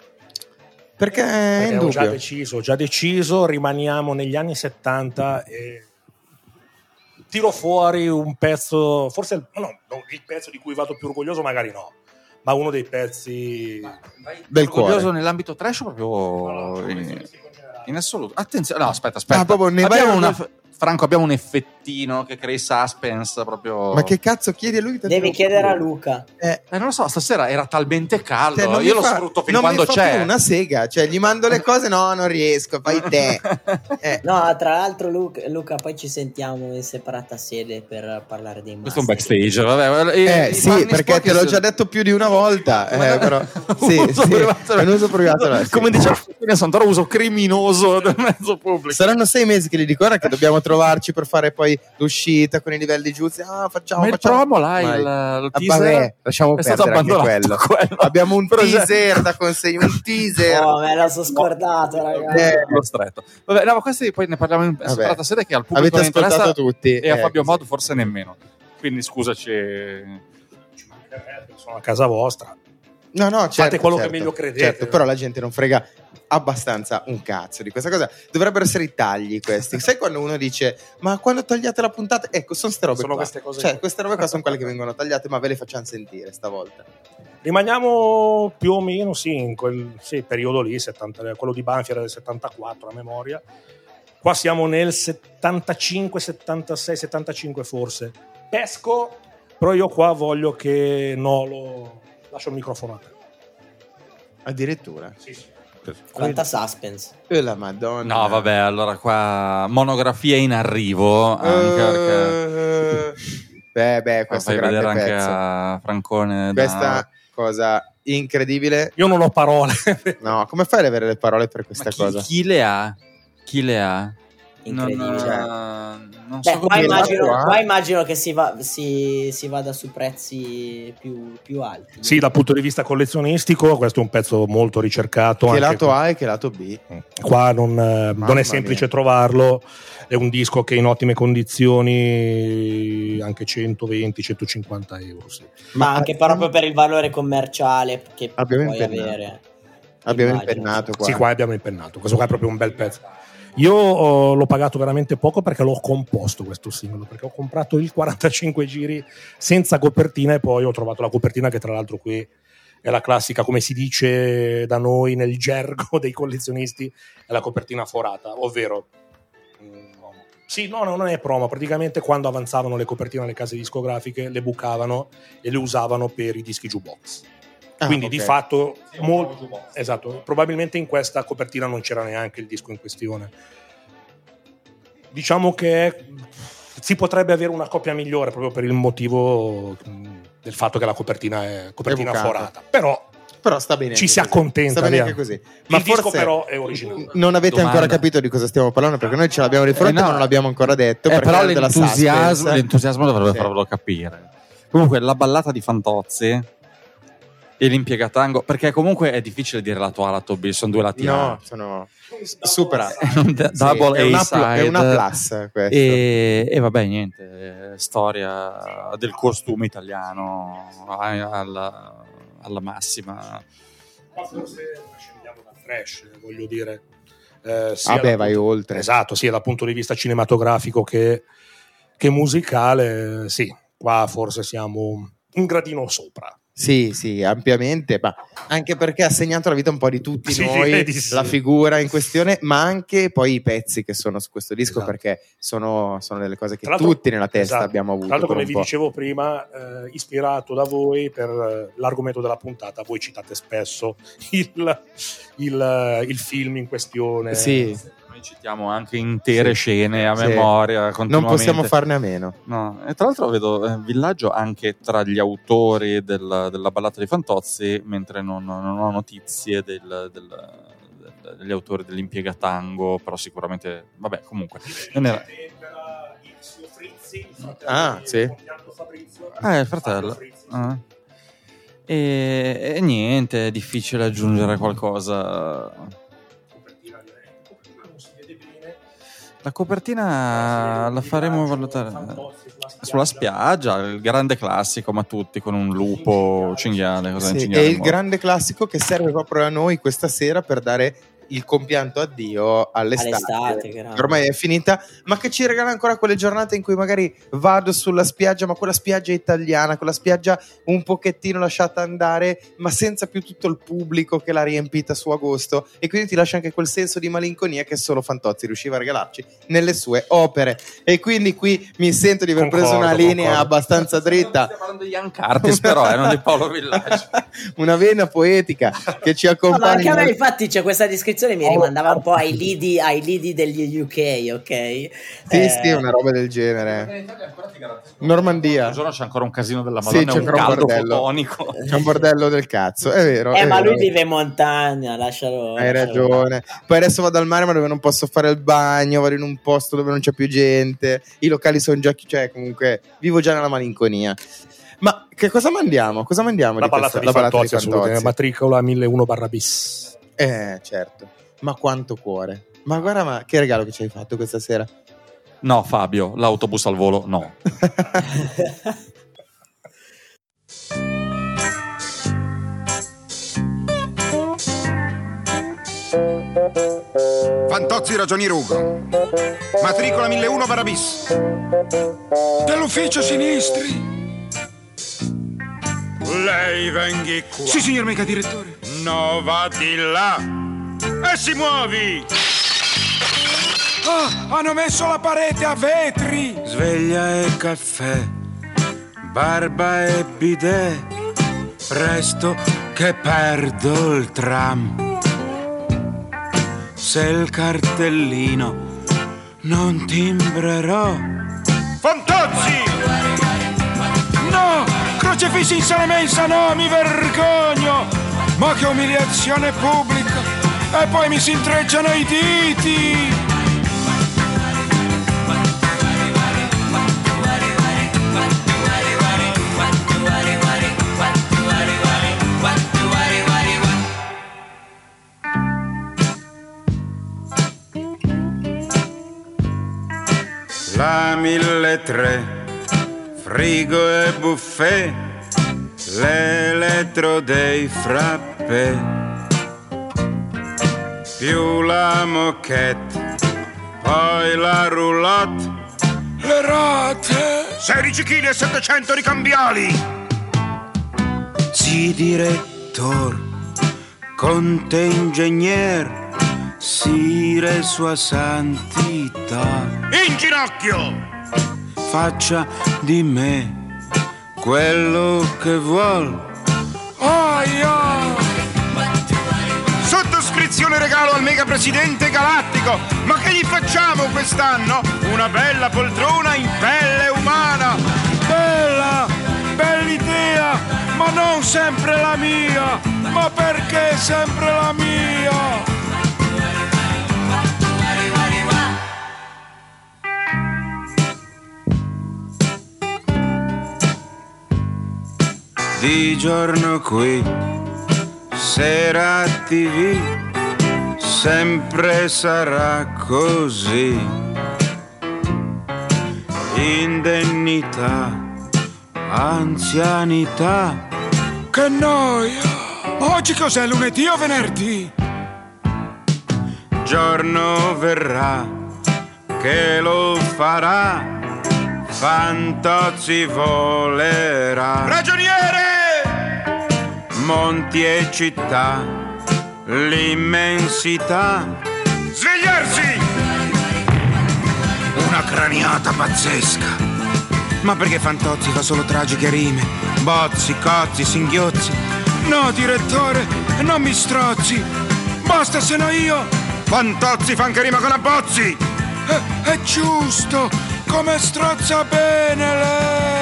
[SPEAKER 1] Perché è
[SPEAKER 7] Perché ho già deciso, ho già deciso, rimaniamo negli anni 70 e tiro fuori un pezzo, forse il- no, no, il pezzo di cui vado più orgoglioso magari no, ma uno dei pezzi
[SPEAKER 1] Del
[SPEAKER 2] Orgoglioso
[SPEAKER 1] cuore.
[SPEAKER 2] nell'ambito trash proprio in, in assoluto? Attenzione, no, aspetta, aspetta.
[SPEAKER 1] Ah, proprio ne vai
[SPEAKER 2] abbiamo una- Franco, abbiamo un effettino che crei suspense proprio.
[SPEAKER 1] Ma che cazzo chiedi a lui?
[SPEAKER 3] Devi chiedere a Luca.
[SPEAKER 1] Eh,
[SPEAKER 2] Eh, non lo so, stasera era talmente caldo.
[SPEAKER 1] cioè,
[SPEAKER 2] Io lo
[SPEAKER 1] fa-
[SPEAKER 2] sfrutto fin
[SPEAKER 1] non mi
[SPEAKER 2] quando
[SPEAKER 1] fa
[SPEAKER 2] c'è.
[SPEAKER 1] più una sega, cioè gli mando le cose, no, non riesco, fai te. Eh,
[SPEAKER 3] No, tra l'altro Luca, Luca, poi ci sentiamo in separata sede per parlare dei
[SPEAKER 2] Questo è un
[SPEAKER 3] master.
[SPEAKER 2] backstage. Vabbè,
[SPEAKER 1] Eh
[SPEAKER 2] i
[SPEAKER 1] sì, perché te l'ho
[SPEAKER 2] se-
[SPEAKER 1] già detto più di una volta, eh, però sì,
[SPEAKER 2] Uso
[SPEAKER 1] sì,
[SPEAKER 2] privato-
[SPEAKER 1] è un uso privato. no, sì.
[SPEAKER 2] Come diceva Fabio Santoro, uso criminoso del mezzo pubblico.
[SPEAKER 1] Saranno sei mesi che gli dico ora che dobbiamo trovarci per fare poi l'uscita con i livelli giusti. Ah, facciamo,
[SPEAKER 2] Ma il
[SPEAKER 1] facciamo.
[SPEAKER 2] promo là, il, il
[SPEAKER 1] Ah,
[SPEAKER 2] teaser
[SPEAKER 1] vabbè, lasciamo
[SPEAKER 2] è stato
[SPEAKER 1] perdere anche quello.
[SPEAKER 2] quello.
[SPEAKER 1] Abbiamo un
[SPEAKER 2] Però c'è-
[SPEAKER 1] teaser da consegnare, un teaser.
[SPEAKER 3] Oh, me la sono scordato, ragazzi.
[SPEAKER 1] Eh,
[SPEAKER 2] lo stretto. Vabbè, no, ma questi poi ne parliamo in separata sede che al pubblico
[SPEAKER 1] Avete ascoltato tutti.
[SPEAKER 2] e a
[SPEAKER 1] eh,
[SPEAKER 2] Fabio
[SPEAKER 1] così.
[SPEAKER 2] Mod forse nemmeno. Quindi scusaci.
[SPEAKER 7] sono a casa vostra.
[SPEAKER 1] No, no, certo,
[SPEAKER 7] quello che
[SPEAKER 1] certo,
[SPEAKER 7] meglio credete.
[SPEAKER 1] certo, però la gente non frega abbastanza un cazzo di questa cosa. Dovrebbero essere i tagli questi. Sai quando uno dice "Ma quando tagliate la puntata?" Ecco, sono ste robe
[SPEAKER 7] Sono
[SPEAKER 1] qua.
[SPEAKER 7] queste cose
[SPEAKER 1] Cioè, queste robe qua sono quelle che vengono tagliate, ma ve le facciamo sentire stavolta.
[SPEAKER 7] Rimaniamo più o meno sì, in quel sì, periodo lì, 70 quello di Banfi era del 74 a memoria. Qua siamo nel 75, 76, 75 forse. Pesco, però io qua voglio che Nolo lascio il microfono a te.
[SPEAKER 1] Addirittura.
[SPEAKER 3] Quanta suspense.
[SPEAKER 1] E la madonna.
[SPEAKER 2] No, vabbè, allora qua monografia in arrivo. Anche perché
[SPEAKER 1] Eh, Beh, beh, questo è
[SPEAKER 2] vedere
[SPEAKER 1] grande
[SPEAKER 2] anche
[SPEAKER 1] pezzo.
[SPEAKER 2] a Francone. da-
[SPEAKER 1] Questa cosa incredibile.
[SPEAKER 7] Io non ho parole.
[SPEAKER 1] No, come fai ad avere le parole per questa
[SPEAKER 2] chi,
[SPEAKER 1] cosa?
[SPEAKER 2] chi le ha? Chi le ha?
[SPEAKER 3] Incredibile.
[SPEAKER 2] Non, non
[SPEAKER 3] Beh,
[SPEAKER 2] so
[SPEAKER 3] qua
[SPEAKER 2] come
[SPEAKER 3] immagino,
[SPEAKER 1] qua-
[SPEAKER 3] qua immagino che si, va- si- si vada su prezzi più, più alti.
[SPEAKER 7] Sì, dal punto di vista collezionistico, questo è un pezzo molto ricercato.
[SPEAKER 1] Che
[SPEAKER 7] anche
[SPEAKER 1] lato
[SPEAKER 7] qua-
[SPEAKER 1] A e che lato B?
[SPEAKER 7] Qua non, eh, non è semplice
[SPEAKER 1] mia.
[SPEAKER 7] trovarlo. È un disco che è in ottime condizioni, anche 120-150 euro. Sì.
[SPEAKER 3] Ma anche proprio per il valore commerciale che
[SPEAKER 1] Abbiamo
[SPEAKER 3] puoi
[SPEAKER 1] impennato.
[SPEAKER 3] avere.
[SPEAKER 1] Abbiamo
[SPEAKER 3] Immagino.
[SPEAKER 1] impennato qua.
[SPEAKER 7] Sì, qua abbiamo impennato. Questo qua è proprio un bel pezzo. Io oh, l'ho pagato veramente poco perché l'ho composto questo singolo, perché ho comprato il 45 giri senza copertina e poi ho trovato la copertina che tra l'altro qui è la classica, come si dice da noi nel gergo dei collezionisti, è la copertina forata, ovvero... mm, Sì, no, no, non è promo, praticamente quando avanzavano le copertine alle case discografiche le bucavano e le usavano per i dischi jukebox.
[SPEAKER 1] Ah,
[SPEAKER 7] Quindi
[SPEAKER 1] ok.
[SPEAKER 7] di fatto, mol- esatto, probabilmente in questa copertina non c'era neanche il disco in questione. Diciamo che si potrebbe avere una copia migliore proprio per il motivo del fatto che la copertina è copertina
[SPEAKER 1] bucata.
[SPEAKER 7] forata. Però
[SPEAKER 1] Però sta bene.
[SPEAKER 7] ci si
[SPEAKER 1] così.
[SPEAKER 7] accontenta.
[SPEAKER 1] Sta bene anche così.
[SPEAKER 7] il disco però è originale.
[SPEAKER 1] Non avete
[SPEAKER 2] Domanda.
[SPEAKER 1] ancora capito di cosa stiamo parlando perché noi ce l'abbiamo di fronte
[SPEAKER 2] Eh, no.
[SPEAKER 1] ma non l'abbiamo ancora detto.
[SPEAKER 2] Eh, però l'entusiasmo, l'entusiasmo dovrebbe
[SPEAKER 1] Sì.
[SPEAKER 2] farvelo capire. Comunque, la ballata di Fantozzi e l'impiegatango, perché comunque è difficile dire lato A, lato B, sono due lati
[SPEAKER 1] No,
[SPEAKER 2] A.
[SPEAKER 1] sono supera.
[SPEAKER 2] È un d-
[SPEAKER 1] Sì,
[SPEAKER 2] double
[SPEAKER 1] è una, è plus questo.
[SPEAKER 2] E, e vabbè, niente, eh, storia del costume italiano a- alla, alla massima.
[SPEAKER 7] Ma forse scendiamo dal trash, voglio dire. Eh,
[SPEAKER 1] Vabbè, vai
[SPEAKER 7] punto-
[SPEAKER 1] oltre.
[SPEAKER 7] Esatto, sia dal punto di vista cinematografico che, che musicale, sì, qua forse siamo un gradino sopra.
[SPEAKER 1] Sì, sì, ampiamente, ma anche perché ha segnato la vita un po' di tutti
[SPEAKER 7] Sì,
[SPEAKER 1] noi,
[SPEAKER 7] sì.
[SPEAKER 1] la figura in questione, ma anche poi i pezzi che sono su questo disco,
[SPEAKER 7] Esatto.
[SPEAKER 1] perché sono, sono delle cose che tutti nella testa
[SPEAKER 7] esatto.
[SPEAKER 1] abbiamo avuto.
[SPEAKER 7] Tra l'altro, come vi
[SPEAKER 1] po'.
[SPEAKER 7] dicevo prima, eh, ispirato da voi per eh, l'argomento della puntata, voi citate spesso il, il- il film in questione.
[SPEAKER 1] Sì,
[SPEAKER 2] citiamo anche intere
[SPEAKER 1] Sì.
[SPEAKER 2] scene a
[SPEAKER 1] Sì.
[SPEAKER 2] memoria.
[SPEAKER 1] non possiamo farne a meno.
[SPEAKER 2] No, e tra l'altro vedo eh, Villaggio anche tra gli autori del- della ballata di Fantozzi, mentre non, non ho notizie del- del- degli autori dell'impiegatango, però sicuramente, vabbè, comunque. Non era...
[SPEAKER 1] Ah, sì.
[SPEAKER 2] Ah, è il fratello. Ah. E, e niente, è difficile aggiungere qualcosa. La copertina la faremo valutare sulla spiaggia, il grande classico, ma tutti con un lupo cinghiale. Cosa
[SPEAKER 1] Sì, è il grande classico che serve proprio a noi questa sera per dare il compianto addio all'estate,
[SPEAKER 3] All'estate,
[SPEAKER 1] che ormai è finita, ma che ci regala ancora quelle giornate in cui magari vado sulla spiaggia, ma quella spiaggia italiana, quella spiaggia un pochettino lasciata andare, ma senza più tutto il pubblico che l'ha riempita su agosto, e quindi ti lascia anche quel senso di malinconia che solo Fantozzi riusciva a regalarci nelle sue opere. E quindi qui mi sento di aver preso
[SPEAKER 7] Concordo,
[SPEAKER 1] una linea
[SPEAKER 7] concordo.
[SPEAKER 1] abbastanza dritta.
[SPEAKER 2] Stiamo parlando di Ian Curtis, però, eh, non di Paolo Villaggio.
[SPEAKER 1] una vena poetica che ci
[SPEAKER 3] No, ma
[SPEAKER 1] accompagna.
[SPEAKER 3] anche a me infatti c'è questa descrizione mi rimandava un po' ai lidi, ai lidi degli UK, ok?
[SPEAKER 1] Sì,
[SPEAKER 3] Eh,
[SPEAKER 1] sì, una roba del genere. Normandia.
[SPEAKER 2] Un giorno c'è ancora un casino della
[SPEAKER 1] Sì,
[SPEAKER 2] Madonna,
[SPEAKER 1] c'è
[SPEAKER 2] un
[SPEAKER 1] un bordello.
[SPEAKER 2] fotonico.
[SPEAKER 1] C'è un bordello del cazzo, è vero.
[SPEAKER 3] Eh,
[SPEAKER 1] è
[SPEAKER 3] ma
[SPEAKER 1] vero.
[SPEAKER 3] lui vive in montagna, lascialo.
[SPEAKER 1] Hai
[SPEAKER 3] lascialo-
[SPEAKER 1] ragione. Poi adesso vado al mare, ma dove non posso fare il bagno, vado in un posto dove non c'è più gente. I locali sono già cioè, comunque vivo già nella malinconia. Ma che cosa mandiamo? Cosa mandiamo
[SPEAKER 7] La
[SPEAKER 1] di
[SPEAKER 7] ballata
[SPEAKER 1] questa-
[SPEAKER 7] di
[SPEAKER 1] la ballata
[SPEAKER 7] Fantozzi, assolutamente,
[SPEAKER 1] Fantozzi?
[SPEAKER 7] matricola 1001 barra bis.
[SPEAKER 1] Eh, certo. Ma quanto cuore. Ma guarda, ma che regalo che ci hai fatto questa sera?
[SPEAKER 2] No, Fabio, l'autobus al volo, no.
[SPEAKER 13] Fantozzi Ragioni Rugo. Matricola 1001 barra bis.
[SPEAKER 11] Dell'ufficio sinistri.
[SPEAKER 13] Lei venghi qua.
[SPEAKER 11] Sì, signor mega direttore.
[SPEAKER 13] No, va di là. E si muovi.
[SPEAKER 11] Ah, hanno messo la parete a vetri.
[SPEAKER 13] Sveglia e caffè. Barba e bidet.
[SPEAKER 14] Presto che perdo il tram. Se il cartellino non timbrerò.
[SPEAKER 13] Fantozzi!
[SPEAKER 14] No! Crocefissi in sala mensa, no, mi vergogno! Ma che umiliazione pubblica! E poi mi si intrecciano i diti! La mille tre, frigo e buffet, l'elettro dei frappè, più la moquette, poi la roulotte, le rate,
[SPEAKER 13] 16 kg e 700 ricambiali!
[SPEAKER 14] Zi direttor, conte ingegner, sire sua santità.
[SPEAKER 13] In ginocchio!
[SPEAKER 14] faccia di me quello che vuol. Aia!
[SPEAKER 13] Sottoscrizione regalo al mega presidente galattico! Ma che gli facciamo quest'anno? Una bella poltrona in pelle umana!
[SPEAKER 14] Bella, bella idea, ma non sempre la mia. Ma perché sempre la mia? Di giorno qui, sera TV, sempre sarà così. Indennità, anzianità. Che noia! Oggi cos'è lunedì o venerdì? Giorno verrà che lo farà. Fantozzi volerà.
[SPEAKER 13] Ragioniere!
[SPEAKER 14] Monti e città, l'immensità.
[SPEAKER 13] Svegliarsi!
[SPEAKER 14] Una craniata pazzesca. Ma perché Fantozzi fa solo tragiche rime? Bozzi, cozzi, singhiozzi. No, direttore, non mi strozzi. Basta se no io.
[SPEAKER 13] Fantozzi fa anche rima con abbozzi!
[SPEAKER 14] È, è giusto, come strozza bene lei.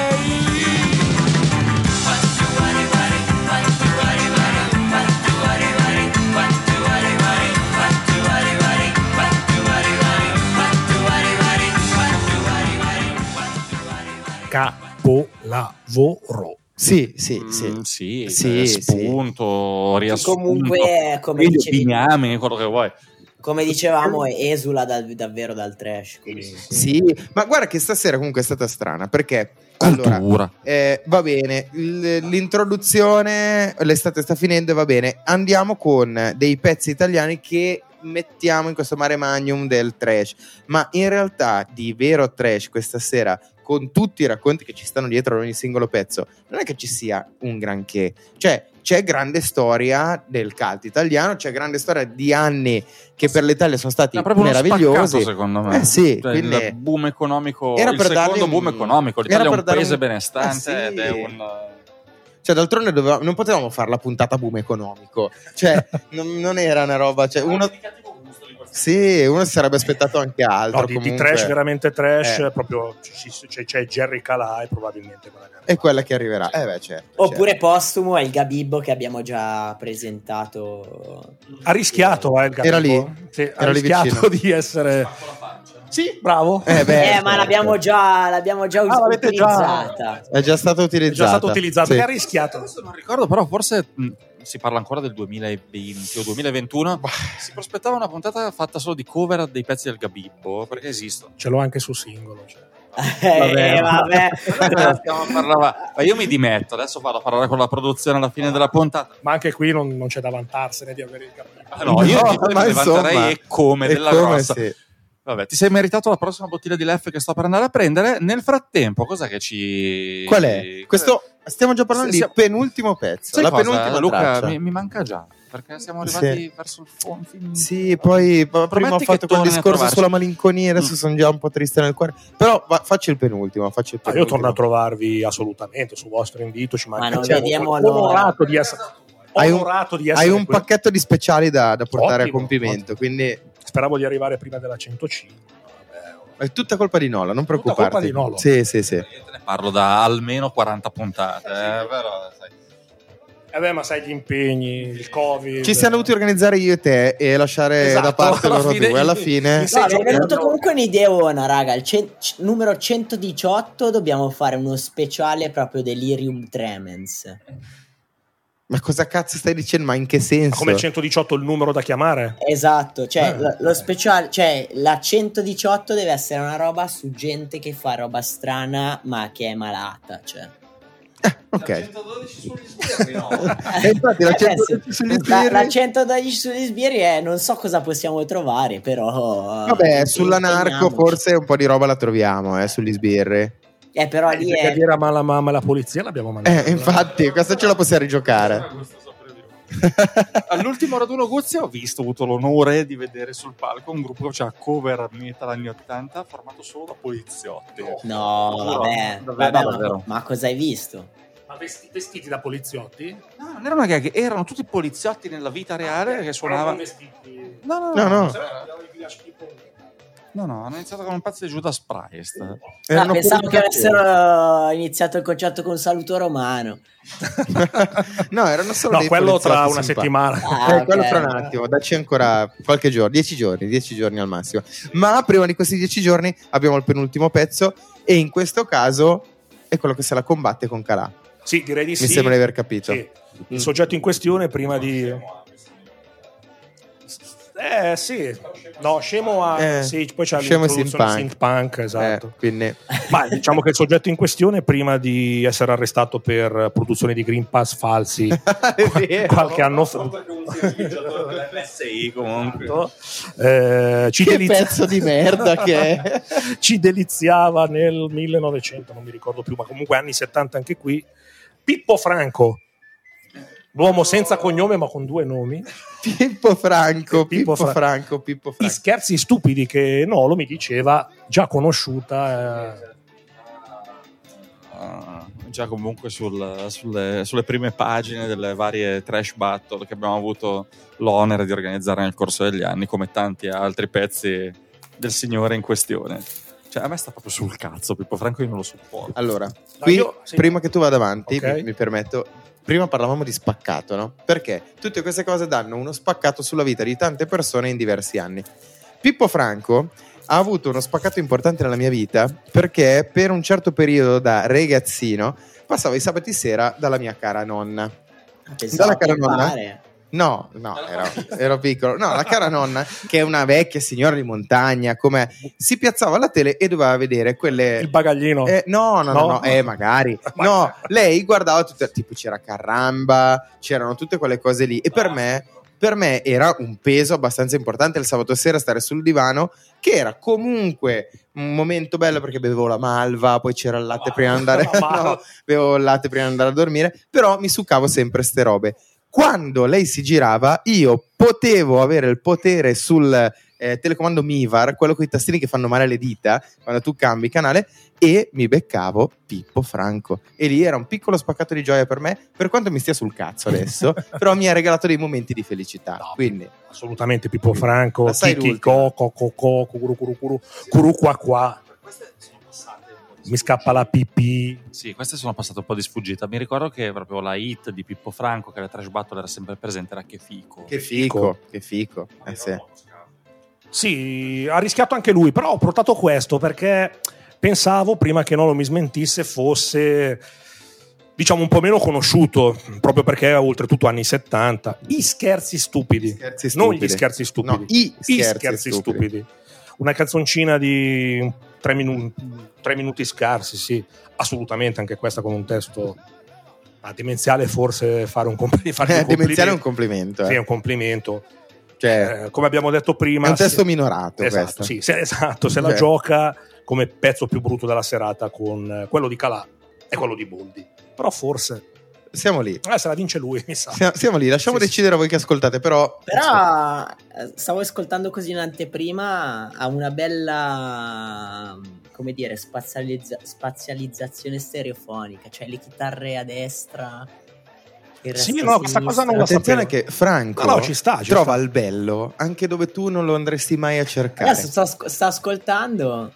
[SPEAKER 7] Capolavoro.
[SPEAKER 1] Sì, sì, sì.
[SPEAKER 2] Mm, sì,
[SPEAKER 1] Sì,
[SPEAKER 2] eh,
[SPEAKER 1] sì.
[SPEAKER 2] spunto, riassunto.
[SPEAKER 3] Comunque, come
[SPEAKER 2] video,
[SPEAKER 3] dicevi-
[SPEAKER 2] bignami, quello che vuoi.
[SPEAKER 3] Come dicevamo, esula dal- davvero dal trash. comunque.
[SPEAKER 1] Sì, ma guarda che stasera comunque è stata strana perché allora,
[SPEAKER 2] Cultura.
[SPEAKER 1] eh, va bene, l- l'introduzione, l'estate sta finendo e va bene, andiamo con dei pezzi italiani che mettiamo in questo mare magnum del trash, ma in realtà di vero trash questa sera con tutti i racconti che ci stanno dietro ad ogni singolo pezzo, non è che ci sia un granché, cioè c'è grande storia del cult italiano, c'è grande storia di anni che per l'Italia sono stati meravigliosi.
[SPEAKER 2] secondo me.
[SPEAKER 1] Eh sì,
[SPEAKER 2] Cioè,
[SPEAKER 1] quindi-
[SPEAKER 2] il boom economico,
[SPEAKER 1] Era
[SPEAKER 2] il
[SPEAKER 1] per
[SPEAKER 2] secondo
[SPEAKER 1] un-
[SPEAKER 2] boom economico. L'Italia
[SPEAKER 1] era
[SPEAKER 2] è un paese
[SPEAKER 1] un-
[SPEAKER 2] benestante
[SPEAKER 1] Eh sì.
[SPEAKER 2] ed è un...
[SPEAKER 1] Cioè, d'altronde doveva- non potevamo fare la puntata boom economico. Cioè, non, non era una roba. Cioè, uno, sì, uno si sarebbe aspettato anche altro.
[SPEAKER 7] No, di, di trash, veramente trash,
[SPEAKER 1] Eh.
[SPEAKER 7] proprio c'è, c'è Jerry Calà e probabilmente quella che-
[SPEAKER 1] È quella che arriverà. Eh, beh, certo.
[SPEAKER 3] Oppure postumo è il Gabibbo che abbiamo già presentato.
[SPEAKER 7] Ha rischiato, eh, il
[SPEAKER 1] Era lì?
[SPEAKER 7] Gabibbo. Sì, ha
[SPEAKER 1] Era lì
[SPEAKER 7] rischiato
[SPEAKER 1] vicino.
[SPEAKER 7] di essere... Sì, bravo.
[SPEAKER 1] Eh, beh,
[SPEAKER 3] Eh, ma l'abbiamo già, l'abbiamo già
[SPEAKER 7] Ah, l'avete già-
[SPEAKER 3] utilizzata.
[SPEAKER 1] È già stata
[SPEAKER 7] È
[SPEAKER 1] utilizzata.
[SPEAKER 7] già stato utilizzato,
[SPEAKER 1] Sì.
[SPEAKER 7] che ha rischiato.
[SPEAKER 2] Non ricordo, però forse mh, si parla ancora del 2020 o 2021. Si prospettava una puntata fatta solo di cover dei pezzi del Gabibbo, perché esistono.
[SPEAKER 7] Ce l'ho anche su singolo. cioè.
[SPEAKER 3] Eh, vabbè.
[SPEAKER 2] Stiamo a parlare- Ma io mi dimetto, adesso vado a parlare con la produzione alla fine della puntata.
[SPEAKER 7] Ma anche qui non, non c'è da vantarsene di avere il Gabibbo.
[SPEAKER 2] Ah, no, io
[SPEAKER 1] No,
[SPEAKER 2] mi levanterei e come della
[SPEAKER 1] come
[SPEAKER 2] grossa.
[SPEAKER 1] sì.
[SPEAKER 2] Vabbè, ti sei meritato la prossima bottiglia di Leff che sto per andare a prendere. Nel frattempo, cos'è che ci.
[SPEAKER 1] Qual è? Questo, stiamo già parlando
[SPEAKER 2] Sì,
[SPEAKER 1] di penultimo pezzo.
[SPEAKER 2] Sai
[SPEAKER 1] la
[SPEAKER 2] cosa,
[SPEAKER 1] penultima
[SPEAKER 2] Luca, mi, mi manca già. perché siamo arrivati
[SPEAKER 1] Sì.
[SPEAKER 2] verso il fondo.
[SPEAKER 1] Sì, poi ma prima ho
[SPEAKER 2] Prometti che
[SPEAKER 1] fatto quel discorso sulla malinconia, adesso
[SPEAKER 2] Mm.
[SPEAKER 1] sono già un po' triste nel cuore. Però va- faccio il penultimo, faccio il
[SPEAKER 7] Ah, io
[SPEAKER 1] penultimo.
[SPEAKER 7] torno a trovarvi assolutamente su vostro invito. Ci manca
[SPEAKER 3] non
[SPEAKER 7] siamo
[SPEAKER 3] vediamo l'ora.
[SPEAKER 7] onorato di essere,
[SPEAKER 1] Hai un,
[SPEAKER 7] onorato di essere
[SPEAKER 1] hai un pacchetto di speciali da, da portare
[SPEAKER 7] Ottimo,
[SPEAKER 1] a compimento, quindi
[SPEAKER 7] Speravo di arrivare prima della 105.
[SPEAKER 1] È tutta colpa di Nola, non
[SPEAKER 7] Tutta
[SPEAKER 1] preoccuparti.
[SPEAKER 7] colpa di Nolo.
[SPEAKER 1] Sì, sì, sì.
[SPEAKER 2] Io te ne parlo da almeno 40 puntate. eh, però, sai.
[SPEAKER 7] Eh beh, ma sai gli impegni, il covid.
[SPEAKER 1] Ci siamo dovuti organizzare io e te e lasciare
[SPEAKER 7] Esatto,
[SPEAKER 1] da parte loro
[SPEAKER 7] fine-
[SPEAKER 1] due. Alla fine,
[SPEAKER 3] No, mi è venuto comunque un'ideona, raga. Il cen- c- numero 118 dobbiamo fare uno speciale proprio Delirium Tremens.
[SPEAKER 1] Ma cosa cazzo stai dicendo? Ma in che senso?
[SPEAKER 7] Ma come il 118 il numero da chiamare?
[SPEAKER 3] Esatto, cioè
[SPEAKER 7] Eh.
[SPEAKER 3] lo, lo speciale, cioè la 118 deve essere una roba su gente che fa roba strana ma che è malata, cioè.
[SPEAKER 1] ok.
[SPEAKER 2] 112 sugli sbirri, no?
[SPEAKER 1] E infatti la
[SPEAKER 3] Eh,
[SPEAKER 1] 112
[SPEAKER 3] sì.
[SPEAKER 1] sugli
[SPEAKER 3] La,
[SPEAKER 1] sbirri-
[SPEAKER 3] la 112 sugli sbirri è non so cosa possiamo trovare, però
[SPEAKER 1] Vabbè,
[SPEAKER 3] eh,
[SPEAKER 1] sulla narco
[SPEAKER 3] impegniamoci.
[SPEAKER 1] forse un po' di roba la troviamo, eh, sugli sbirri.
[SPEAKER 3] Eh, però
[SPEAKER 7] Eh,
[SPEAKER 3] lì è
[SPEAKER 7] brigadiere ma la, ma la polizia l'abbiamo mandata.
[SPEAKER 1] Eh, infatti, questa ce la possiamo rigiocare.
[SPEAKER 2] All'ultimo raduno Guzzi ho visto, ho avuto l'onore di vedere sul palco un gruppo che faceva cover metal anni 80 formato solo da poliziotti.
[SPEAKER 3] No,
[SPEAKER 2] Giuro,
[SPEAKER 3] vabbè,
[SPEAKER 2] davvero,
[SPEAKER 3] vabbè, ma-
[SPEAKER 2] davvero.
[SPEAKER 3] ma cosa hai visto?
[SPEAKER 7] Ma vesti- vestiti da poliziotti?
[SPEAKER 2] No, non era una gag, erano tutti poliziotti nella vita reale che suonavano.
[SPEAKER 7] vestiti.
[SPEAKER 2] No, no,
[SPEAKER 1] No, no.
[SPEAKER 2] No, no, hanno iniziato con un pezzo di Judas Priest.
[SPEAKER 3] Ah, pensavo che avessero iniziato il concerto con saluto romano.
[SPEAKER 1] no, erano solo
[SPEAKER 7] No,
[SPEAKER 1] dei
[SPEAKER 7] quello tra una
[SPEAKER 1] simpatici.
[SPEAKER 7] settimana.
[SPEAKER 3] Ah,
[SPEAKER 1] Eh, quello fra un attimo, dacci ancora qualche giorno, dieci giorni, dieci giorni al massimo. Ma prima di questi dieci giorni abbiamo il penultimo pezzo e in questo caso è quello che se la combatte con Calà.
[SPEAKER 7] Sì, direi di
[SPEAKER 1] Mi
[SPEAKER 7] sì.
[SPEAKER 1] sembra di aver capito.
[SPEAKER 7] Sì. Il soggetto in questione prima di... Eh sì, no, scemo a...
[SPEAKER 1] Eh,
[SPEAKER 7] sì, poi c'è
[SPEAKER 1] scemo e
[SPEAKER 7] l'introduzione
[SPEAKER 1] synth
[SPEAKER 7] synth punk, esatto.
[SPEAKER 1] Eh, quindi
[SPEAKER 7] Ma diciamo che il soggetto in questione, prima di essere arrestato per produzione di Green Pass falsi qualche anno fa,
[SPEAKER 2] comunque.
[SPEAKER 7] eh, ci,
[SPEAKER 1] Che
[SPEAKER 7] delizia-
[SPEAKER 1] pezzo di merda che è.
[SPEAKER 7] ci deliziava nel 1900, non mi ricordo più, ma comunque anni 70 anche qui. Pippo Franco, l'uomo senza cognome ma con due nomi.
[SPEAKER 1] Pippo Franco,
[SPEAKER 7] Pippo
[SPEAKER 1] Pippo,
[SPEAKER 7] Fra-
[SPEAKER 1] Franco, Pippo
[SPEAKER 7] I
[SPEAKER 1] Franco.
[SPEAKER 7] scherzi stupidi che Nolo mi diceva, già conosciuta. eh,
[SPEAKER 2] Ah, già comunque sul- sulle, sulle prime pagine delle varie trash battle che abbiamo avuto l'onere di organizzare nel corso degli anni, come tanti altri pezzi del signore in questione. Cioè, a me sta proprio sul cazzo, Pippo Franco, io non lo sopporto.
[SPEAKER 1] Allora, qui,
[SPEAKER 7] io- sì.
[SPEAKER 1] prima che tu vada avanti,
[SPEAKER 7] Ok.
[SPEAKER 1] mi, mi permetto. Prima parlavamo di spaccato, no? Perché tutte queste cose danno uno spaccato sulla vita di tante persone in diversi anni. Pippo Franco ha avuto uno spaccato importante nella mia vita perché per un certo periodo da ragazzino passavo i sabati sera dalla mia cara nonna.
[SPEAKER 3] Pensavo
[SPEAKER 1] Dalla cara nonna? No, no, ero, ero piccolo. No, la cara nonna, che è una vecchia signora di montagna, come si piazzava alla tele e doveva vedere quelle.
[SPEAKER 7] il bagaglino.
[SPEAKER 1] Eh, no, no, no,
[SPEAKER 7] No?
[SPEAKER 1] no, eh, magari. No, lei guardava tutte, tipo c'era Carramba, c'erano tutte quelle cose lì. E per me, per me era un peso abbastanza importante il sabato sera stare sul divano, che era comunque un momento bello perché bevevo la malva, poi c'era il latte prima di andare, no, bevevo il latte prima di andare a dormire, però mi succavo sempre ste robe. Quando lei si girava, io potevo avere il potere sul eh, telecomando Mivar, quello con i tastini che fanno male alle dita quando tu cambi canale, e mi beccavo Pippo Franco. E lì era un piccolo spaccato di gioia per me, per quanto mi stia sul cazzo adesso, però mi ha regalato dei momenti di felicità. Quindi,
[SPEAKER 7] Assolutamente Pippo Franco, Kiki? Coco, Coco, Curu, Curu, Curu, Curu, qua, qua. Mi scappa la pipì.
[SPEAKER 2] Sì, queste sono passate un po' di sfuggita. Mi ricordo che proprio la hit di Pippo Franco, che la trash battle era sempre presente, era che fico.
[SPEAKER 1] che fico, che fico. Eh sì.
[SPEAKER 7] Sì, ha rischiato anche lui, però ho portato questo perché pensavo, prima che non lo mi smentisse, fosse diciamo un po' meno conosciuto, proprio perché oltretutto anni 70. I scherzi stupidi,
[SPEAKER 1] Scherzi
[SPEAKER 7] non
[SPEAKER 1] stupidi.
[SPEAKER 7] gli scherzi stupidi.
[SPEAKER 1] No, i
[SPEAKER 7] I
[SPEAKER 1] scherzi
[SPEAKER 7] scherzi
[SPEAKER 1] stupidi.
[SPEAKER 7] stupidi. Una canzoncina di tre, minu- tre minuti scarsi, sì, assolutamente anche questa con un testo ah, demenziale, forse fare un, compl- fare
[SPEAKER 1] Eh,
[SPEAKER 7] un
[SPEAKER 1] demenziale è un
[SPEAKER 7] complimento.
[SPEAKER 1] complimento. eh.
[SPEAKER 7] Sì, è un complimento.
[SPEAKER 1] Cioè,
[SPEAKER 7] Eh, come abbiamo detto prima,
[SPEAKER 1] è un testo
[SPEAKER 7] se-
[SPEAKER 1] minorato
[SPEAKER 7] esatto, sì, se, esatto, se la
[SPEAKER 1] Cioè.
[SPEAKER 7] gioca come pezzo più brutto della serata con eh, quello di Calà e quello di Boldi. Però forse
[SPEAKER 1] siamo lì.
[SPEAKER 7] Eh, se la vince lui, mi sa.
[SPEAKER 1] Siamo, siamo lì, lasciamo decidere a voi che ascoltate, però...
[SPEAKER 3] Però eh, stavo ascoltando così in anteprima ha una bella come dire spazializza- spazializzazione stereofonica, cioè le chitarre a destra
[SPEAKER 7] Sì, no, questa cosa non la
[SPEAKER 1] Attenzione
[SPEAKER 7] sapevo.
[SPEAKER 1] che Franco
[SPEAKER 7] No, no, ci sta, ci
[SPEAKER 1] trova
[SPEAKER 7] sta.
[SPEAKER 1] il bello anche dove tu non lo andresti mai a cercare.
[SPEAKER 3] Adesso sto, sto ascoltando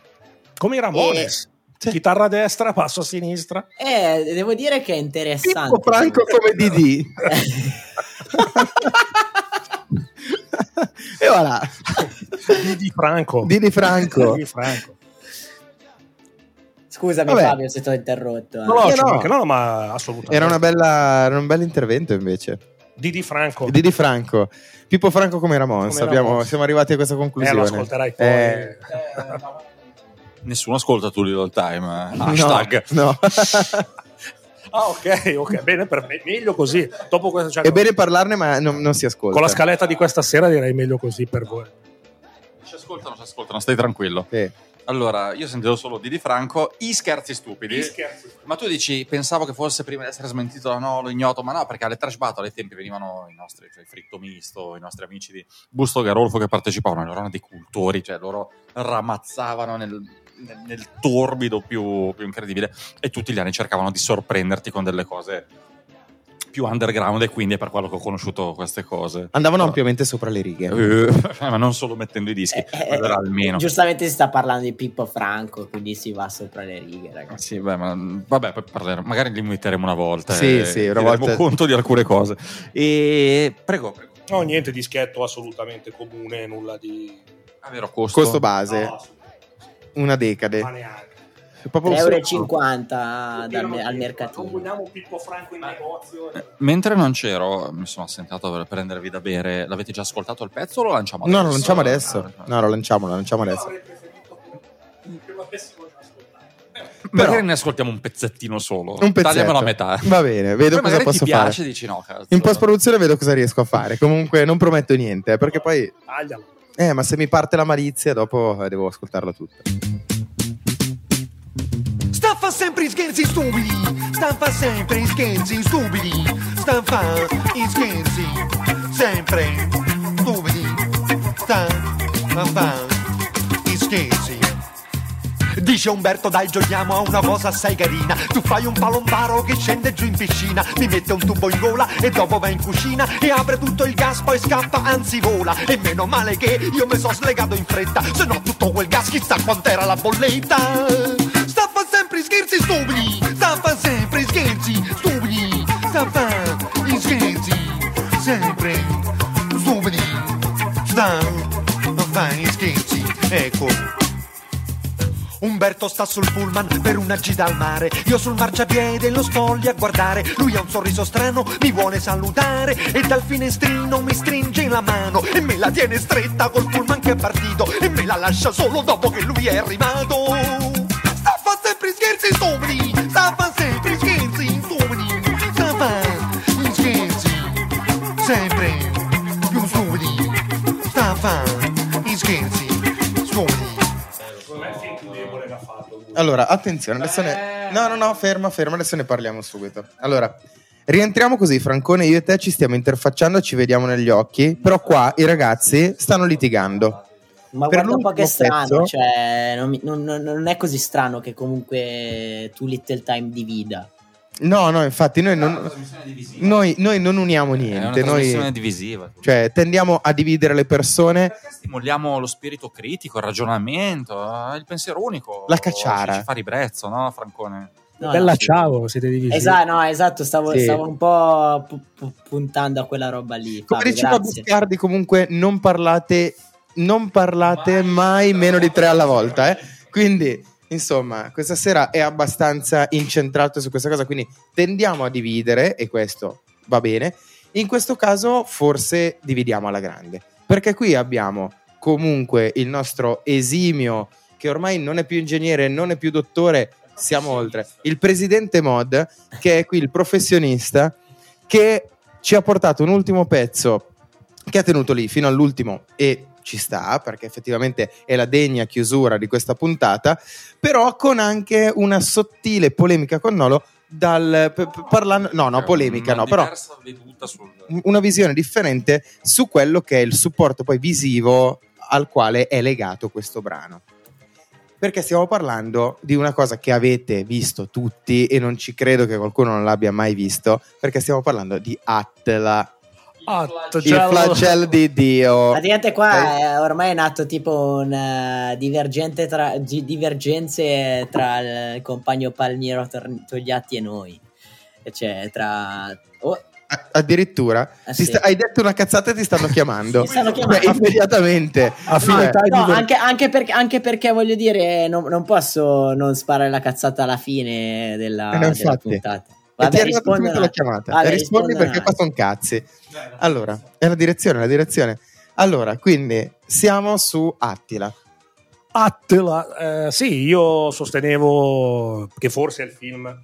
[SPEAKER 7] Come i Ramones. Chitarra a destra, passo a sinistra.
[SPEAKER 3] eh, devo dire che è interessante.
[SPEAKER 1] Pippo Franco come Didi. e voilà.
[SPEAKER 7] Didi Franco.
[SPEAKER 1] Didi Franco.
[SPEAKER 7] Didi Franco.
[SPEAKER 3] Scusami
[SPEAKER 1] Vabbè.
[SPEAKER 3] Fabio se ti ho interrotto. eh.
[SPEAKER 7] No, no,
[SPEAKER 1] no.
[SPEAKER 7] manca- no, ma assolutamente.
[SPEAKER 1] Era, una bella, era un bel intervento invece.
[SPEAKER 7] Didi Franco.
[SPEAKER 1] Didi Franco. Pippo Franco come Ramons.
[SPEAKER 7] Come
[SPEAKER 1] Abbiamo-
[SPEAKER 7] Ramones.
[SPEAKER 1] siamo arrivati a questa
[SPEAKER 7] Eh,
[SPEAKER 1] conclusione.
[SPEAKER 7] lo ascolterai poi.
[SPEAKER 1] Eh,
[SPEAKER 2] Nessuno ascolta tu Little Time. eh. Hashtag.
[SPEAKER 1] no.
[SPEAKER 7] Ah, ok, ok, bene, per me, meglio così. Dopo questo, cioè,
[SPEAKER 1] È bene parlarne, ma non, non si ascolta.
[SPEAKER 7] con la scaletta di questa sera direi meglio così per voi.
[SPEAKER 2] Ci ascoltano, ci ascoltano, stai tranquillo.
[SPEAKER 1] Sì.
[SPEAKER 2] Allora, io sentivo solo Didi Franco, i scherzi stupidi.
[SPEAKER 7] Gli scherzi.
[SPEAKER 2] Ma tu dici, pensavo che fosse prima di essere smentito da no, lo ignoto, ma no, perché alle trash battle ai tempi venivano i nostri, cioè Fritto Misto, i nostri amici di Busto Garolfo che partecipavano, loro erano dei cultori, cioè loro ramazzavano nel, nel- nel torbido più, più incredibile e tutti gli anni cercavano di sorprenderti con delle cose più underground e quindi è per quello che ho conosciuto queste cose.
[SPEAKER 1] Andavano ampiamente sopra le righe.
[SPEAKER 2] Eh, ma non solo mettendo i dischi,
[SPEAKER 3] Eh,
[SPEAKER 2] quello era almeno.
[SPEAKER 3] Giustamente si sta parlando di Pippo Franco, quindi si va sopra le righe, ragazzi.
[SPEAKER 2] Sì, beh, ma vabbè, poi parleremo. Magari li inviteremo una volta.
[SPEAKER 1] Sì,
[SPEAKER 2] e
[SPEAKER 1] sì, una volta-
[SPEAKER 2] conto di alcune cose. E prego, prego.
[SPEAKER 7] No, niente di schietto assolutamente comune, nulla di...
[SPEAKER 2] Ah, vero, costo.
[SPEAKER 1] Costo base,
[SPEAKER 7] No,
[SPEAKER 1] una decade.
[SPEAKER 7] ma neanche.
[SPEAKER 1] È proprio
[SPEAKER 3] 3,50
[SPEAKER 1] un
[SPEAKER 3] euro al mercatino.
[SPEAKER 7] vogliamo Pippo Franco in negozio.
[SPEAKER 2] Mentre non c'ero, mi sono assentato per prendervi da bere. L'avete già ascoltato il pezzo o lo lanciamo adesso?
[SPEAKER 1] No, lo lanciamo adesso. No, lo lanciamo, lo lanciamo adesso.
[SPEAKER 7] Ascoltato.
[SPEAKER 2] Magari ne ascoltiamo un pezzettino solo.
[SPEAKER 1] Un pezzetto.
[SPEAKER 2] Tagliamelo a metà.
[SPEAKER 1] Va bene, vedo
[SPEAKER 2] Poi
[SPEAKER 1] cosa
[SPEAKER 2] magari
[SPEAKER 1] posso
[SPEAKER 2] ti
[SPEAKER 1] fare.
[SPEAKER 2] piace e dici no, cazzo.
[SPEAKER 1] In post produzione vedo cosa riesco a fare. Comunque non prometto niente, eh, perché poi
[SPEAKER 7] Taglialo.
[SPEAKER 1] Eh, ma se mi parte la malizia dopo eh, devo ascoltarla tutta.
[SPEAKER 15] Stanfa sempre in scherzi stupidi, stanfa sempre in scherzi stupidi, stanfa in scherzi sempre stupidi, stanfa in scherzi. Dice Umberto dai giochiamo a una cosa assai carina. Tu fai un palombaro che scende giù in piscina. Mi mette un tubo in gola e dopo va in cucina E apre tutto il gas poi scappa anzi vola. E meno male che io mi sono slegato in fretta Se no tutto quel gas chissà quant'era la bolletta. Staffa sempre in scherzi stupidi. Staffa sempre in scherzi stupidi. Staffa in scherzi sempre stupidi. Staffa in scherzi Ecco Umberto sta sul pullman per una gita al mare. Io sul marciapiede lo lì a guardare. Lui ha un sorriso strano, mi vuole salutare. E dal finestrino mi stringe la mano. E me la tiene stretta col pullman che è partito. E me la lascia solo dopo che lui è arrivato. Sta fa sempre scherzi stupidi Sta fa sempre scherzi stupidi Sta fa gli scherzi Sempre più stupidi Sta fa gli scherzi stupidi
[SPEAKER 1] Allora, attenzione, adesso ne... No, no, no, ferma, ferma, adesso ne parliamo subito. Allora, rientriamo così, Francone, io e te ci stiamo interfacciando, ci vediamo negli occhi, però qua i ragazzi stanno litigando.
[SPEAKER 3] Ma
[SPEAKER 1] Per
[SPEAKER 3] guarda un po' che strano,
[SPEAKER 1] pezzo-
[SPEAKER 3] cioè, non, mi- non- non- non è così strano che comunque tu Little Time divida.
[SPEAKER 1] No, no, infatti noi non, noi, noi non uniamo
[SPEAKER 2] È una
[SPEAKER 1] niente,
[SPEAKER 2] trasmissione
[SPEAKER 1] noi
[SPEAKER 2] divisiva.
[SPEAKER 1] cioè, tendiamo a dividere le persone.
[SPEAKER 2] Stimoliamo lo spirito critico, il ragionamento, eh, il pensiero unico.
[SPEAKER 1] La cacciara.
[SPEAKER 2] Ci, fa ribrezzo, no, Francone?
[SPEAKER 3] No,
[SPEAKER 7] Bella
[SPEAKER 3] no,
[SPEAKER 7] ciao, siete divisi.
[SPEAKER 3] Esatto, no, esatto, stavo,
[SPEAKER 1] Sì.
[SPEAKER 3] stavo un po' pu- pu- puntando a quella roba lì.
[SPEAKER 1] Come
[SPEAKER 3] Fabio,
[SPEAKER 1] diceva
[SPEAKER 3] grazie.
[SPEAKER 1] Buscardi, comunque non parlate, non parlate mai meno di tre alla volta. eh. Quindi, insomma, questa sera è abbastanza incentrato su questa cosa. Quindi tendiamo a dividere, e questo va bene. In questo caso, forse dividiamo alla grande. Perché qui abbiamo comunque il nostro esimio, che ormai non è più ingegnere, non è più dottore, siamo oltre. Il presidente Mod, che è qui il professionista, che ci ha portato un ultimo pezzo che ha tenuto lì fino all'ultimo e ci sta perché effettivamente è la degna chiusura di questa puntata, però con anche una sottile polemica con Nolo dal p- p- parlando no no polemica
[SPEAKER 2] Una
[SPEAKER 1] no però
[SPEAKER 2] sul-
[SPEAKER 1] una visione differente su quello che è il supporto poi visivo al quale è legato questo brano. Perché stiamo parlando di una cosa che avete visto tutti e non ci credo che qualcuno non l'abbia mai visto, perché stiamo parlando di Attila, il flagello di Dio.
[SPEAKER 3] Praticamente qua è- ormai è nato tipo un divergente tra, divergenze tra il compagno Palmiero Togliatti e noi. Cioè, tra... oh,
[SPEAKER 1] A- Addirittura
[SPEAKER 3] Ah, sì.
[SPEAKER 1] sta- hai detto una cazzata e ti stanno chiamando.
[SPEAKER 3] Mi stanno chiamando.
[SPEAKER 1] Cioè, immediatamente. Cioè,
[SPEAKER 3] No, anche, anche perché, anche perché voglio dire, non, non posso non sparare la cazzata alla fine della,
[SPEAKER 1] Eh, no,
[SPEAKER 3] della
[SPEAKER 1] infatti.
[SPEAKER 3] Puntata.
[SPEAKER 1] e ti è arrivata subito la chiamata.
[SPEAKER 3] Vabbè,
[SPEAKER 1] rispondi perché qua sono cazzi. Allora, è la direzione, la direzione. Allora, quindi siamo su Attila.
[SPEAKER 7] Attila, eh, sì, io sostenevo che forse è il film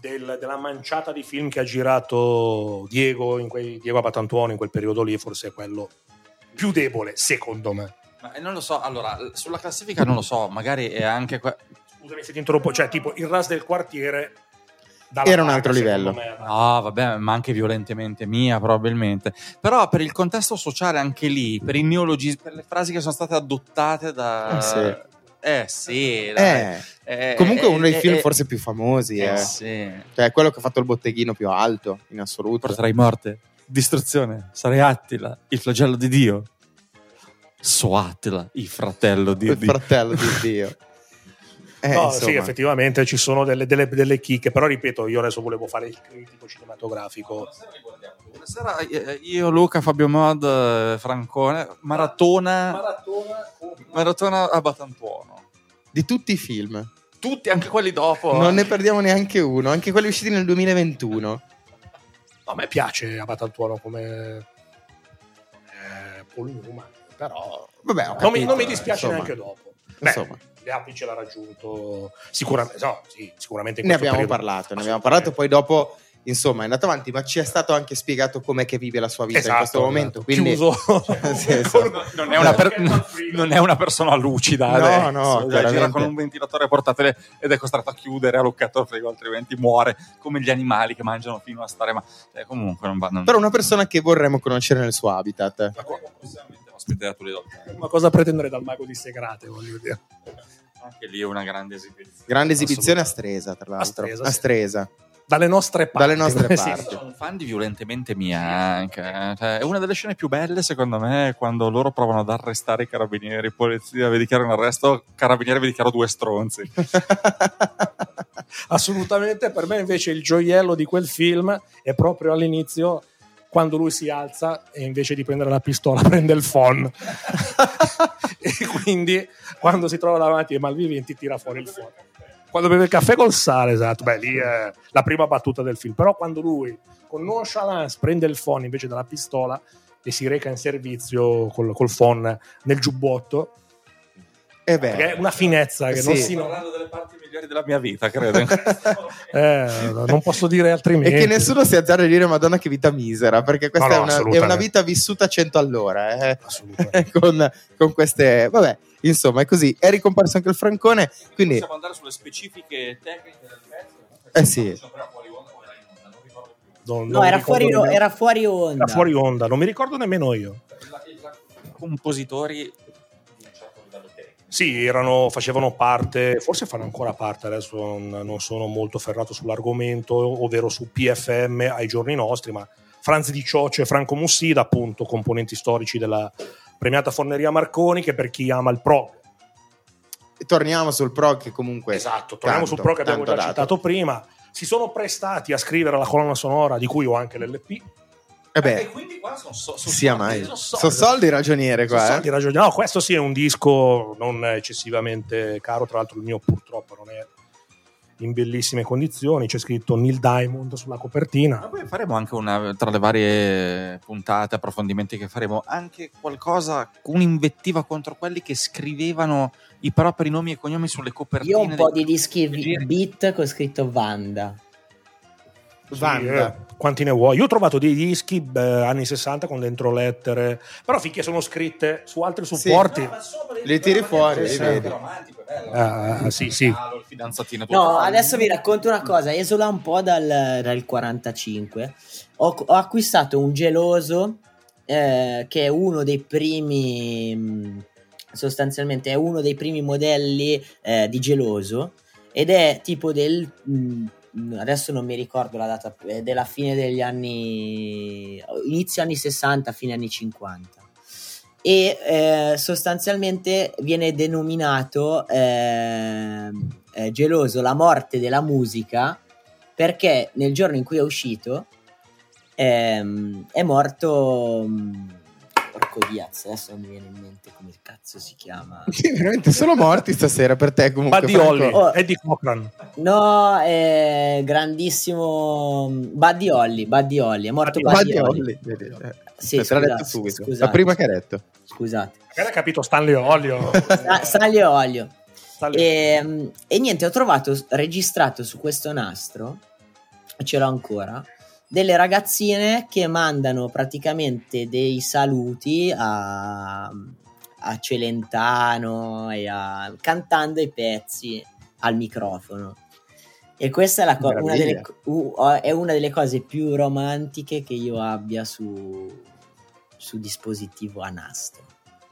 [SPEAKER 7] del- della manciata di film che ha girato Diego, in quei, Diego Abatantuono in quel periodo lì, forse è quello più debole, secondo me.
[SPEAKER 2] Ma eh, non lo so, allora, sulla classifica non lo so, magari è anche... que-
[SPEAKER 7] Scusami se ti interrompo, cioè tipo il ras del quartiere
[SPEAKER 1] Era un altro livello.
[SPEAKER 7] me.
[SPEAKER 2] No, vabbè, ma anche violentemente mia, probabilmente. Però per il contesto sociale anche lì, per i neologismi, per le frasi che sono state adottate da...
[SPEAKER 1] Eh, sì.
[SPEAKER 2] Eh sì, dai.
[SPEAKER 1] Eh,
[SPEAKER 2] Eh,
[SPEAKER 1] comunque
[SPEAKER 2] eh,
[SPEAKER 1] uno dei
[SPEAKER 2] eh,
[SPEAKER 1] film
[SPEAKER 2] eh,
[SPEAKER 1] forse più famosi.
[SPEAKER 2] eh,
[SPEAKER 1] eh.
[SPEAKER 2] sì.
[SPEAKER 1] Cioè, quello che ha fatto il botteghino più alto in assoluto.
[SPEAKER 2] Porterai morte, distruzione, sarei Attila, il flagello di Dio. So Attila, il fratello di
[SPEAKER 1] Il
[SPEAKER 2] Dio.
[SPEAKER 1] fratello di Dio. Eh,
[SPEAKER 7] no,
[SPEAKER 1] insomma.
[SPEAKER 7] sì, effettivamente ci sono delle, delle, delle chicche, però ripeto, io adesso volevo fare il critico cinematografico.
[SPEAKER 2] Buonasera, eh, io, Luca, Fabio Mod, eh, Francone, Maratona, Maratona a Batantuono.
[SPEAKER 1] Di tutti i film.
[SPEAKER 2] Tutti, anche quelli dopo.
[SPEAKER 1] Non ne perdiamo neanche uno, anche quelli usciti nel 2021.
[SPEAKER 7] No, a me piace Abatantuono come eh, Paul Newman, però
[SPEAKER 1] Vabbè, ho
[SPEAKER 7] non, mi,
[SPEAKER 1] capito,
[SPEAKER 7] non mi dispiace
[SPEAKER 1] insomma.
[SPEAKER 7] neanche dopo. Beh,
[SPEAKER 1] Insomma.
[SPEAKER 7] le apice l'ha raggiunto sicuramente, no, sì, sicuramente in
[SPEAKER 1] Ne abbiamo
[SPEAKER 7] periodo.
[SPEAKER 1] parlato, ne abbiamo parlato, poi dopo insomma è andato avanti, ma ci è stato anche spiegato com'è che vive la sua vita in
[SPEAKER 7] Esatto,
[SPEAKER 1] questo momento. Quindi
[SPEAKER 7] chiuso.
[SPEAKER 1] Sì, esatto.
[SPEAKER 2] Non è, una per- non è una persona lucida.
[SPEAKER 1] No,
[SPEAKER 2] adesso.
[SPEAKER 1] no,
[SPEAKER 2] Cioè, gira con un ventilatore portatile ed è costretto a chiudere, a il frigo, altrimenti muore come gli animali che mangiano fino a stare. Ma cioè, comunque non va. Non...
[SPEAKER 1] Però una persona che vorremmo conoscere nel suo habitat.
[SPEAKER 2] Ospite da Toledo.
[SPEAKER 7] Ma cosa pretendere dal mago di Segrate, voglio dire.
[SPEAKER 2] Anche lì è una grande esibizione.
[SPEAKER 1] Grande esibizione a Stresa, tra l'altro.
[SPEAKER 7] Stresa,
[SPEAKER 1] A
[SPEAKER 7] sì.
[SPEAKER 1] Stresa.
[SPEAKER 7] Dalle nostre parti.
[SPEAKER 1] Dalle nostre
[SPEAKER 7] Sì.
[SPEAKER 1] parti.
[SPEAKER 2] Sono un fan di Violentemente Mia anche. eh. Cioè, è una delle scene più belle, secondo me, è quando loro provano ad arrestare i carabinieri. Polizia vi dichiara un arresto, carabinieri vi dichiaro due stronzi.
[SPEAKER 7] Assolutamente, per me invece il gioiello di quel film è proprio all'inizio quando lui si alza e invece di prendere la pistola prende il phon. E quindi quando si trova davanti ai malviventi tira fuori il phon. Quando beve il caffè col sale esatto beh lì è la prima battuta del film. Però quando lui con nonchalance prende il phon invece della pistola e si reca in servizio col, col phon nel giubbotto
[SPEAKER 1] E
[SPEAKER 7] che è una finezza che
[SPEAKER 1] Sì.
[SPEAKER 7] non si
[SPEAKER 2] Parlando delle parti migliori della mia vita, credo.
[SPEAKER 7] eh, non posso dire altrimenti
[SPEAKER 1] e che nessuno si azzarda a dire Madonna che vita misera, perché questa
[SPEAKER 7] No, no,
[SPEAKER 1] è, una, è una vita vissuta a 100 all'ora. eh. con, con queste... Vabbè, insomma, è così. È ricomparso anche il Francone, quindi...
[SPEAKER 2] Possiamo andare sulle specifiche tecniche del pezzo?
[SPEAKER 1] Eh sì.
[SPEAKER 7] Non-
[SPEAKER 3] No,
[SPEAKER 7] non
[SPEAKER 3] era fuori, era fuori onda.
[SPEAKER 7] Era fuori onda, non mi ricordo nemmeno io.
[SPEAKER 2] Compositori
[SPEAKER 7] Sì, erano, facevano parte, forse fanno ancora parte, adesso non, non sono molto ferrato sull'argomento, ovvero su PFM ai giorni nostri, ma Franz Di Cioce e Franco Mussida, appunto, componenti storici della premiata Forneria Marconi, che per chi ama il pro,
[SPEAKER 1] Torniamo sul pro che comunque...
[SPEAKER 7] esatto, torniamo
[SPEAKER 1] tanto,
[SPEAKER 7] sul pro che abbiamo già
[SPEAKER 1] dato.
[SPEAKER 7] citato prima, si sono prestati a scrivere la colonna sonora, di cui ho anche l'LP,
[SPEAKER 1] E beh,
[SPEAKER 2] E quindi qua sono, so, sono
[SPEAKER 1] sia
[SPEAKER 2] soldi,
[SPEAKER 1] mai.
[SPEAKER 2] sono
[SPEAKER 1] Sono
[SPEAKER 2] soldi.
[SPEAKER 1] soldi ragioniere
[SPEAKER 7] Sono
[SPEAKER 1] qua,
[SPEAKER 7] soldi
[SPEAKER 1] eh.
[SPEAKER 7] ragioni- No, questo sì è un disco non eccessivamente caro, tra l'altro il mio purtroppo non è in bellissime condizioni, c'è scritto Neil Diamond sulla copertina.
[SPEAKER 2] Ma poi faremo anche una, tra le varie puntate, approfondimenti che faremo, anche qualcosa, un'invettiva contro quelli che scrivevano i propri nomi e cognomi sulle copertine.
[SPEAKER 3] Io ho un po' di dischi beat con scritto Vanda.
[SPEAKER 7] Sì,
[SPEAKER 1] Vanda.
[SPEAKER 7] eh, quanti ne vuoi? Io ho trovato dei dischi beh, anni 60 con dentro lettere, però finché sono scritte su altri supporti,
[SPEAKER 1] Li tiri fuori,
[SPEAKER 7] Sì,
[SPEAKER 1] vedi.
[SPEAKER 2] romantico,
[SPEAKER 7] Ah, sì, sì.
[SPEAKER 2] il fidanzatino. tutto.
[SPEAKER 3] No, adesso vi racconto una cosa, esula un po' dal, dal 45. Ho, ho acquistato un geloso eh, che è uno dei primi, mh, sostanzialmente è uno dei primi modelli eh, di geloso ed è tipo del... mh, adesso non mi ricordo la data, è della fine degli anni... inizio anni 60, fine anni 50 e eh, sostanzialmente viene denominato ehm, eh, geloso la morte della musica perché nel giorno in cui è uscito ehm, è morto porco Diaz adesso non mi viene in mente come cazzo si chiama
[SPEAKER 1] Sì, veramente sono morti stasera per te comunque.
[SPEAKER 7] Buddy. Holly,
[SPEAKER 3] Oh.
[SPEAKER 7] Eddie Cochran.
[SPEAKER 3] no è grandissimo Buddy Holly Buddy Holly è morto Buddy,
[SPEAKER 1] Buddy
[SPEAKER 3] Holly,
[SPEAKER 1] Holly, vedi, eh.
[SPEAKER 3] Sì,
[SPEAKER 1] te l'ha detto
[SPEAKER 3] scusate,
[SPEAKER 1] subito.
[SPEAKER 3] scusate.
[SPEAKER 1] La prima che ha detto.
[SPEAKER 3] scusate
[SPEAKER 7] Magari ha capito Stanley Olio.
[SPEAKER 3] E olio. E, mm, e niente, ho trovato registrato su questo nastro, ce l'ho ancora, delle ragazzine che mandano praticamente dei saluti a, a Celentano e a, cantando i pezzi al microfono. E questa è, la co- una delle,
[SPEAKER 1] Meraviglia.
[SPEAKER 3] u- o- è una delle cose più romantiche che io abbia su, su dispositivo a nastro.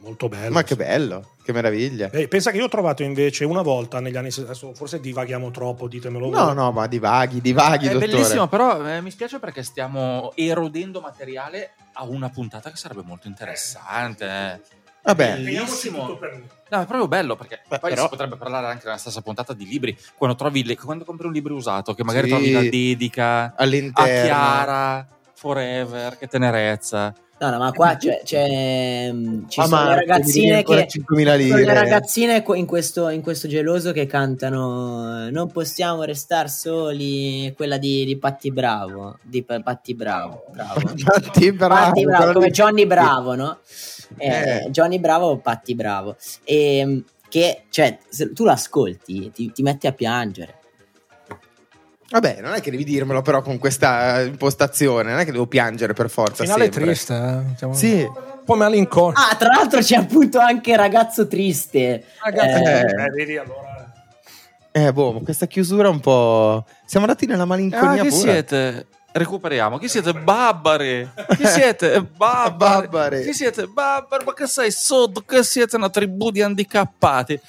[SPEAKER 7] Molto bello.
[SPEAKER 1] Ma che bello, che meraviglia.
[SPEAKER 7] Eh, pensa che io ho trovato invece una volta negli anni adesso forse divaghiamo troppo, ditemelo
[SPEAKER 1] No,
[SPEAKER 7] voi.
[SPEAKER 1] no, ma divaghi, divaghi,
[SPEAKER 2] È
[SPEAKER 1] dottore.
[SPEAKER 2] bellissimo, però eh, mi spiace perché stiamo erodendo materiale a una puntata che sarebbe molto interessante. eh.
[SPEAKER 1] Vabbè,
[SPEAKER 2] Bellissimo.
[SPEAKER 7] per
[SPEAKER 2] No, è proprio bello perché
[SPEAKER 1] Beh,
[SPEAKER 2] poi
[SPEAKER 1] però-
[SPEAKER 2] si potrebbe parlare anche nella stessa puntata di libri. Quando trovi le- quando compri un libro usato, che magari
[SPEAKER 1] Sì.
[SPEAKER 2] trovi la dedica a
[SPEAKER 1] all'interno.
[SPEAKER 2] Chiara, Forever, che tenerezza.
[SPEAKER 3] No, no, ma qua c'è, c'è, mm, ci
[SPEAKER 1] Ah,
[SPEAKER 3] sono
[SPEAKER 1] ma
[SPEAKER 3] le ragazzine che
[SPEAKER 1] 5.000
[SPEAKER 3] sono
[SPEAKER 1] lire.
[SPEAKER 3] le ragazzine in questo, in questo geloso che cantano eh, Non possiamo restare soli, quella di, di Patti Bravo, di Pa- Patti Bravo, bravo.
[SPEAKER 1] Patti bravo,
[SPEAKER 3] Patti Bravo, come Johnny Bravo, no? Eh,
[SPEAKER 1] Eh.
[SPEAKER 3] Johnny Bravo o Patti Bravo. E, che, cioè, se tu l'ascolti, ti, ti metti a piangere.
[SPEAKER 1] Vabbè, non è che devi dirmelo però con questa eh, impostazione, non è che devo piangere per forza
[SPEAKER 7] finale
[SPEAKER 1] sempre.
[SPEAKER 7] triste, eh? Siamo
[SPEAKER 1] Sì,
[SPEAKER 7] un po' malinconico.
[SPEAKER 3] Ah, tra l'altro c'è appunto anche Ragazzo Triste.
[SPEAKER 7] Ragazzi,
[SPEAKER 3] Eh,
[SPEAKER 7] eh, vedi allora.
[SPEAKER 1] eh, boh, questa chiusura un po'... Siamo andati nella malinconia
[SPEAKER 2] Ah, chi
[SPEAKER 1] pura.
[SPEAKER 2] siete? Recuperiamo. Chi siete? Babbari. Chi siete? Babbari.
[SPEAKER 1] Babbari.
[SPEAKER 2] Chi siete? Babbari. Ma che sei sotto? Che siete una tribù di handicappati?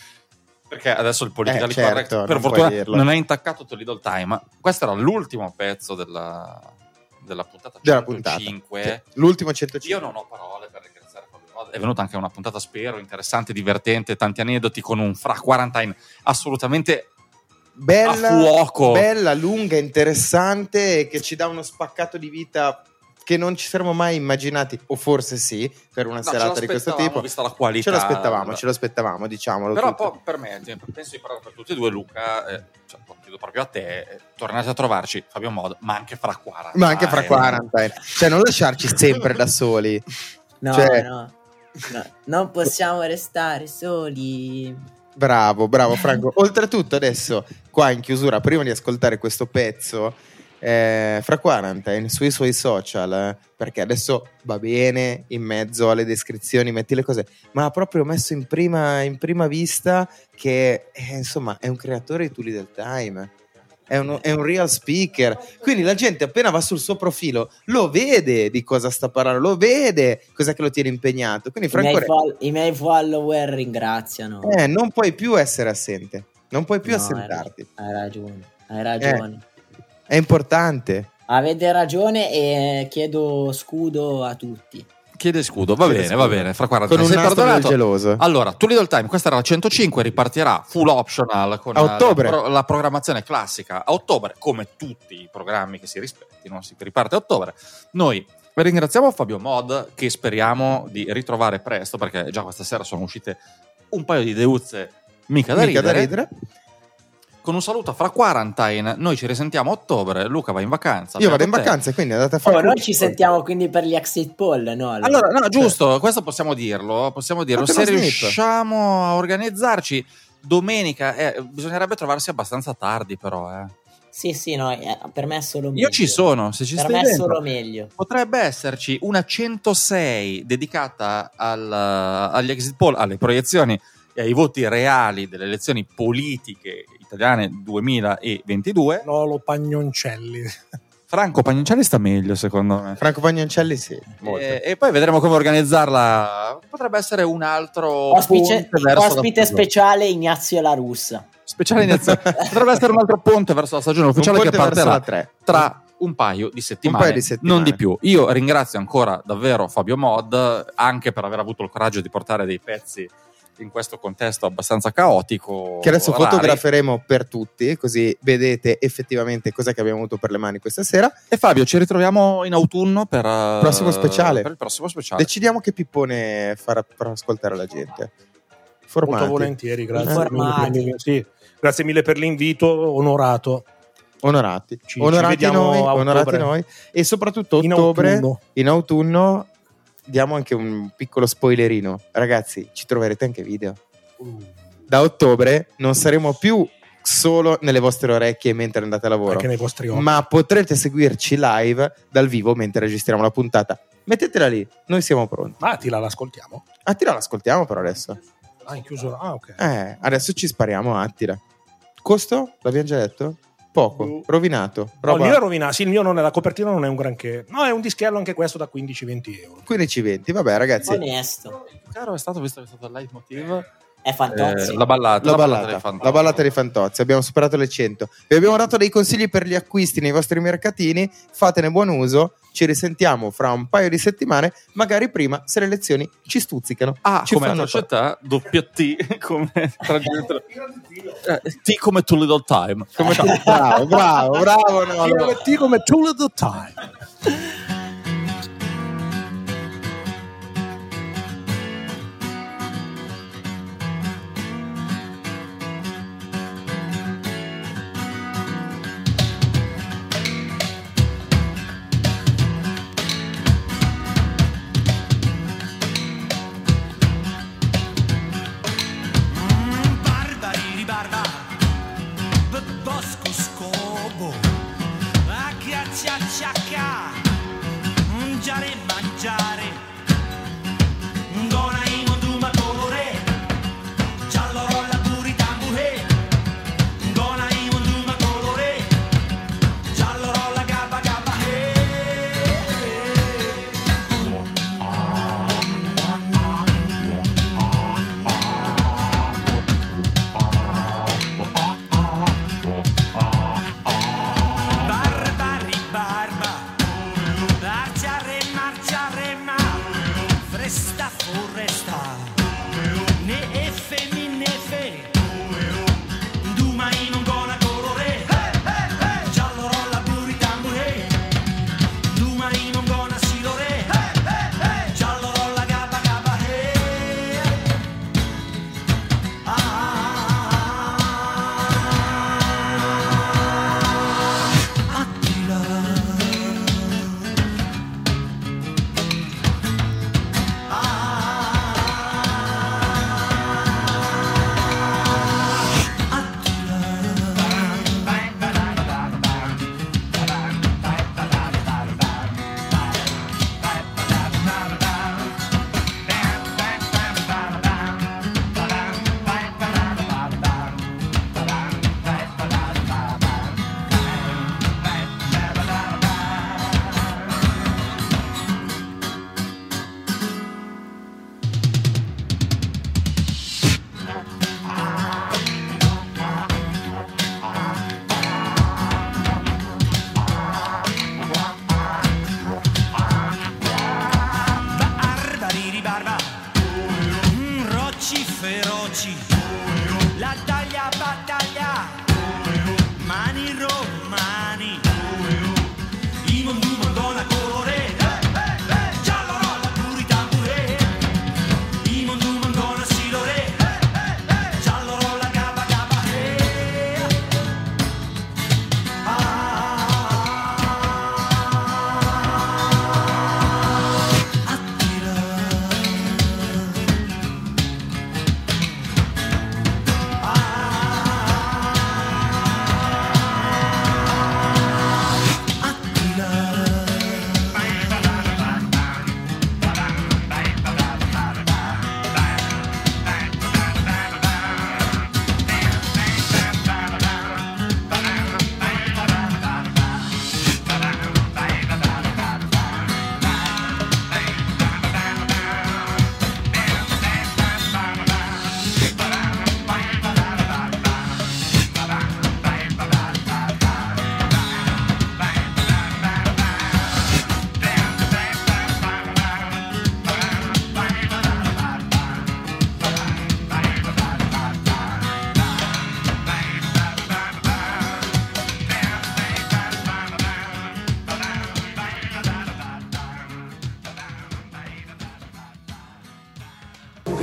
[SPEAKER 2] Perché adesso il politically
[SPEAKER 1] Eh, certo,
[SPEAKER 2] correct, per fortuna,
[SPEAKER 1] dirlo.
[SPEAKER 2] non è intaccato To Little Time. Ma questo era l'ultimo pezzo della, della puntata
[SPEAKER 1] Della puntata.
[SPEAKER 2] 105.
[SPEAKER 1] L'ultimo 105.
[SPEAKER 2] Io non ho parole per ringraziare Fabio. È venuta anche una puntata, spero, interessante, divertente, tanti aneddoti con un fra quarantine assolutamente
[SPEAKER 1] bella,
[SPEAKER 2] a fuoco.
[SPEAKER 1] bella, lunga, interessante che ci dà uno spaccato di vita che non ci saremmo mai immaginati, o forse sì, per una
[SPEAKER 2] No,
[SPEAKER 1] serata di questo tipo.
[SPEAKER 2] vista la qualità.
[SPEAKER 1] Ce l'aspettavamo, ce l'aspettavamo, diciamolo.
[SPEAKER 2] Però
[SPEAKER 1] tutto.
[SPEAKER 2] poi per me, penso di parlare per tutti e due, Luca, eh, cioè, chiedo proprio a te, eh, tornate a trovarci, Fabio Mod, ma anche fra 40.
[SPEAKER 1] Ma anche fra
[SPEAKER 2] eh.
[SPEAKER 1] 40, eh. cioè non lasciarci sempre da soli.
[SPEAKER 3] No,
[SPEAKER 1] Cioè-
[SPEAKER 3] no, no, non possiamo restare soli.
[SPEAKER 1] Bravo, bravo Franco. Oltretutto adesso, qua in chiusura, prima di ascoltare questo pezzo, eh, fra Quarantine sui suoi social, eh, perché adesso va bene in mezzo alle descrizioni, metti le cose, ma ha proprio messo in prima, in prima vista che eh, insomma è un creatore di Tuli del Time. È un, è un real speaker, quindi la gente appena va sul suo profilo lo vede di cosa sta parlando, lo vede cos'è che lo tiene impegnato. Quindi
[SPEAKER 3] I miei, fol- i miei follower ringraziano.
[SPEAKER 1] eh, non puoi più essere assente, non puoi più
[SPEAKER 3] No,
[SPEAKER 1] assentarti.
[SPEAKER 3] Hai ragione, hai ragione.
[SPEAKER 1] È importante.
[SPEAKER 3] Avete ragione e chiedo scudo a tutti.
[SPEAKER 2] Chiede scudo, va
[SPEAKER 1] Chiede
[SPEAKER 2] bene,
[SPEAKER 1] scudo.
[SPEAKER 2] va bene, fra 40
[SPEAKER 1] Con un
[SPEAKER 2] perdonato.
[SPEAKER 1] geloso.
[SPEAKER 2] Allora, To Little Time, questa era la 105, ripartirà full optional con
[SPEAKER 1] A
[SPEAKER 2] la-
[SPEAKER 1] ottobre.
[SPEAKER 2] La, pro- la programmazione classica a ottobre, come tutti i programmi che si rispettino, si riparte a ottobre. Noi ringraziamo Fabio Mod, che speriamo di ritrovare presto, perché già questa sera sono uscite un paio di deuzze mica da,
[SPEAKER 1] Mica da
[SPEAKER 2] ridere. Con un saluto fra quarantine, noi ci risentiamo a ottobre, Luca va in vacanza.
[SPEAKER 1] Io vado in
[SPEAKER 2] te.
[SPEAKER 1] vacanza, quindi andate a
[SPEAKER 3] Oh,
[SPEAKER 1] fare.
[SPEAKER 3] noi ci sentiamo quindi per gli exit poll, no?
[SPEAKER 2] Allora, no, giusto, questo possiamo dirlo, possiamo dirlo. Se riusciamo a organizzarci domenica, eh, bisognerebbe trovarsi abbastanza tardi però, eh.
[SPEAKER 3] Sì, sì, no, eh, per me è solo meglio.
[SPEAKER 2] Io ci sono, se ci
[SPEAKER 3] Per
[SPEAKER 2] stai
[SPEAKER 3] me è
[SPEAKER 2] dentro.
[SPEAKER 3] solo meglio.
[SPEAKER 2] Potrebbe esserci una 106 dedicata al- agli exit poll, alle proiezioni e ai voti reali delle elezioni politiche italiane 2022.
[SPEAKER 16] Nolo Pagnoncelli.
[SPEAKER 2] Franco Pagnoncelli sta meglio, secondo me.
[SPEAKER 1] Franco Pagnoncelli sì.
[SPEAKER 2] E, e poi vedremo come organizzarla. Potrebbe essere un altro
[SPEAKER 3] Ospite, ospite speciale Ignazio La Russa.
[SPEAKER 2] Speciale iniziale. Potrebbe essere un altro ponte verso la stagione ufficiale che
[SPEAKER 1] tre.
[SPEAKER 2] tra un paio di settimane,
[SPEAKER 1] paio di settimane.
[SPEAKER 2] non di più. Io ringrazio ancora davvero Fabio Mod anche per aver avuto il coraggio di portare dei pezzi in questo contesto abbastanza caotico.
[SPEAKER 1] Che adesso
[SPEAKER 2] rari.
[SPEAKER 1] fotograferemo per tutti, così vedete effettivamente cosa che abbiamo avuto per le mani questa sera.
[SPEAKER 2] E Fabio, ci ritroviamo in autunno per, eh,
[SPEAKER 1] Prossimo speciale.
[SPEAKER 2] per il prossimo speciale.
[SPEAKER 1] Decidiamo che pippone far, far ascoltare la gente. Formati.
[SPEAKER 16] Molto volentieri, grazie. Mille per- sì, grazie mille per l'invito, onorato.
[SPEAKER 1] Onorati,
[SPEAKER 16] Ci- ci
[SPEAKER 1] onorati,
[SPEAKER 16] vediamo
[SPEAKER 1] noi,
[SPEAKER 16] a
[SPEAKER 1] onorati noi e soprattutto
[SPEAKER 16] In
[SPEAKER 1] ottobre,
[SPEAKER 16] autunno.
[SPEAKER 1] in autunno diamo anche un piccolo spoilerino. Ragazzi, ci troverete anche video. Da ottobre non saremo più solo nelle vostre orecchie mentre andate a lavoro,
[SPEAKER 16] Anche nei vostri occhi.
[SPEAKER 1] ma potrete seguirci live dal vivo mentre registriamo la puntata. Mettetela lì, noi siamo pronti.
[SPEAKER 16] Ma Attila l'ascoltiamo?
[SPEAKER 1] Attila l'ascoltiamo però adesso.
[SPEAKER 16] Ah, in chiusura. Ah, ok.
[SPEAKER 1] Eh, adesso ci spariamo Attila. Costo? L'abbiamo già detto? Poco, rovinato.
[SPEAKER 16] No, il
[SPEAKER 1] Roba
[SPEAKER 16] mio è rovinato. Sì, il mio non è la copertina, non è un granché. No, è un dischello anche questo da 15-20 euro.
[SPEAKER 1] 15-20, vabbè ragazzi.
[SPEAKER 3] Onesto.
[SPEAKER 2] Caro è stato visto che è stato il leitmotiv.
[SPEAKER 3] È Fantozzi.
[SPEAKER 2] Eh, la ballata,
[SPEAKER 1] La
[SPEAKER 2] la
[SPEAKER 1] ballata,
[SPEAKER 2] dei Fantozzi.
[SPEAKER 1] la ballata dei Fantozzi, abbiamo superato le 100. Vi abbiamo dato dei consigli per gli acquisti nei vostri mercatini, fatene buon uso. Ci risentiamo fra un paio di settimane, magari prima se le lezioni ci stuzzicano.
[SPEAKER 2] Ah,
[SPEAKER 1] ci
[SPEAKER 2] come
[SPEAKER 1] fanno
[SPEAKER 2] la società, doppio T come traduzione. Eh, T come Too Little Time.
[SPEAKER 1] Come bravo, bravo, bravo. no, no.
[SPEAKER 16] T come Too Little Time.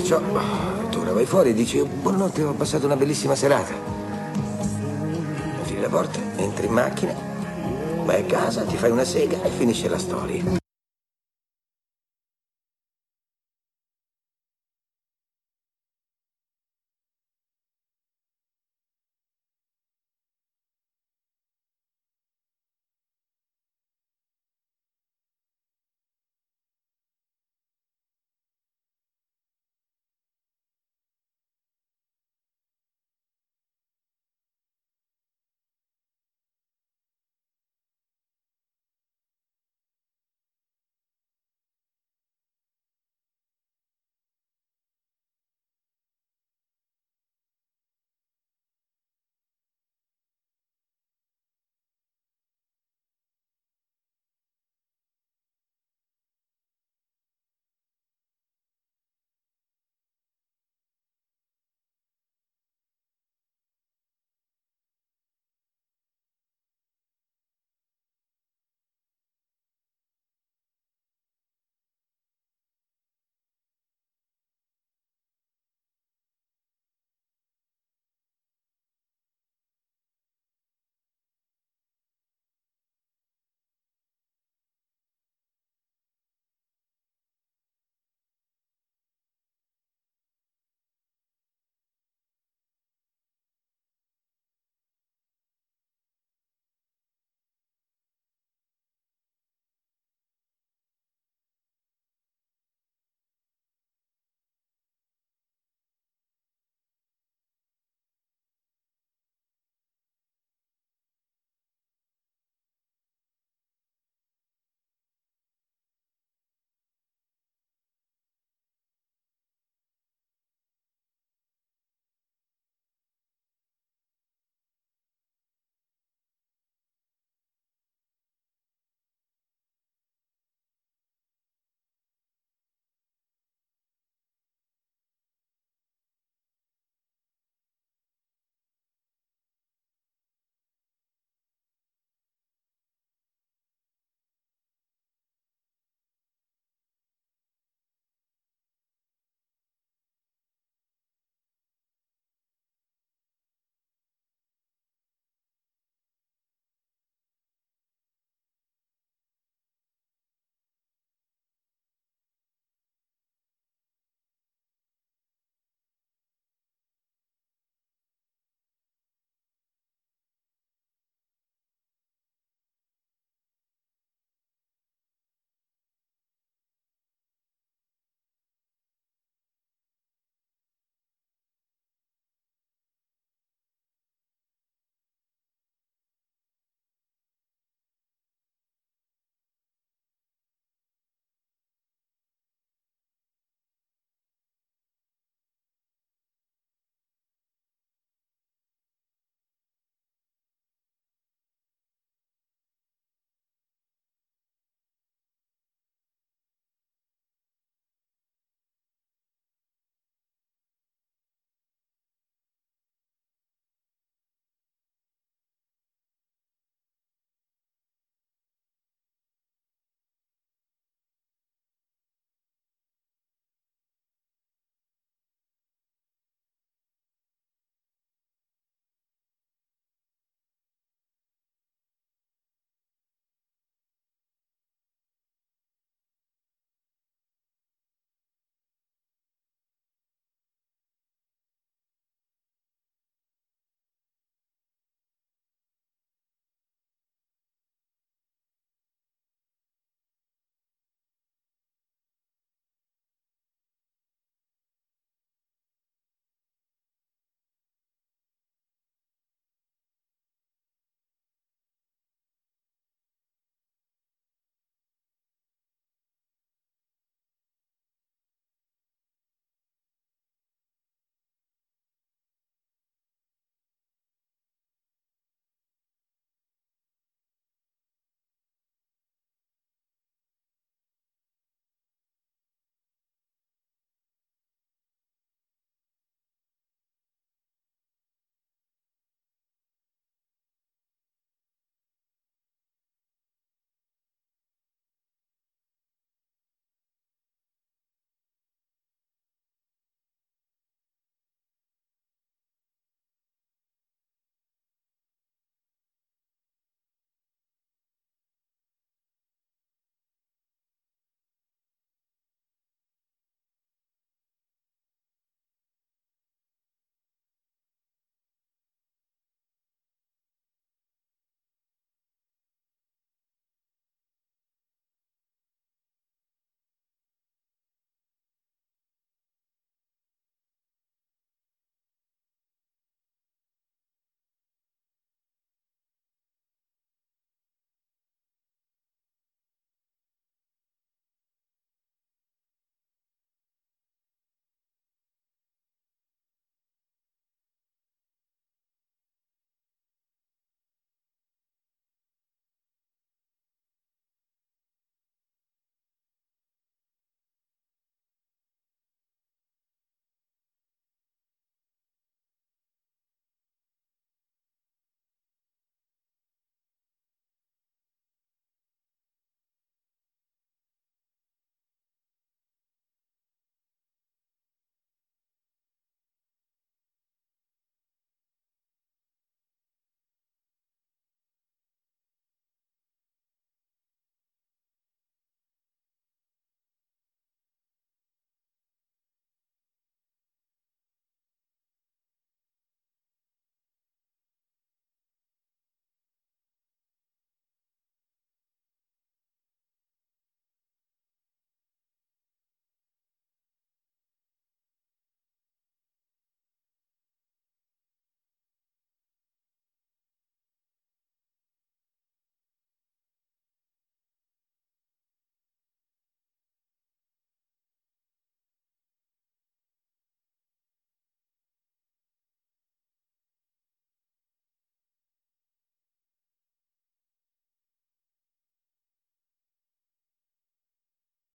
[SPEAKER 17] Perciò tu ora vai fuori e dici buonanotte, ho passato una bellissima serata. Infili la porta, entri in macchina, vai a casa, ti fai una sega e finisce la storia.